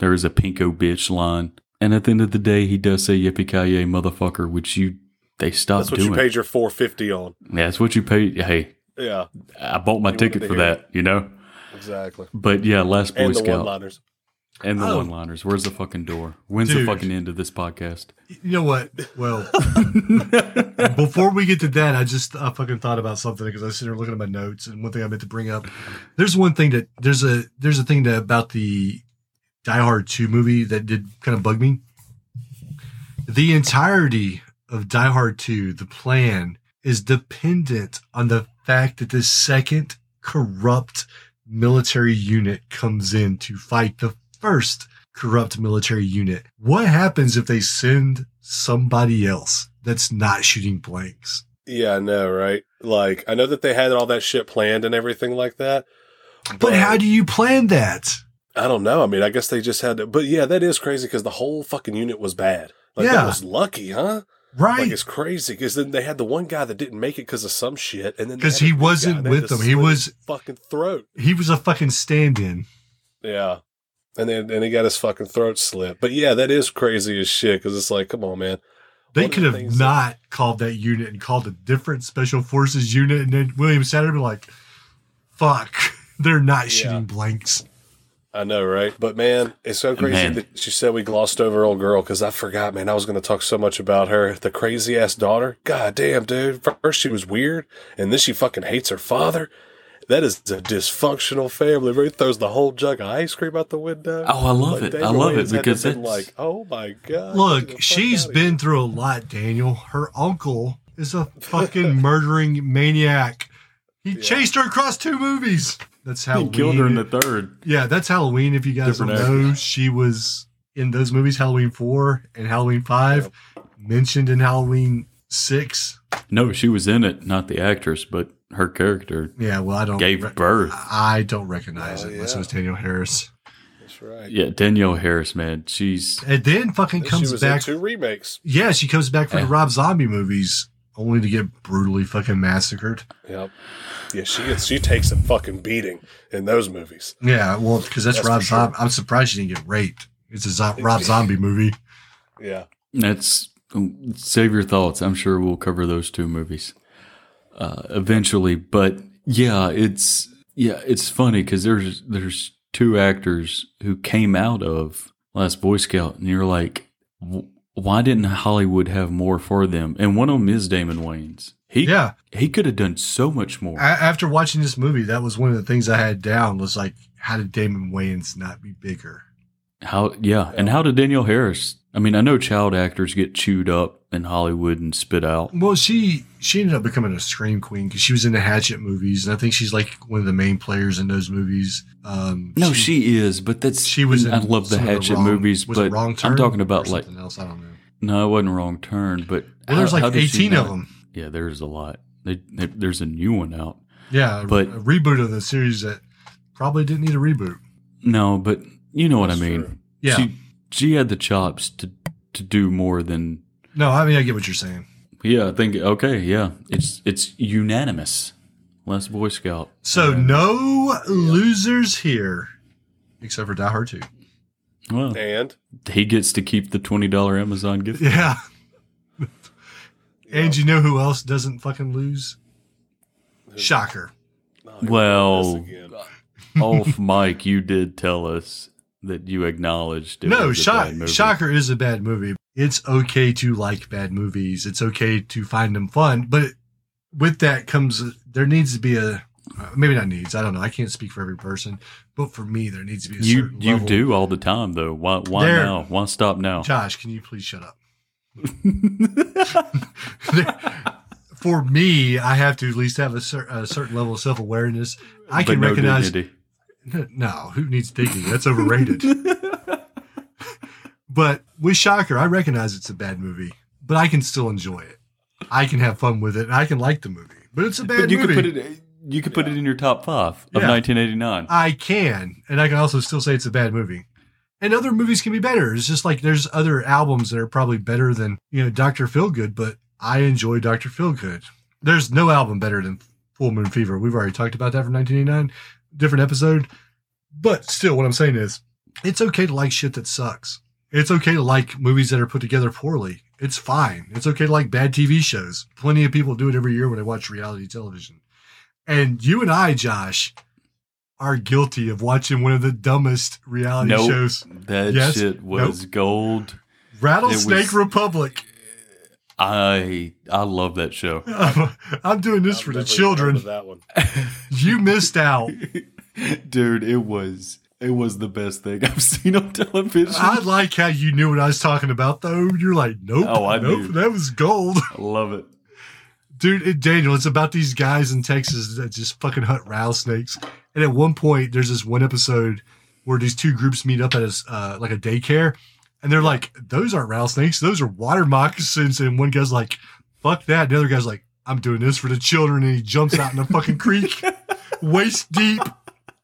there is a pinko bitch line. And at the end of the day, he does say yippee ki motherfucker, which you they stopped that's what doing. you paid your four fifty on. yeah, that's what you paid. Hey, Yeah, I bought my You ticket for that, you know? exactly. But yeah, Last Boy Scout. And the Oh. one liners. Where's the fucking door? When's Dude. the fucking end of this podcast? You know what? Well, before we get to that, I just I fucking thought about something because I was sitting there looking at my notes, and one thing I meant to bring up. There's one thing that there's a there's a thing that about the Die Hard Two movie that did kind of bug me. The entirety of Die Hard Two, the plan is dependent on the fact that the second corrupt military unit comes in to fight the first corrupt military unit. What happens if they send somebody else that's not shooting blanks? Yeah, I know, right? Like, I know that they had all that shit planned and everything like that. But how do you plan that? I don't know. I mean, I guess they just had to. But yeah, that is crazy because the whole fucking unit was bad. Like, Yeah. that was lucky, huh? Right. Like, it's crazy because then they had the one guy that didn't make it because of some shit, and then because he wasn't guy that had with them. He was- fucking throat. he was a fucking stand-in. Yeah. And then and he got his fucking throat slit. But yeah, that is crazy as shit because it's like, come on, man. They could the have things not called that unit and called a different special forces unit, and then William Sadler be like, "Fuck, they're not shooting blanks." I know, right? But man, it's so crazy Man. that she said we glossed over old girl because I forgot, man. I was going to talk so much about her. The crazy ass daughter. God damn, dude. First she was weird, and then she fucking hates her father. That is a dysfunctional family. Where he throws the whole jug of ice cream out the window. Oh, I love it. I Damon love it Wayans had to because it's like, oh my god. Look, she's been through a lot, Daniel. Her uncle is a fucking murdering maniac. He chased her across two movies. That's He Halloween. killed her in the third. yeah, that's Halloween. If you guys Different don't know, she was in those movies, Halloween 4 and Halloween 5, mentioned in Halloween 6. No, she was in it, not the actress, but her character Yeah, well, I don't gave re- birth. I don't recognize Oh, it unless it yeah. was Danielle Harris. That's right. Yeah, Danielle Harris, man, she's And then fucking And comes she was back. in two remakes. yeah, she comes back for the Rob Zombie movies only to get brutally fucking massacred. Yep. Yeah, she gets she takes a fucking beating in those movies. Yeah, well, because that's, That's Rob for sure. Zombie. I'm surprised she didn't get raped. It's a zo- Rob Zombie movie. Yeah. that's um, save your thoughts. I'm sure we'll cover those two movies uh, eventually. But yeah, it's yeah, it's funny because there's there's two actors who came out of Last Boy Scout, and you're like, why didn't Hollywood have more for them? And one of them is Damon Wayans. He Yeah. he could have done so much more. A- after watching this movie, that was one of the things I had down was like, how did Damon Wayans not be bigger? How yeah, and how did Danielle Harris? I mean, I know child actors get chewed up in Hollywood and spit out. Well, she she ended up becoming a scream queen because she was in the Hatchet movies, and I think she's like one of the main players in those movies. Um, No, she, is, but that's she was. In I love the Hatchet wrong- movies, but wrong turn I'm talking about like else. I don't know. no, it wasn't wrong turn, but Well, there's how- like how 18 of them. Yeah, there's a lot. They, they, there's a new one out. Yeah, But- a reboot of the series that probably didn't need a reboot. No, but you know what I mean. true. Yeah. she she had the chops to to do more than. No, I mean I get what you're saying. Yeah, I think okay, yeah, it's it's unanimous. Last Boy Scout. So no losers here, except for Die Hard 2. Well, And he gets to keep the twenty dollar Amazon gift. Yeah. and you know who else doesn't fucking lose? Shocker. Oh, here we go, Well, this again. off mic, you did tell us that you acknowledged it no, was a Shock, bad movie. Shocker is a bad movie. It's okay to like bad movies. It's okay to find them fun, but with that comes there needs to be a uh, maybe not needs. I don't know. I can't speak for every person, but for me, there needs to be a You you level. do all the time though. Why why There- now? Why stop now? Josh, can you please shut up? For me, I have to at least have a, cer- a certain level of self awareness. I But can no recognize. dignity. No, who needs digging? That's overrated. But with Shocker, I recognize it's a bad movie, but I can still enjoy it. I can have fun with it, and I can like the movie. But it's a bad But you movie. could put it you could put it in your top five of Yeah. 1989. I can, and I can also still say it's a bad movie. And other movies can be better. It's just like there's other albums that are probably better than you know Doctor Feelgood, but I enjoy Doctor Feelgood. There's no album better than Full Moon Fever. We've already talked about that from 1989, different episode. But still, what I'm saying is, it's okay to like shit that sucks. It's okay to like movies that are put together poorly. It's fine. It's okay to like bad TV shows. Plenty of people do it every year when they watch reality television. And you and I, Josh, are guilty of watching one of the dumbest reality Nope. shows. That Yes. shit was gold. Rattlesnake was- Republic. I I love that show. I'm doing this I've for the never heard children. of that one. You missed out. Dude, it was it was the best thing I've seen on television. I like how you knew what I was talking about, though. You're like, nope, Oh, I nope, knew. that was gold. I love it. Dude, it, Daniel, it's about these guys in Texas that just fucking hunt rattlesnakes. And at one point, there's this one episode where these two groups meet up at a, uh, like a daycare. And they're like, those aren't rattlesnakes. Those are water moccasins. And one guy's like, fuck that. And the other guy's like, I'm doing this for the children. And he jumps out in the fucking creek, waist deep,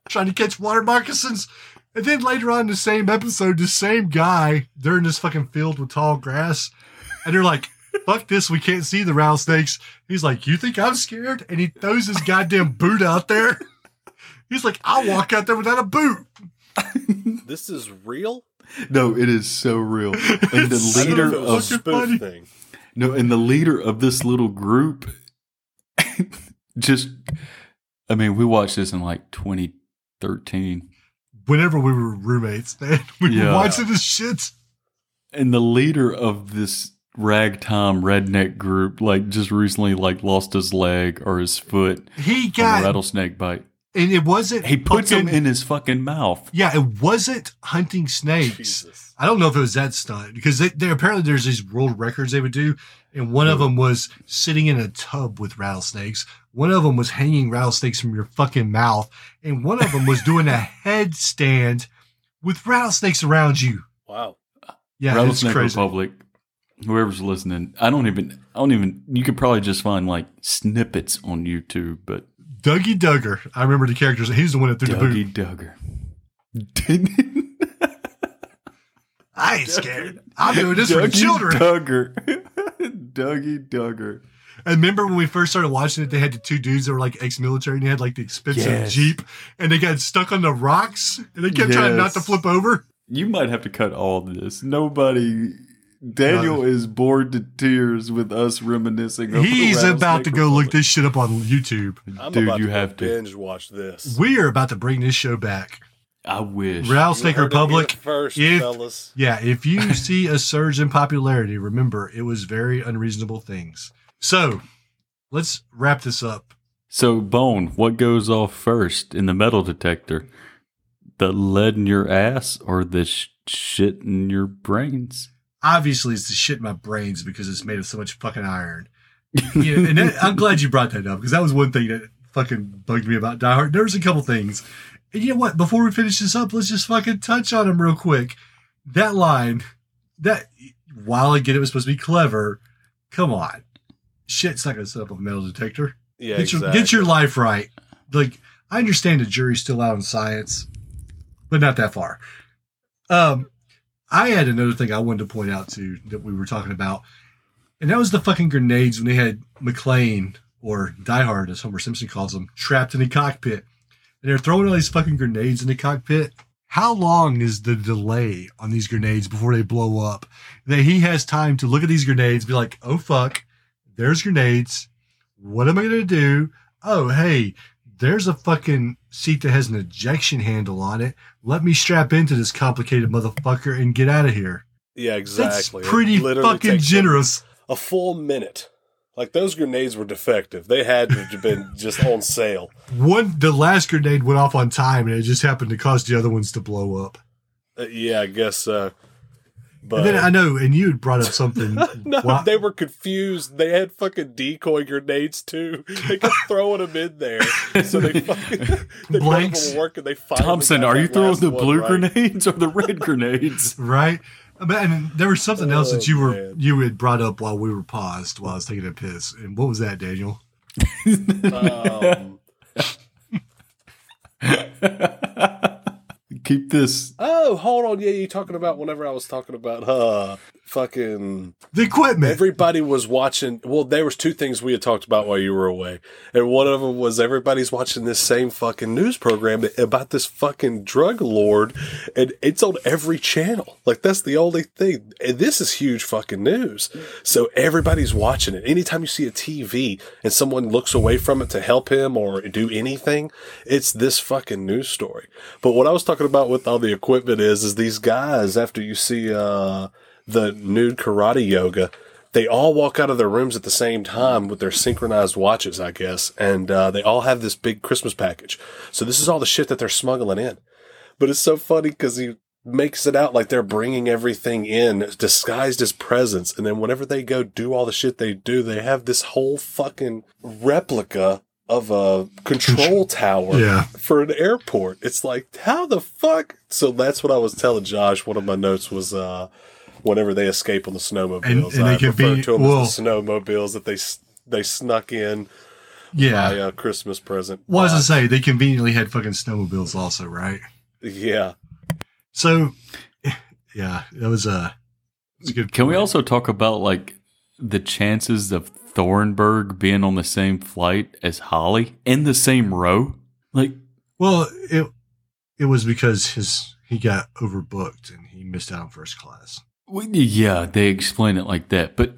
trying to catch water moccasins. And then later on in the same episode, the same guy, they're in this fucking field with tall grass. And they're like, fuck this, we can't see the rattlesnakes. He's like, you think I'm scared? And he throws his goddamn boot out there. He's like, I'll walk out there without a boot. This is real. No, it is so real. And the so I don't leader know if it was a of fucking spoof thing. no, and the leader of this little group just I mean, we watched this in like 2013. whenever we were roommates, man. We were watching this shit. and the leader of this ragtime redneck group, like just recently, like lost his leg or his foot He from a got, rattlesnake bite. and it wasn't. He puts fucking- them in his fucking mouth. Yeah, it wasn't hunting snakes. Jesus. I don't know if it was that stunt because they, they apparently there's these world records they would do, and one of them was sitting in a tub with rattlesnakes. One of them was hanging rattlesnakes from your fucking mouth, and one of them was doing a headstand with rattlesnakes around you. Wow. Yeah, Rattlesnake crazy. Republic. Whoever's listening, I don't even. I don't even. You could probably just find like snippets on YouTube, but Dougie Duggar. I remember the characters. He's the one that threw the boot. Dougie Duggar. I ain't scared. I'm doing this for the Dougie children. Duggar. Dougie Duggar. And remember when we first started watching it, they had the two dudes that were like ex-military and they had like the expensive Yes. Jeep and they got stuck on the rocks and they kept trying not to flip over. You might have to cut all this. Nobody. Daniel is bored to tears with us reminiscing. He's the about to Rattlesnake go look this shit up on YouTube. I'm Dude, about you to have to. binge watch this. We are about to bring this show back. I wish. Rattlesnake You heard it here Republic. first, if- fellas. Yeah, if you see a surge in popularity, remember it was very unreasonable things. So let's wrap this up. So, Bone, what goes off first in the metal detector? The lead in your ass or the sh- shit in your brains? Obviously, it's the shit in my brains because it's made of so much fucking iron. Yeah, and that, I'm glad you brought that up because that was one thing that fucking bugged me about Die Hard. There's a couple things. And you know what? Before we finish this up, let's just fucking touch on them real quick. That line, that while I get it was supposed to be clever, come on. Shit's not to set up a metal detector. Yeah, get, your, exactly. get your life right. Like, I understand the jury's still out on science, but not that far. Um, I had another thing I wanted to point out too that we were talking about, and that was the fucking grenades when they had McClane or Die Hard, as Homer Simpson calls them, trapped in the cockpit, they're throwing all these fucking grenades in the cockpit. How long is the delay on these grenades before they blow up? That he has time to look at these grenades, be like, "Oh fuck, there's grenades. What am I gonna do? Oh hey, there's a fucking seat that has an ejection handle on it. Let me strap into this complicated motherfucker and get out of here. Yeah, exactly. That's pretty fucking generous. A, a full minute. Like those grenades were defective. They had to have been just on sale. One, the last grenade went off on time, and it just happened to cause the other ones to blow up. Uh, yeah, I guess. Uh, but And then I know, and you had brought up something. no, Why- they were confused. They had fucking decoy grenades too. They kept throwing them in there, so they fucking they Blanks. Blanks. work and they Thompson, are you throwing last the one blue right. grenades or the red grenades? right? But and there was something else that Oh, you were man. you had brought up while we were paused while I was taking a piss. And what was that, Daniel? Um, Keep this. oh, hold on. Yeah, you talking about whenever I was talking about uh fucking The equipment. everybody was watching well there was two things we had talked about while you were away. And one of them was everybody's watching this same fucking news program about this fucking drug lord and it's on every channel. Like that's the only thing. And this is huge fucking news. So everybody's watching it. Anytime you see a tv and someone looks away from it to help him or do anything it's this fucking news story. But what i was talking about with all the equipment is is these guys after you see uh the nude karate yoga, they all walk out of their rooms at the same time with their synchronized watches, I guess, and uh, they all have this big Christmas package. So this is all the shit that they're smuggling in. But it's so funny because he makes it out like they're bringing everything in disguised as presents, and then whenever they go do all the shit they do, they have this whole fucking replica of a control tower Yeah. for an airport. It's like, how the fuck? So that's what I was telling Josh. One of my notes was, uh, whenever they escape on the snowmobiles, And- and they I can refer be- to them well- as the snowmobiles that they they snuck in yeah. by a uh, Christmas present. Well, I was say they conveniently had fucking snowmobiles also, right? yeah. So, yeah, that was a. it's a good. Can we also talk about like the chances of Thornburg being on the same flight as Holly in the same row? Like, Well, it it was because his he got overbooked and he missed out on first class. Well, yeah, they explain it like that. But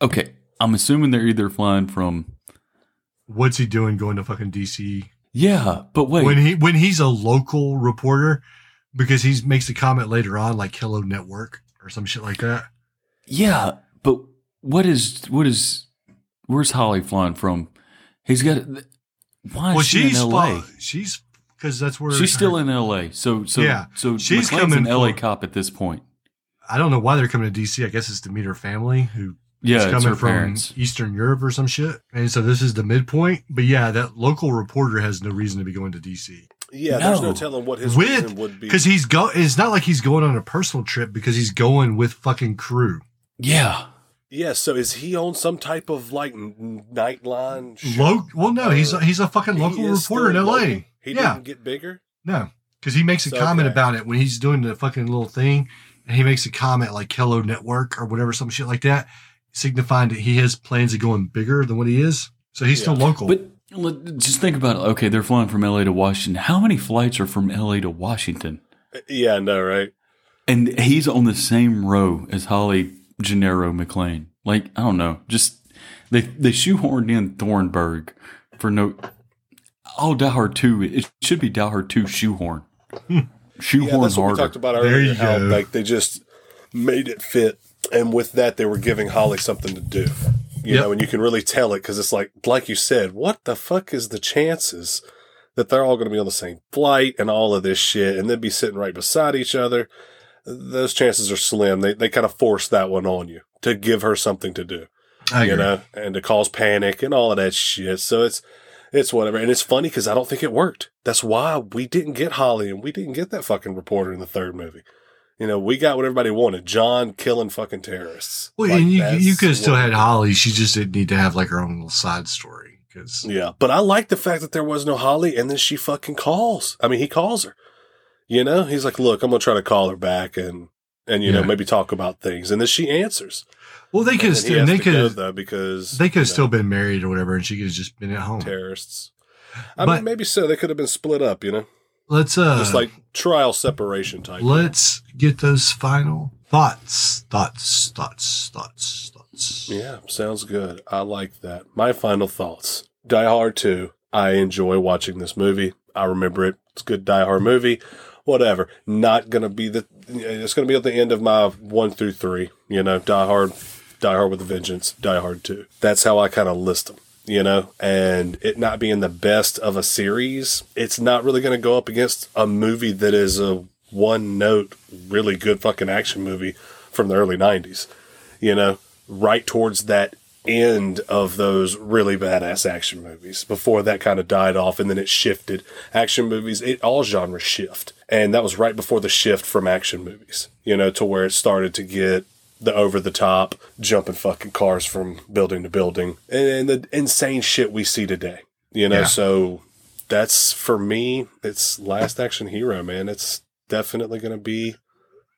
okay, I'm assuming they're either flying from. What's he doing going to fucking DC Yeah, but wait, when he when he's a local reporter? because he makes a comment later on, like "Hello Network" or some shit like that. Yeah, but what is what is where's Holly flying from? He's got. Why is well, she she's in L.A.? she's because that's where She's still in L.A. So so Yeah, So she's McClane's coming an L.A. for- cop at this point. I don't know why they're coming to DC. I guess it's to meet her family who Yeah, is coming from parents. Eastern Europe or some shit. And so this is the midpoint. But yeah, that local reporter has no reason to be going to DC. Yeah, there's no No. telling what his with reason would be. because he's go. It's not like he's going on a personal trip because he's going with fucking crew. Yeah. Yeah, so is he on some type of like n- nightline? show? Lo- well, no, he's Or he's a fucking local reporter in L.A. local? He yeah, didn't get bigger. no, because he makes a So, comment okay. about it when he's doing the fucking little thing, and he makes a comment like "Hello Network" or whatever, some shit like that, signifying that he has plans of going bigger than what he is. So he's still local. But just think about it. Okay, they're flying from L.A. to Washington. How many flights are from L.A. to Washington? Uh, yeah, I know, right? And he's on the same row as Holly Gennaro McClane. Like I don't know, just they they shoehorned in Thornburg for no. Oh, Die Hard Two. It should be Die Hard Two shoehorn. Shoehorn Yeah, that's what we talked about There earlier. you How go. like they just made it fit, and with that, they were giving Holly something to do. You Yep. know, and you can really tell it because it's like, like you said, what the fuck is the chances that they're all going to be on the same flight and all of this shit, and then be sitting right beside each other? Those chances are slim. They they kind of force that one on you to give her something to do. I you agree. know, and to cause panic and all of that shit. So it's it's whatever, and it's funny because I don't think it worked. That's why we didn't get Holly and we didn't get that fucking reporter in the third movie. You know, we got what everybody wanted: John killing fucking terrorists. Well, Like, and you you could have still had Holly. She just didn't need to have like her own little side story because Yeah, but I like the fact that there was no Holly, and then she fucking calls. I mean, he calls her. You know, he's like, "Look, I'm gonna try to call her back and." And you know maybe talk about things, and then she answers. Well they could And have then he still they could go, though because they could have still been married or whatever, and she could have just been at home. terrorists. I But- mean, maybe so. They could have been split up, you know, Let's uh just like trial separation type. let's get those final thoughts, thoughts, thoughts, thoughts, thoughts. Yeah, sounds good. I like that. My final thoughts: Die Hard Two. I enjoy watching this movie. I remember it. It's a good Die Hard movie. Whatever. Not gonna be the. It's gonna be at the end of my one through three. You know, Die Hard, Die Hard with a Vengeance, Die Hard Two. That's how I kind of list them. You know, and it not being the best of a series, it's not really going to go up against a movie that is a one note, really good fucking action movie from the early 90s you know, right towards that end of those really badass action movies before that kind of died off and then it shifted. Action movies, it all genres shift. And that was right before the shift from action movies, you know, to where it started to get the over the top, jumping fucking cars from building to building and the insane shit we see today, you know, Yeah. so that's for me, it's Last Action Hero, man. It's definitely going to be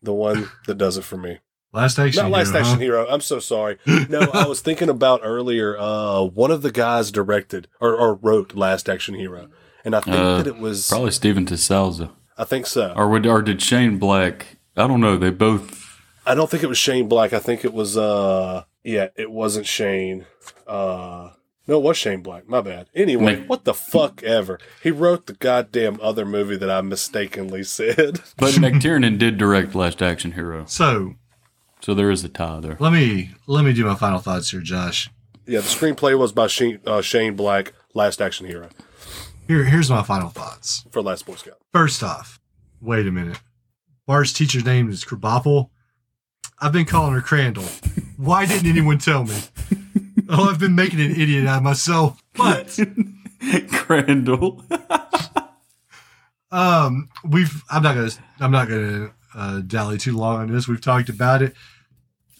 the one that does it for me. Last action. Not Last Hero, Action huh? Hero. I'm so sorry. No, I was thinking about earlier. Uh, one of the guys directed or, or wrote Last Action Hero, and I think Uh, that it was. Probably Steven de Souza. I think so. Or would or did Shane Black? I don't know. They both. I don't think it was Shane Black. I think it was. Uh, yeah, it wasn't Shane. Uh, no, it was Shane Black. My bad. Anyway, Mc- what the fuck ever. He wrote the goddamn other movie that I mistakenly said. But McTiernan did direct Last Action Hero, So so there is a tie there. let me let me do my final thoughts here, Josh. yeah, the screenplay was by Shane, uh, Shane Black. Last Action Hero Here here's my final thoughts. for Last Boy Scout. First off, wait a minute. Bart's teacher's name is Krabappel. I've been calling her Crandall. Why didn't anyone tell me? Oh, I've been making an idiot out of myself. But Crandall. um, we've I'm not gonna I'm not gonna uh, dally too long on this. We've talked about it.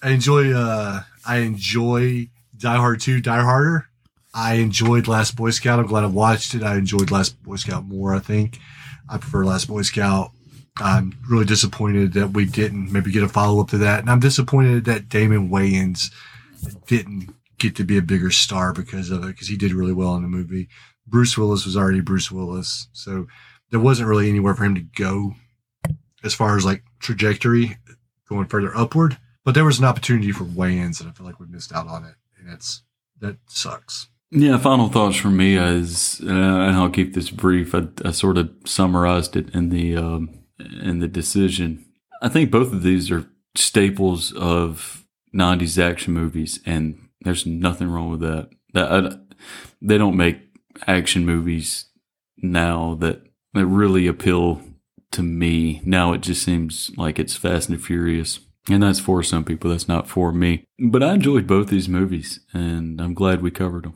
I enjoy uh I enjoy Die Hard 2, Die Harder. I enjoyed Last Boy Scout. I'm glad I watched it. I enjoyed Last Boy Scout more, I think. I prefer Last Boy Scout. I'm really disappointed that we didn't maybe get a follow up to that. And I'm disappointed that Damon Wayans didn't get to be a bigger star because of it, because he did really well in the movie. Bruce Willis was already Bruce Willis. So there wasn't really anywhere for him to go as far as like trajectory going further upward. But there was an opportunity for Wayans, and I feel like we missed out on it. And it's that sucks. Yeah, final thoughts from me is, and I'll keep this brief. I, I sort of summarized it in the um, and the decision. I think both of these are staples of '90s action movies, and there's nothing wrong with that. That I, they don't make action movies now that that really appeal to me. Now it just seems like it's Fast and Furious. And that's for some people. That's not for me. But I enjoyed both these movies, and I'm glad we covered them.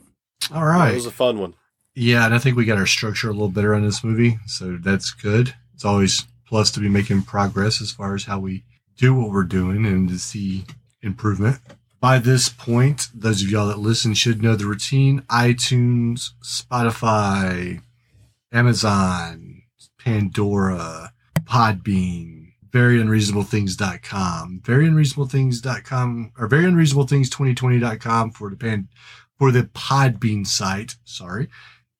All right. It was a fun one. Yeah, and I think we got our structure a little better on this movie, so that's good. It's always plus to be making progress as far as how we do what we're doing and to see improvement. By this point, those of y'all that listen should know the routine. iTunes, Spotify, Amazon, Pandora, Podbean, veryunreasonableThings.com, veryunreasonableThings.com, or veryunreasonableThings2020.com for the pan, for the Podbean site. Sorry.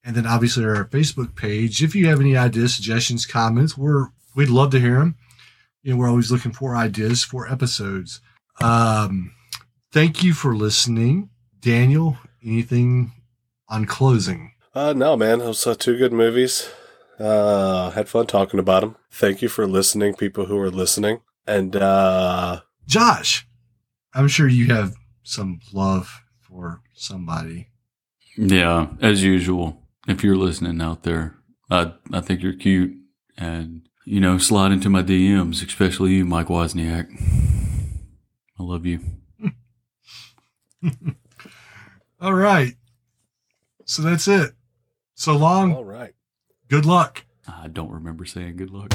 And then obviously our Facebook page. If you have any ideas, suggestions, comments, we're we'd love to hear them. You know, we're always looking for ideas for episodes. Um, thank you for listening, Daniel. Anything on closing? Uh, no, man, those are two good movies. Uh, had fun talking about them. Thank you for listening, people who are listening. And uh, Josh, I'm sure you have some love for somebody. Yeah, as usual. If you're listening out there, I I think you're cute, and you know, slide into my DMs, especially you, Mike Wozniak. I love you. All right. So that's it. So long. all right. Good luck. I don't remember saying good luck.